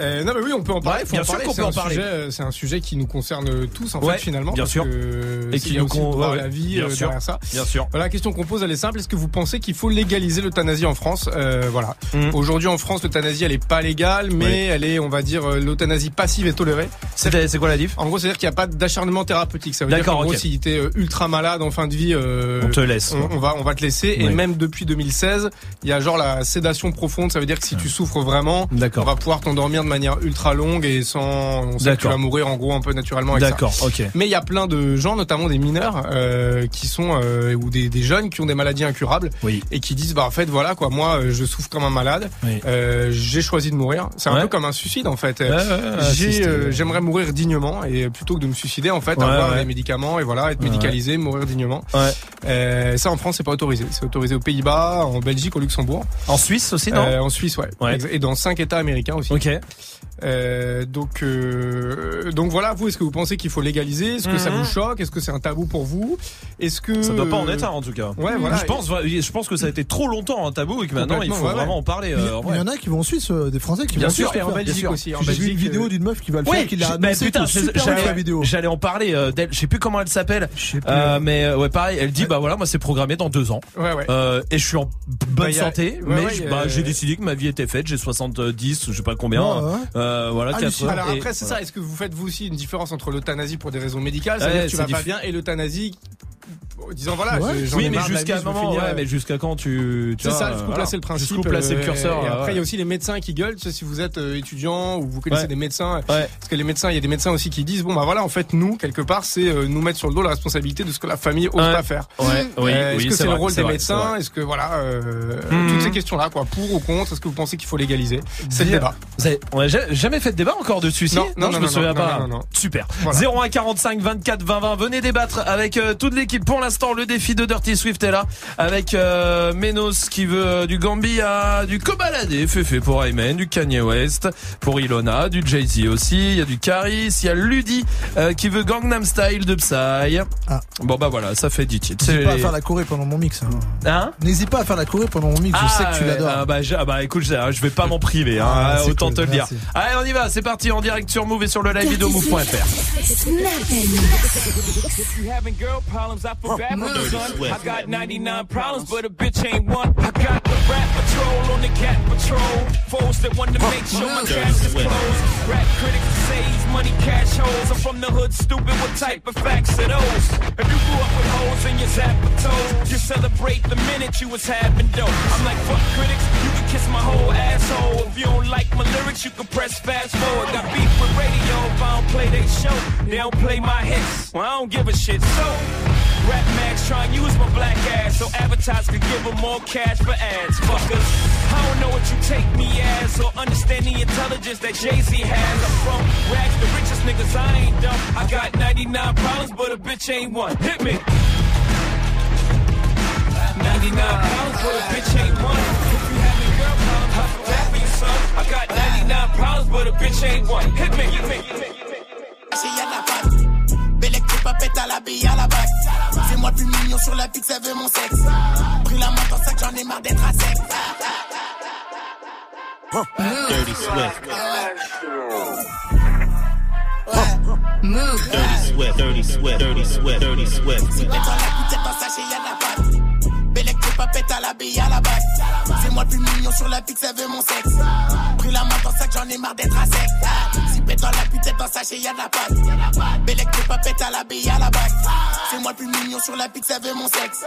Euh, non mais oui, on peut en parler. Ouais, faut bien en sûr qu'on C'est peut un en parler. sujet, euh, C'est un sujet qui nous concerne tous en Ouais, fait finalement. bien parce sûr. que Et qui nous aussi le con- droit à ouais, la vie bien euh, sûr. derrière ça. Bien sûr. Voilà, la question qu'on pose, elle est simple. Est-ce que vous pensez qu'il faut légaliser l'euthanasie en France? Euh, Voilà. Aujourd'hui en France, l'euthanasie elle est pas légale, mais Mm. Oui. elle est, on va dire, l'euthanasie passive est tolérée. C'est quoi la diff? En gros, c'est-à-dire qu'il n'y a pas d'acharnement thérapeutique. Ça veut dire qu'en gros, si t'es euh, ultra malade en fin de vie, euh, On te laisse, On, va, on va te laisser. Et même depuis 2016, il y a genre la sédation profonde. Ça veut dire que si tu souffres vraiment, on va pouvoir t'endormir de manière ultra longue et sans, on sait que tu vas mourir en gros un peu naturellement. D'accord, ok. Mais il y a plein de gens, notamment des mineurs, euh, qui sont euh, ou des, des jeunes qui ont des maladies incurables Oui. et qui disent bah en fait voilà quoi, moi euh, je souffre comme un malade, Oui. euh, j'ai choisi de mourir. C'est un Ouais. peu comme un suicide en fait. Ouais, ouais. j'aimerais mourir dignement et plutôt que de me suicider en fait, Ouais, avoir ouais. des médicaments et voilà être Ouais. médicalisé, mourir dignement. Euh, ça en France c'est pas autorisé. C'est autorisé aux Pays-Bas, en Belgique, au Luxembourg. En Suisse aussi, non? Euh, En Suisse ouais. Et dans cinq États américains aussi. Ok. Euh, donc, euh, donc voilà, vous, est-ce que vous pensez qu'il faut légaliser? Est-ce que ça Mhm. vous choque? Est-ce que c'est un tabou pour vous? Est-ce que Ça doit pas en être un en tout cas. Ouais, voilà. Je pense, je pense que ça a été trop longtemps un tabou et que maintenant il faut ouais, ouais. vraiment en parler. Il y, euh, en il vrai. y en a qui vont en Suisse, euh, des Français qui Bien vont en sûr, Suisse et en le faire. Belgique Bien sûr. aussi, en J'ai vu une vidéo euh, d'une meuf qui va le faire, qui l'a bah, annoncé putain, j'allais- la vidéo. J'allais en parler euh, d'elle, je sais plus comment elle s'appelle. Euh, mais ouais, pareil, elle dit bah voilà, moi c'est programmé dans deux ans. Ouais, ouais. Euh, et je suis en bonne Bah, santé, mais bah, j'ai décidé que ma vie était faite. J'ai 70, je sais pas combien. Euh, voilà, Ah, 80. Alors après, c'est ça. Est-ce que vous faites vous aussi une différence entre l'euthanasie pour des raisons médicales, c'est-à-dire que tu vas pas bien, et l'euthanasie disant voilà, Ouais. Oui, ai mais jusqu'à moment, finir, ouais, euh, mais jusqu'à quand tu, tu C'est ça, euh, jusqu'où voilà. placer le principe. Jusqu'où placer le euh, curseur. Et euh, après, il y a aussi les médecins qui gueulent. Si vous êtes euh, étudiant ou vous connaissez Ouais. des médecins, Ouais. parce que les médecins, il y a des médecins aussi qui disent bon bah voilà, en fait, nous quelque part, c'est euh, nous mettre sur le dos la responsabilité de ce que la famille ose Ouais. pas faire. Ouais, oui, Euh, Est-ce oui, que c'est le rôle des vrai, médecins? Est-ce que voilà, euh, Mhm. toutes ces questions-là, quoi, pour ou contre Est-ce que vous pensez qu'il faut légaliser C'est le débat? Vous avez- on a ja- jamais fait de débat encore dessus, si? Non, non, je non, me non, souviens non, pas. non, non, non. Super. Voilà. 01 45 24 20 20. Venez débattre avec euh, toute l'équipe. Pour l'instant, le défi de Dirty Swift est là avec euh, Menos qui veut euh, du Gambia, du Kobalade, Fefe pour Ayman, du Kanye West pour Ilona, du Jay-Z aussi. Il y a du Caris, il y a Ludi euh, qui veut Gangnam Style de Psy. Ah. Bon bah voilà, ça fait 10 titres. N'hésite pas à faire la choré pendant mon mix. hein. Hein N'hésite pas à faire la choré pendant mon mix, je sais que tu ouais, l'adores. Ah bah, ah bah, écoute, je, je vais pas m'en priver, hein, Ah, autant cool, te le dire. Allez, on y va, c'est parti en direct sur Move et sur le live vidéo move.fr. If you having girl problems, I feel bad for the son. I got 99 problems, but a bitch ain't one. I got the rap patrol on the cat patrol. Foes that want to make sure my cash is closed. Rap critics say he's money cash holes. I'm from the hood, stupid. What type of facts are those? If you grew up with holes in your zapper toes, you celebrate the minute you was having dope. I'm like, fuck critics, you can kiss my whole asshole. If you don't like my lyrics, you can press fast forward. Got beef with radio if I don't play they show. They don't play my hits. Well, I don't give a shit. So, Rap Max try and use my black ass so advertisers could give them more cash for ads. Fuckers, I don't know what you take me as or understand the intelligence that Jay Z has. I'm from rags, the richest niggas. I ain't dumb. I got 99 problems, but a bitch ain't one. Hit me. 99 problems, but a bitch ain't one. If you having girl problems, I feel bad for you, son. I got 99 problems, but a bitch ain't one. Hit me. Hit me. Chez y'a la patte. Papette à la bille à la bague. C'est moi le plus mignon sur la pique, ça veut mon sexe. Pris la main dans sac, j'en ai marre d'être à sec. Dirty Swift. Move. Dirty Swift. Dirty Swift. Dirty Swift. Dirty Swift. Si t'es dans la pute, dans sachet, y'a de la patte. Papette à la bille à la bague. C'est moi le plus mignon sur la pique, ça veut mon sexe. Pris la main dans sac, j'en ai marre d'être à sec. Si pète dans la pute, dans sachet, y'a de la patte. Bellec qui papette à la bille à la bague. C'est moi le plus mignon sur la pique, ça veut mon sexe.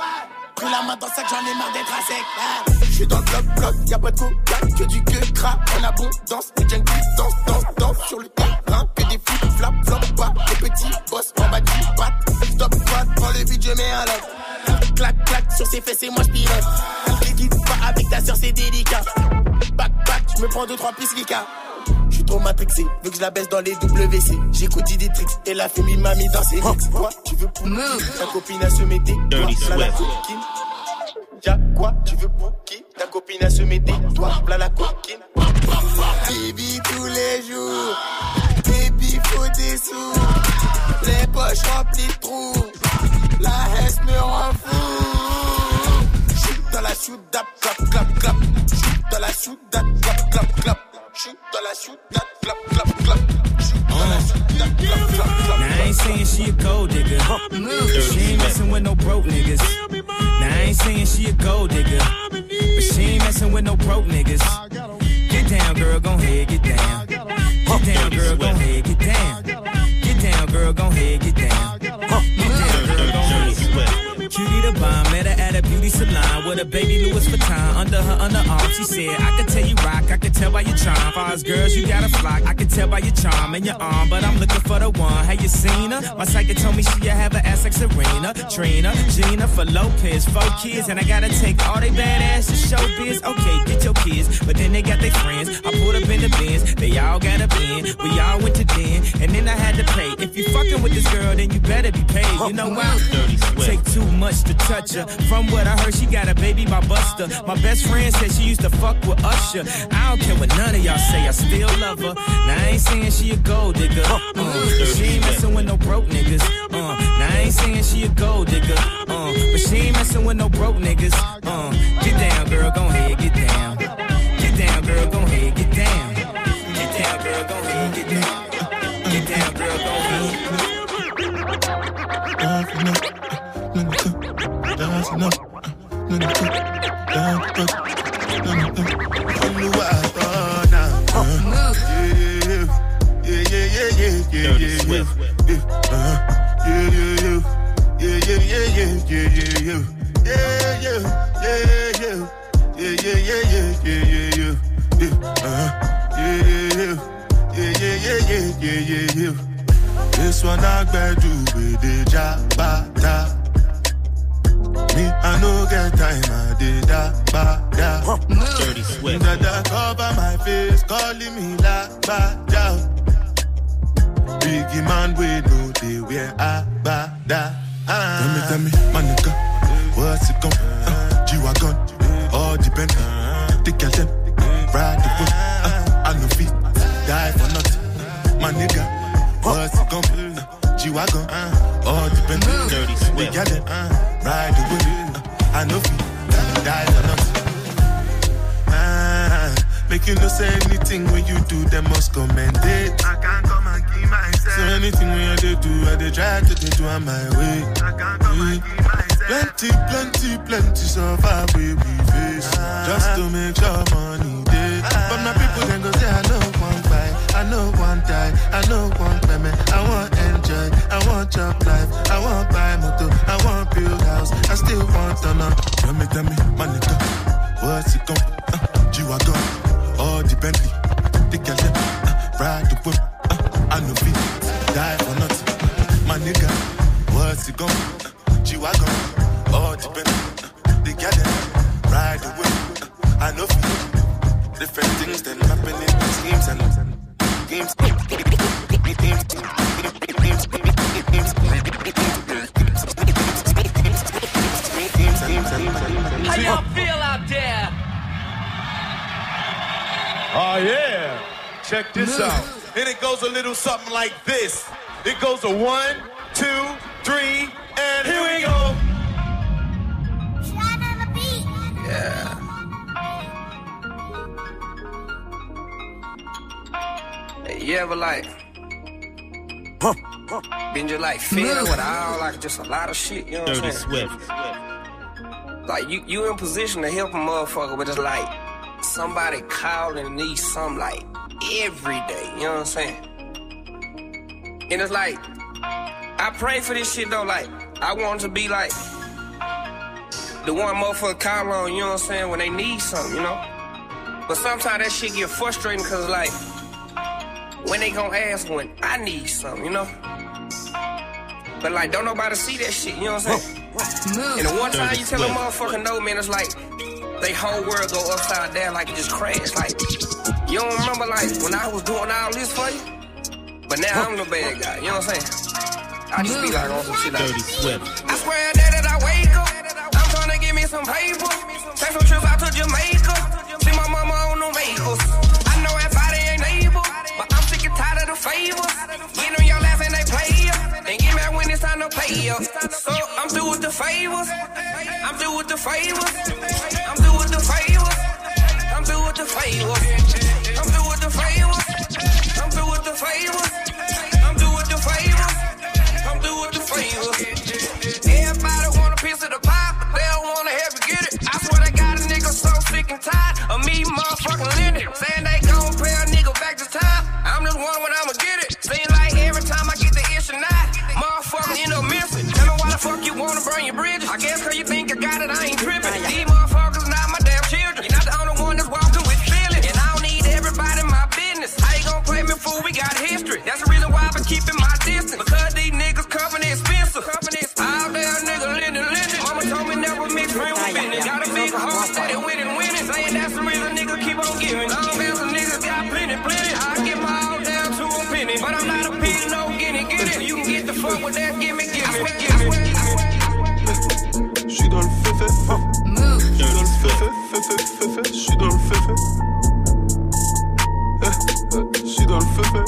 Pris la main dans sac, j'en ai marre d'être à sec. J'suis dans le bloc, bloc, y'a pas de coca, que du que gras en abondance. Les junkies dansent, dansent, dansent sur le terrain. Que des flip, flap, flop, pas. Les petits boss en bas du pat. Stop, quad, prends le beat, je mets un lock. Clac, clac, sur ses fesses et moi j'pilote. Les guides pas avec ta soeur, c'est délicat. Back, back, j'me prends deux, trois plus Lika. J'suis trop matrixé, veux que je la baisse dans les WC. J'écoute des tricks et la famille m'a mis dans ses mix. Quoi, tu veux pour Ta copine a se mettre. Dirty Toi, la coquine. Y'a quoi, tu veux pour qui? Ta copine a se mettre. Toi, plein la coquine. Baby tous les jours. Baby faut des sous. Les poches remplies de trous. La S me rend fou. J'suis dans la soudade, clap, clap, clap. J'suis dans la soudade, clap, clap, clap. Shoot dans la shoot, that clap, clap, clap. Shoot dans la shoot, that clap, clap, clap. Now I ain't saying she a gold digger. She ain't messing with no broke niggas. Now I ain't saying she a gold digger. But she ain't messing with no broke niggas. Get down, girl, gon' head, get down. Get down, girl, gon' head, get down. Get down, girl, gon' head, get down. Get down, girl, gon' head. Cutie the bomb, met her at a beauty salon with a baby Louis Vuitton under her underarm. She said, I can tell you rock, I can tell by your charm. Far as girls, you got a flock. I can tell by your charm and your arm, but I'm looking for the one. Have you seen her? My psychic told me she have an ass like Serena, Trina, Gina for Lopez, four kids, and I gotta take all they badass to show biz. Okay, get your kids, but then they got their friends. I pulled up in the bins, they all got a bin. We all went to den, and then I had to pay. If you fucking with this girl, then you better be paid. You know why? Take too much to touch her. From what I heard, she got a baby by Buster. My best friend said she used to fuck with Usher. I don't care what none of y'all say, I still love her. Now I ain't saying she a gold digger. Uh, she ain't messing with no broke niggas. Uh, now I ain't saying she a gold digger. Uh, but she ain't messing with no broke niggas. Uh, get down, girl, This one I bet to back up. Yeah, yeah, yeah, yeah, yeah, yeah, yeah, yeah, yeah, yeah, yeah, yeah, yeah, yeah yeah, yeah, yeah, yeah, yeah, yeah, yeah, yeah, yeah, yeah, ba, da. Dirty Swift. Dada cover my face, calling me la, ba, da. Biggie man, we know they wear a, ba, da. Tell me, tell me, my nigga, what's it gon' uh, G-Wagon, all depend. The girl them, ride the whip, uh, I no fit, die for nothing. My nigga, what's it gon' uh, G-Wagon, uh, all depend. Dirty Swift. The girl them, uh, ride the whip, uh, I no fit, die for nothing. Ah, make you no say anything when you do, them must commend it. I can't come and keep myself. So anything when I dey do, I dey try to dey do on my way. I can't come and keep myself. Plenty, plenty, plenty suffer we we face. Just to make sure money day. But my people then go say I know one buy, I know one die, I know one payment. I want enjoy, I want job life, I want buy motor, I want build house, I still want to know. Tell me, tell me, my nigga, what's it gon' uh, G-Wagon, all the Bentley, uh, ride the whip, uh, I know fit, die for nothing. My nigga, what's it uh, G-Wagon, all the Bentley, the girl them, ride the whip, uh, I know fit. Different things that happen in and games. How y'all feel out there? Oh yeah. Check this out. And it goes a little something like this. It goes a one, two, three, and here we go. Yeah. Hey, you ever like been just like feeling with all like just a lot of shit, you know what I'm Dirty saying? Swift. Like you, you in position to help a motherfucker, but it's like somebody calling and needs something like every day, you know what I'm saying? And it's like I pray for this shit though, like I want to be like the one motherfucker call on, you know what I'm saying, when they need something, you know? But sometimes that shit get frustrating cause like when they gonna ask when I need something, you know? But like don't nobody see that shit, you know what I'm saying? And the one time you tell a motherfucker no, man, it's like they whole world go upside down like it just crashed. Like you don't remember like when I was doing all this for you? But now I'm the bad guy, you know what I'm saying? I just be like on some shit like Dirty Swift. I swear that that I wake up. I'm trying to get me some paper. Take some trips out to Jamaica. See my mama on them vehicles. I know that body ain't able, but I'm sick and tired of the favors. Get And get mad when it's time to pay ya. So I'm through with the favors. I'm through with the favors. I'm through with the favors. I'm through with the favors. I'm through with the favors. I'm through with the favors. I'm through with the favors. I'm through with the favors. Everybody want a piece of the pie, but they don't wanna help you get it. I swear they got a nigga so sick and tired of me motherfucking lending. Saying they gon' pay a nigga back to time. I'm just wondering when I'ma get féfé, féfé, j'suis dans le féfé. Eh, eh, J'suis dans le vroom.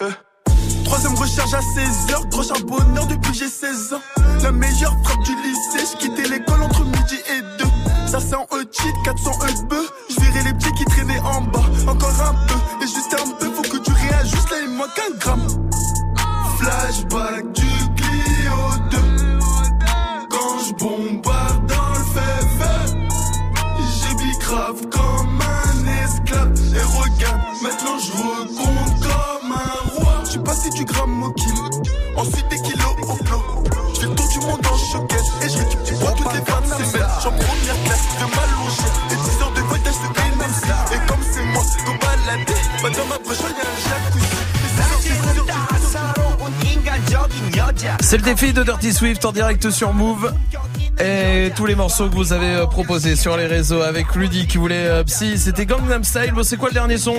Eh. Troisième recherche à 16h, gros charbonneur depuis j'ai 16 ans. La meilleure frappe du lycée, j'quittais l'école entre midi et deux. Ça c'est en E-cheat, 400 E C'est le défi de Dirty Swift en direct sur Move. Et tous les morceaux que vous avez euh, proposés sur les réseaux avec Rudy qui voulait euh, Psy, c'était Gangnam Style. Bon, c'est quoi le dernier son?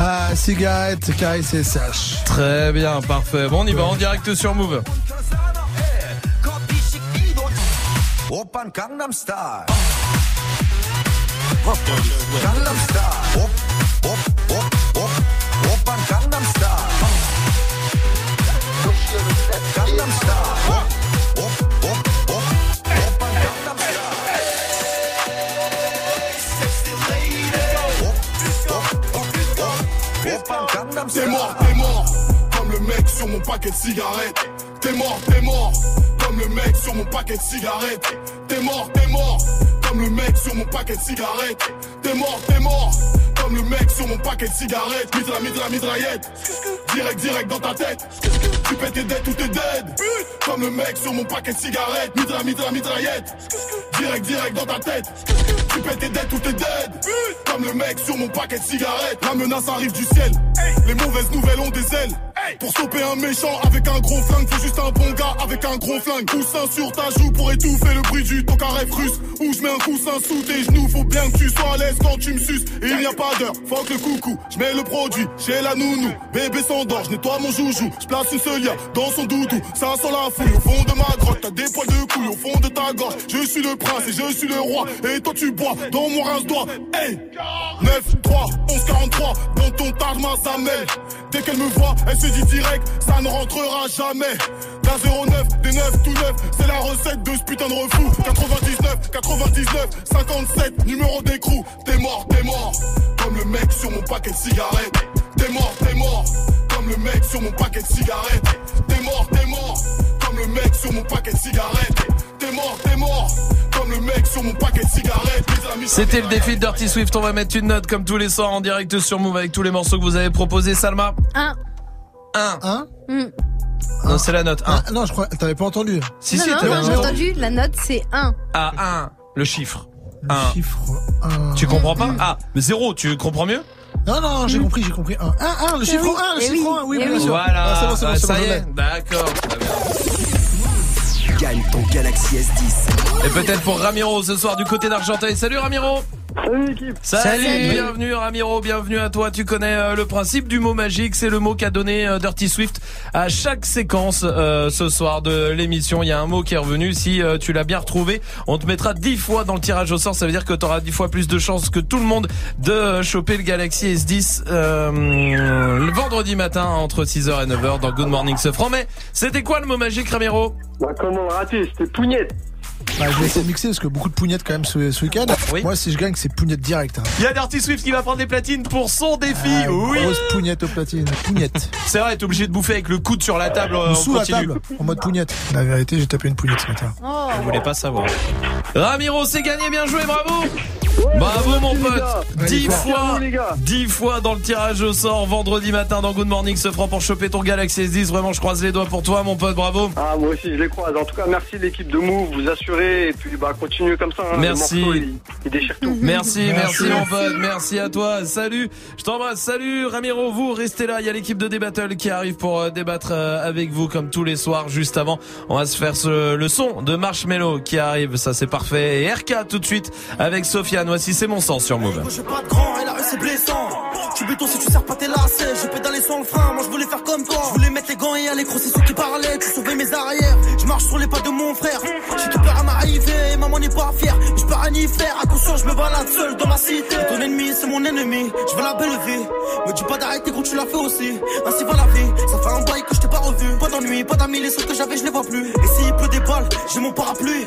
Ah, cigarette, KSSH. Très bien, parfait. Bon, on y va en direct sur Move. Mon paquet de cigarettes. T'es mort, t'es mort, comme le mec sur mon paquet de cigarettes. T'es mort, t'es mort, comme le mec sur mon paquet de cigarettes. T'es mort, t'es mort, comme le mec sur mon paquet de cigarettes. Mitra, mitra, mitraillette. Direct, direct dans ta tête. Tu pètes tes dettes ou t'es dead. Comme le mec sur mon paquet de cigarettes. Mitra, mitra, mitraillette. Direct, direct dans ta tête. Tu pètes tes dettes ou t'es dead. Comme le mec sur mon paquet de cigarettes. La menace arrive du ciel. Les mauvaises nouvelles ont des ailes. Pour stopper un méchant avec un gros flingue, faut juste un bon gars avec un gros flingue. Coussin sur ta joue pour étouffer le bruit du tocaref russe. Ou je mets un coussin sous tes genoux, faut bien que tu sois à l'aise quand tu me suces. Il n'y a pas d'heure, fuck le coucou. Je mets le produit chez la nounou. Bébé s'endort, je nettoie mon joujou. Je place une seule dans son doudou. Ça sent la fouille au fond de ma grotte. T'as des poils de couille au fond de ta gorge. Je suis le prince et je suis le roi. Et toi tu bois dans mon rince-doigt. Hey! 9, 3, 11, 43. Dans ton tarma, ça mêle. Dès qu'elle me voit, elle se dit direct, ça ne rentrera jamais. D'un 09, des 9, tout neuf, c'est la recette de ce putain de refou. 99, 99, 57, numéro d'écrou. T'es mort, t'es mort, comme le mec sur mon paquet de cigarettes. T'es mort, t'es mort, comme le mec sur mon paquet de cigarettes. T'es mort, t'es mort, comme le mec sur mon paquet de cigarettes. T'es mort, t'es mort, comme le mec sur mon paquet de cigarettes. C'était le défi de Dirty Swift. On va mettre une note comme tous les soirs en direct sur Move avec tous les morceaux que vous avez proposés. Salma Un. 1. Hein Non, c'est la note 1. Ah, non, je crois, t'avais pas entendu. Si, non, si, non, t'avais non, j'ai entendu. entendu, la note c'est 1. Ah, 1. Le chiffre. 1. Chiffre 1. Tu comprends pas Ah, mais 0, tu comprends mieux Non, non, j'ai compris, j'ai compris. 1, 1, 1, le Eh chiffre oui, 1, le eh chiffre oui, 1, oui, eh bien oui. sûr. Voilà, Ah, c'est bon, c'est bon, Ah, c'est ça bon, y est, d'accord. Gagne ton Galaxy S10. Et peut-être pour Ramiro ce soir du côté d'Argenteuil. Salut Ramiro Salut l'équipe Salut, Salut. bienvenue Ramiro, bienvenue à toi. Tu connais euh, le principe du mot magique, c'est le mot qu'a donné euh, Dirty Swift à chaque séquence euh, ce soir de l'émission. Il y a un mot qui est revenu, si euh, tu l'as bien retrouvé, on te mettra 10 fois dans le tirage au sort, ça veut dire que tu auras 10 fois plus de chances que tout le monde de euh, choper le Galaxy S10 euh, le vendredi matin entre 6h et 9h dans Good Morning ce franc. Mais c'était quoi le mot magique Ramiro? Bah, comment rater? C'était pougnette. Bah, je vais essayer de mixer parce que beaucoup de pougnettes quand même ce, ce week-end. Moi, si je gagne, c'est pougnette direct. Hein. Il y a Dirty Swift qui va prendre des platines pour son défi. Ah, oui. Grosse pougnette aux platines. Pougnette. C'est vrai, t'es obligé de bouffer avec le coude sur la table. euh, on sous la continue. table, en mode pougnette. La vérité, j'ai tapé une pougnette ce matin. Je voulais pas savoir. Ramiro, c'est gagné, bien joué, bravo. Bravo mon pote. Dix fois, dix fois dans le tirage au sort vendredi matin dans Good Morning se fera pour choper ton Galaxy S10. Vraiment, je croise les doigts pour toi, mon pote. Bravo. Ah, moi aussi, je les croise. En tout cas, merci l'équipe de Move, vous assurez, et puis bah, continuez comme ça. hein. Merci. Morceau, il, il déchire tout. Merci, merci, mon pote, merci à toi. Salut, je t'embrasse. Salut Ramiro, vous restez là. Il y a l'équipe de Débattle qui arrive pour euh, débattre euh, avec vous comme tous les soirs. Juste avant, on va se faire ce- le son de Marshmello qui arrive. Ça c'est parfait. Et RK tout de suite avec Sofiane. Voici c'est mon sens sur Move. J'ai pas de grand et la rue c'est blessant. Tu béton si tu sers pas tes lacets. Je pédalais sans le frein, moi je voulais faire comme toi. Je voulais mettre les gants et aller crosser ceux qui parlaient. Tu sauvais mes arrières. Je marche sur les pas de mon frère. J'ai tout peur à m'arriver, maman n'est pas fière. Mais je peux rien y faire. À conscience, je me balade seul dans ma cité. Ton ennemi, c'est mon ennemi. Je veux la belle vie. Me dis pas d'arrêter gros, tu l'as fait aussi. Ainsi va la vie. Ça fait un bail que je t'ai pas revu. Pas d'ennui, pas d'amis, les seuls que j'avais, je les vois plus. Et s'il pleut des balles, j'ai mon parapluie.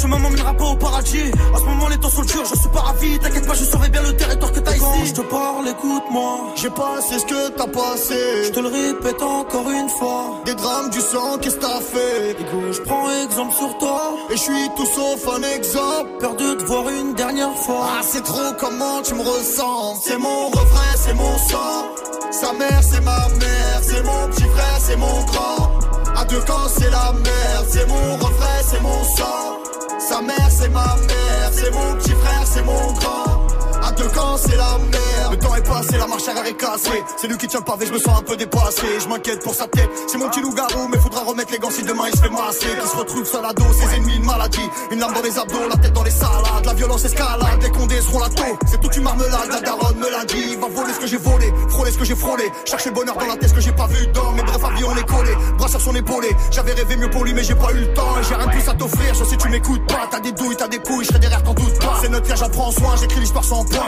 Chemin m'emmènera pas au paradis. À ce moment, les temps sont durs, je suis pas ravi. T'inquiète pas, je saurais bien le territoire que t'as ici. Quand je te parle, écoute-moi. J'ai passé ce que t'as passé. Je te le répète encore une fois. Des drames, du sang, qu'est-ce que t'as fait? Je prends exemple sur toi. Et je suis tout sauf un exemple. Peur de te voir une dernière fois. Ah, c'est trop comment tu me ressens? C'est mon refrain, c'est mon sang. Sa mère, c'est ma mère. C'est mon petit frère, c'est mon grand. À deux camps, c'est la merde. C'est mon refrain, c'est mon sang. Sa mère, c'est ma mère. C'est mon petit frère, c'est mon grand. Deux camps, c'est la merde. Le temps est passé, la marche arrière est cassée. C'est lui qui tient le pavé, je me sens un peu dépassé. Je m'inquiète pour sa tête. C'est mon petit loup-garou, mais faudra remettre les gants si demain il se fait masser. Qui se retrouve seul à dos, ses ennemis, une maladie. Une lame dans les abdos, la tête dans les salades. La violence escalade, les condés seront la taux. C'est toute une marmelade, la daronne me l'a dit. Va voler ce que j'ai volé, frôler ce que j'ai frôlé. Chercher le bonheur dans la tête, ce que j'ai pas vu dans mes brefs avis, on est collé. Bras sur son épaulé. J'avais rêvé mieux pour lui, mais j'ai pas eu le temps. Et J'ai rien de plus à t'offrir, je sais tu m'écoutes pas. T'as des douilles, t'as des couilles, je derrière, t'en doute pas. C'est notre j'en prends soin, j'écris l'histoire sans point.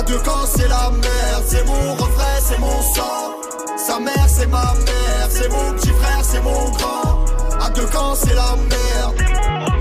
À deux camps, c'est la merde. C'est mon refrain, c'est mon sang. Sa mère, c'est ma mère. C'est mon petit frère, c'est mon grand. À deux camps, c'est la merde.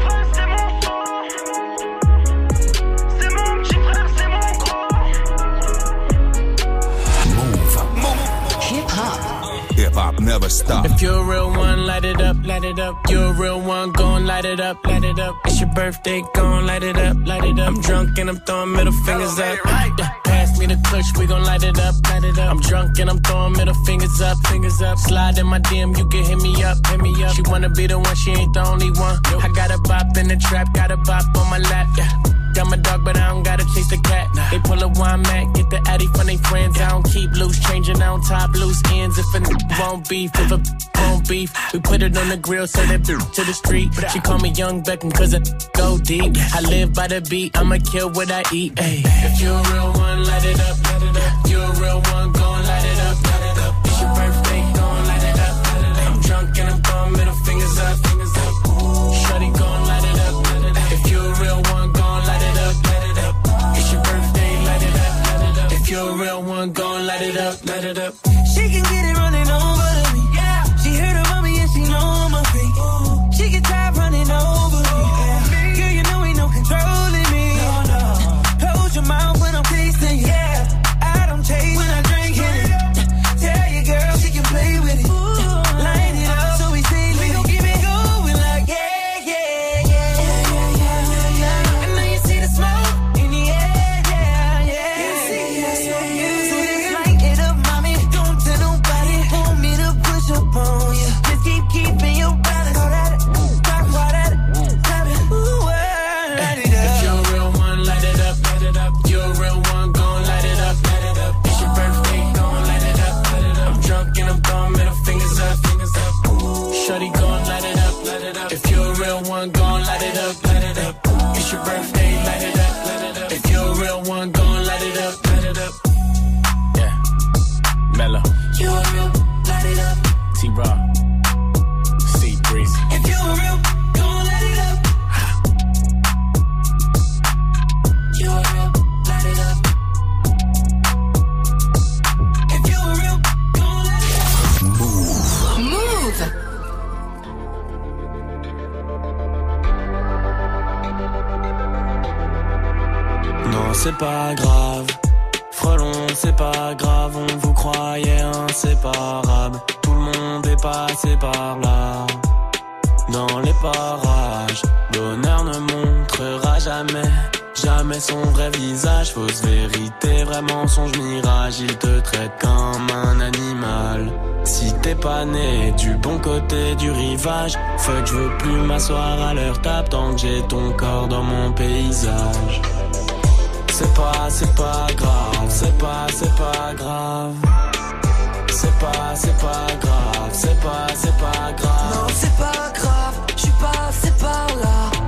Never stop. If you're a real one, light it up, light it up. You're a real one, gon' light it up, light it up. It's your birthday, gon' light it up, light it up. I'm drunk and I'm throwing middle fingers up. Yeah, pass me the clutch, we gon' light it up, light it up. I'm drunk and I'm throwing middle fingers up, fingers up. Slide in my DM, you can hit me up, hit me up. She wanna be the one, she ain't the only one. I got a bop in the trap, got a bop on my lap, yeah. Got my dog, but I don't gotta chase the cat. They pull a wine mat, get the addy from they friends. I don't keep loose, changing on top loose ends. If a won't beef, if a won't beef, we put it on the grill, so bitch to the street. She call me Young Beckham, cause I go deep. I live by the beat, I'ma kill what I eat. Ayy. If you're a real one, light it up, light it up. You're a real one, gon' light it up, light it up. It's your birthday, gon' light it up, light it up. I'm drunk and I'm middle fingers up, a real one, gon' light it up, light it up. C'est pas grave. Frelon, c'est pas grave, on vous croyait inséparables. Tout le monde est passé par là. Dans les parages, l'honneur ne montrera jamais, jamais son vrai visage. Fausse vérité, vrai mensonge, mirage. Il te traite comme un animal. Si t'es pas né du bon côté du rivage, fuck, je veux plus m'asseoir à leur table tant que j'ai ton corps dans mon paysage. C'est pas, c'est pas grave, c'est pas, c'est pas grave. C'est pas, c'est pas grave, c'est pas, c'est pas grave. Non, c'est pas grave, je suis passé par là.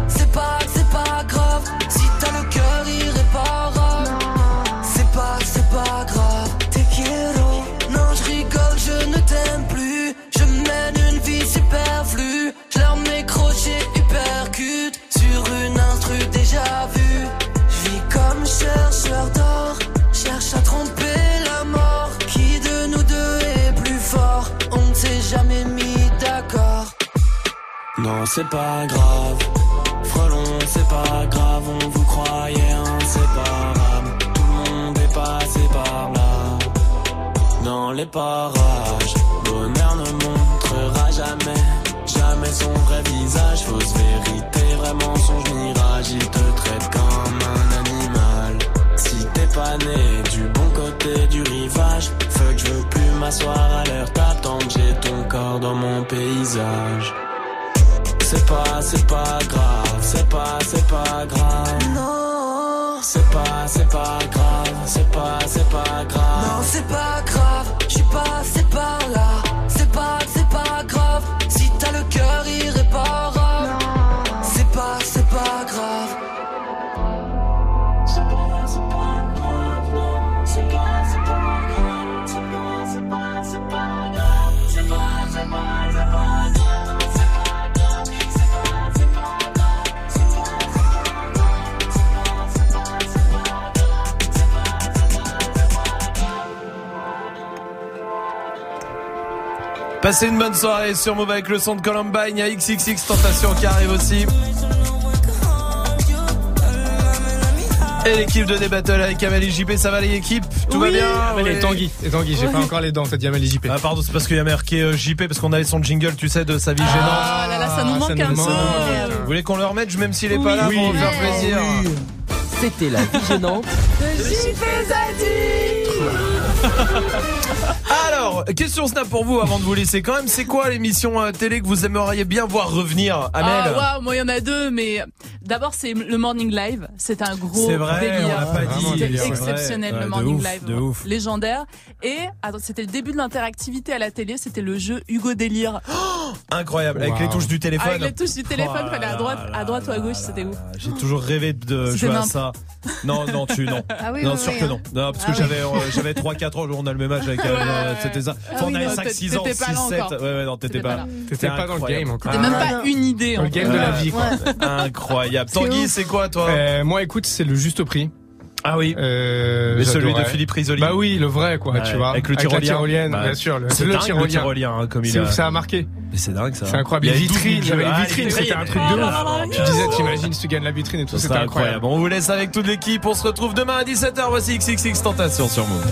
C'est pas grave. Frelon, c'est pas grave, on vous croyait inséparables. Tout le monde est passé par là. Dans les parages, l'honneur ne montrera jamais, jamais son vrai visage. Fausse vérité, vrai mensonge, mirage. Il te traite comme un animal. Si t'es pas né du bon côté du rivage, fuck, je veux plus m'asseoir à tant que j'ai ton corps dans mon paysage. C'est pas, c'est pas grave, c'est pas, c'est pas grave. Non, C'est pas, c'est pas grave, c'est pas, c'est pas grave. non, c'est pas grave. Je suis passé par là. Passez une bonne soirée sur Move avec le son de Columbine. Il y a XXX Tentation qui arrive aussi. Et l'équipe de Débattle avec Amel et JP, ça va les équipes? Tout va Oui. bien? Amel et Oui. Tanguy. Et Tanguy, j'ai pas encore les dents, t'as dit Amel et JP. Ah pardon, c'est parce qu'il y a marqué euh, JP parce qu'on avait son jingle, tu sais, de sa vie gênante. Ah là là, ça nous manque un peu. Vous voulez qu'on le remette même s'il est Oui. pas là pour Oui. vous faire plaisir? C'était la vie gênante. Alors, question snap pour vous avant de vous laisser quand même. C'est quoi l'émission euh, télé que vous aimeriez bien voir revenir, Amel Ah, waouh, moi il y en a deux, mais d'abord c'est le Morning Live, c'est un gros C'est vrai, délire. on l'a pas dit. C'était C'est vrai. exceptionnel Ouais, le de Morning ouf, Live, de ouf. légendaire. Et attends, c'était le début de l'interactivité à la télé, c'était le jeu Hugo Délire. Incroyable, avec Wow. les touches du téléphone. Avec les touches du téléphone, Oh fallait à là droite, à droite ou à gauche, c'était ouf. J'ai toujours rêvé de C'était jouer à nimp. ça. Non, non, tu, non. Ah oui, non, oui, sûr oui, que hein. non. Non, parce que Ah oui. j'avais, euh, j'avais 3-4 ans, on a le même âge avec, euh, Ouais. C'était ça. Ah oui, on avait non, 5-6 ans, t'étais pas là 6-7. encore. Ouais, ouais, non, t'étais T'étais pas. T'étais pas dans le game encore. T'avais même pas une idée. Dans le game de la vie, quoi. Incroyable. Tanguy, c'est quoi, toi? Euh, Moi, écoute, c'est le juste prix. Ah oui. Euh, Mais celui de. Philippe Risoli. Bah oui, le vrai, quoi, Ouais, tu vois. avec le la tyrolien. tyrolienne, Bah, bien sûr. Le, c'est le dingue, le tyrolien. tyrolien, hein, comme il C'est- a- Ça a marqué. Mais c'est dingue ça. C'est incroyable. Il Les y avait vitrines, avait les Ah, vitrines, c'était un truc de ouf. Tu disais, t'imagines si tu gagnes la vitrine et tout, Ça c'était incroyable. On vous laisse avec toute l'équipe. On se retrouve demain à 17h. Voici XXX Tentation sur Move.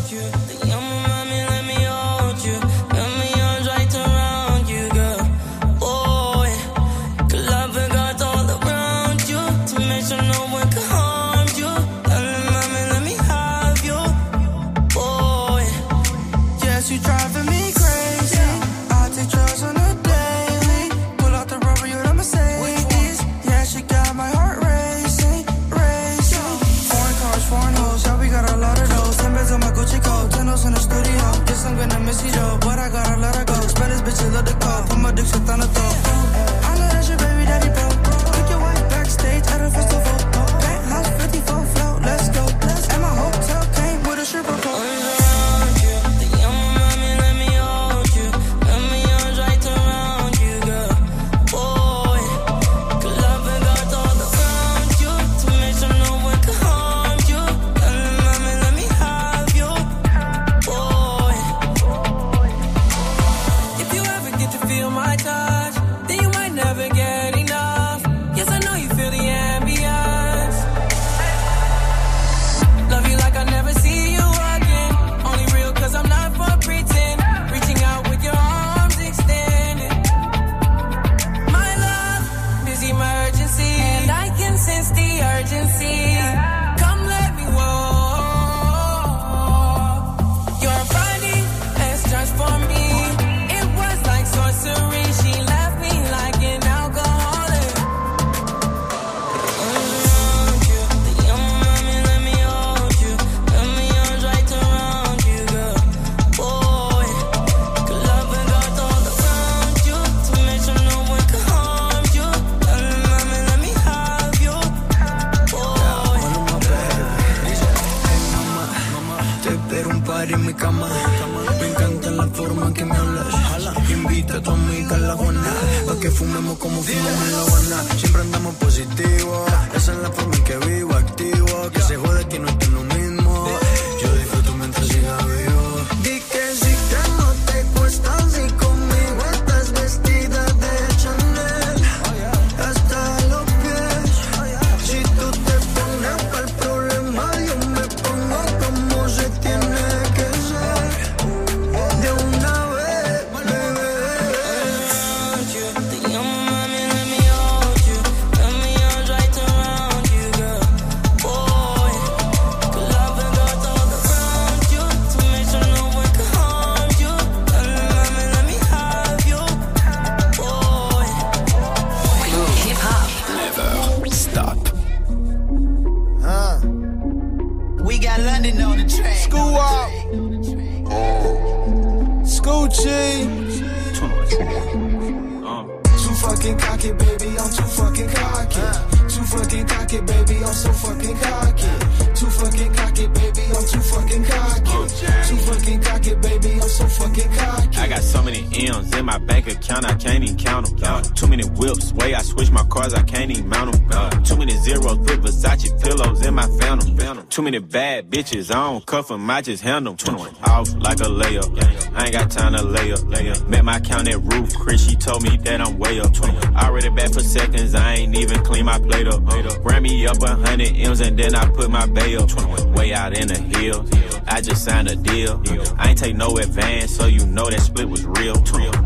Bitches, I don't cuff cuff 'em, I just handle 'em. Off like a layup. I ain't got time to lay up. Met my count at roof, Chris, she told me that I'm way up. Already back for seconds, I ain't even clean my plate up. Ran me up a hundred M's and then I put my bay up. Way out in the hills, I just signed a deal. I ain't take no advance, so you know that split was real.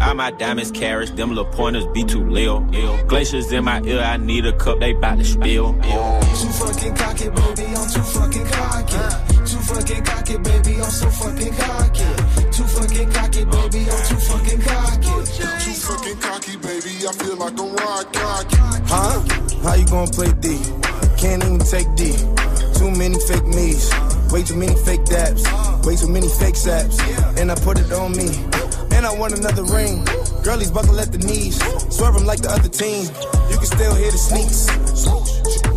All my diamonds carrots, them little pointers be too lil. Glaciers in my ear, I need a cup, they bout to spill. Too fucking cocky, baby, Gonna play D? Can't even take D. Too many fake me's. Way too many fake dabs. Way too many fake saps. And I put it on me. And I want another ring. Girlies buckle at the knees. Swerve 'em like the other team. You can still hear the sneaks.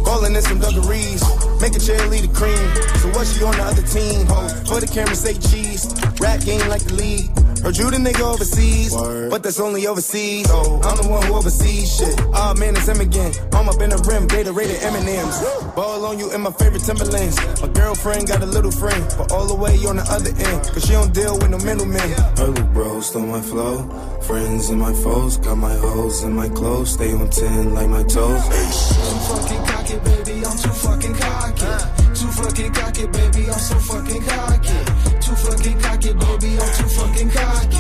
Ballin' in some dungarees. Make a cheerleader cream. So what she on the other team? Ho, for the camera say cheese. Rap game like the league. Heard you the nigga overseas, but that's only overseas. Oh, I'm the one who oversees shit. Ah man, it's him again. I'm up in the rim, data rated M&M's. Ball on you in my favorite Timberlands. My girlfriend got a little friend, but all the way on the other end, cause she don't deal with no middlemen. Her little bro stole my flow. Friends and my foes, got my hoes in my clothes. Stay on 10 like my toes. Too fucking cocky, baby, I'm too fucking cocky. Too fucking cocky, baby, I'm so fucking cocky. Fucking cocky, baby, I'm too fucking cocky.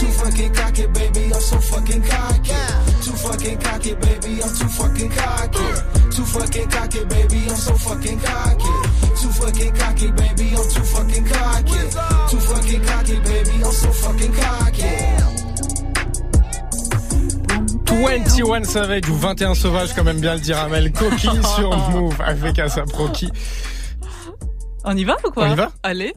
Too fucking cocky, baby, I'm so fucking cocky. Too fucking cocky, baby, I'm too fucking cocky. Too fucking cocky, baby, I'm so fucking cocky. Too fucking cocky, baby, I'm too fucking cocky. Too fucking cocky, baby, I'm so fucking cocky. 21 Savage ou 21 Sauvage, quand même bien le dire Amel. Coquille sur Move avec Asap Rocky. On y va ou quoi On y va? Allez.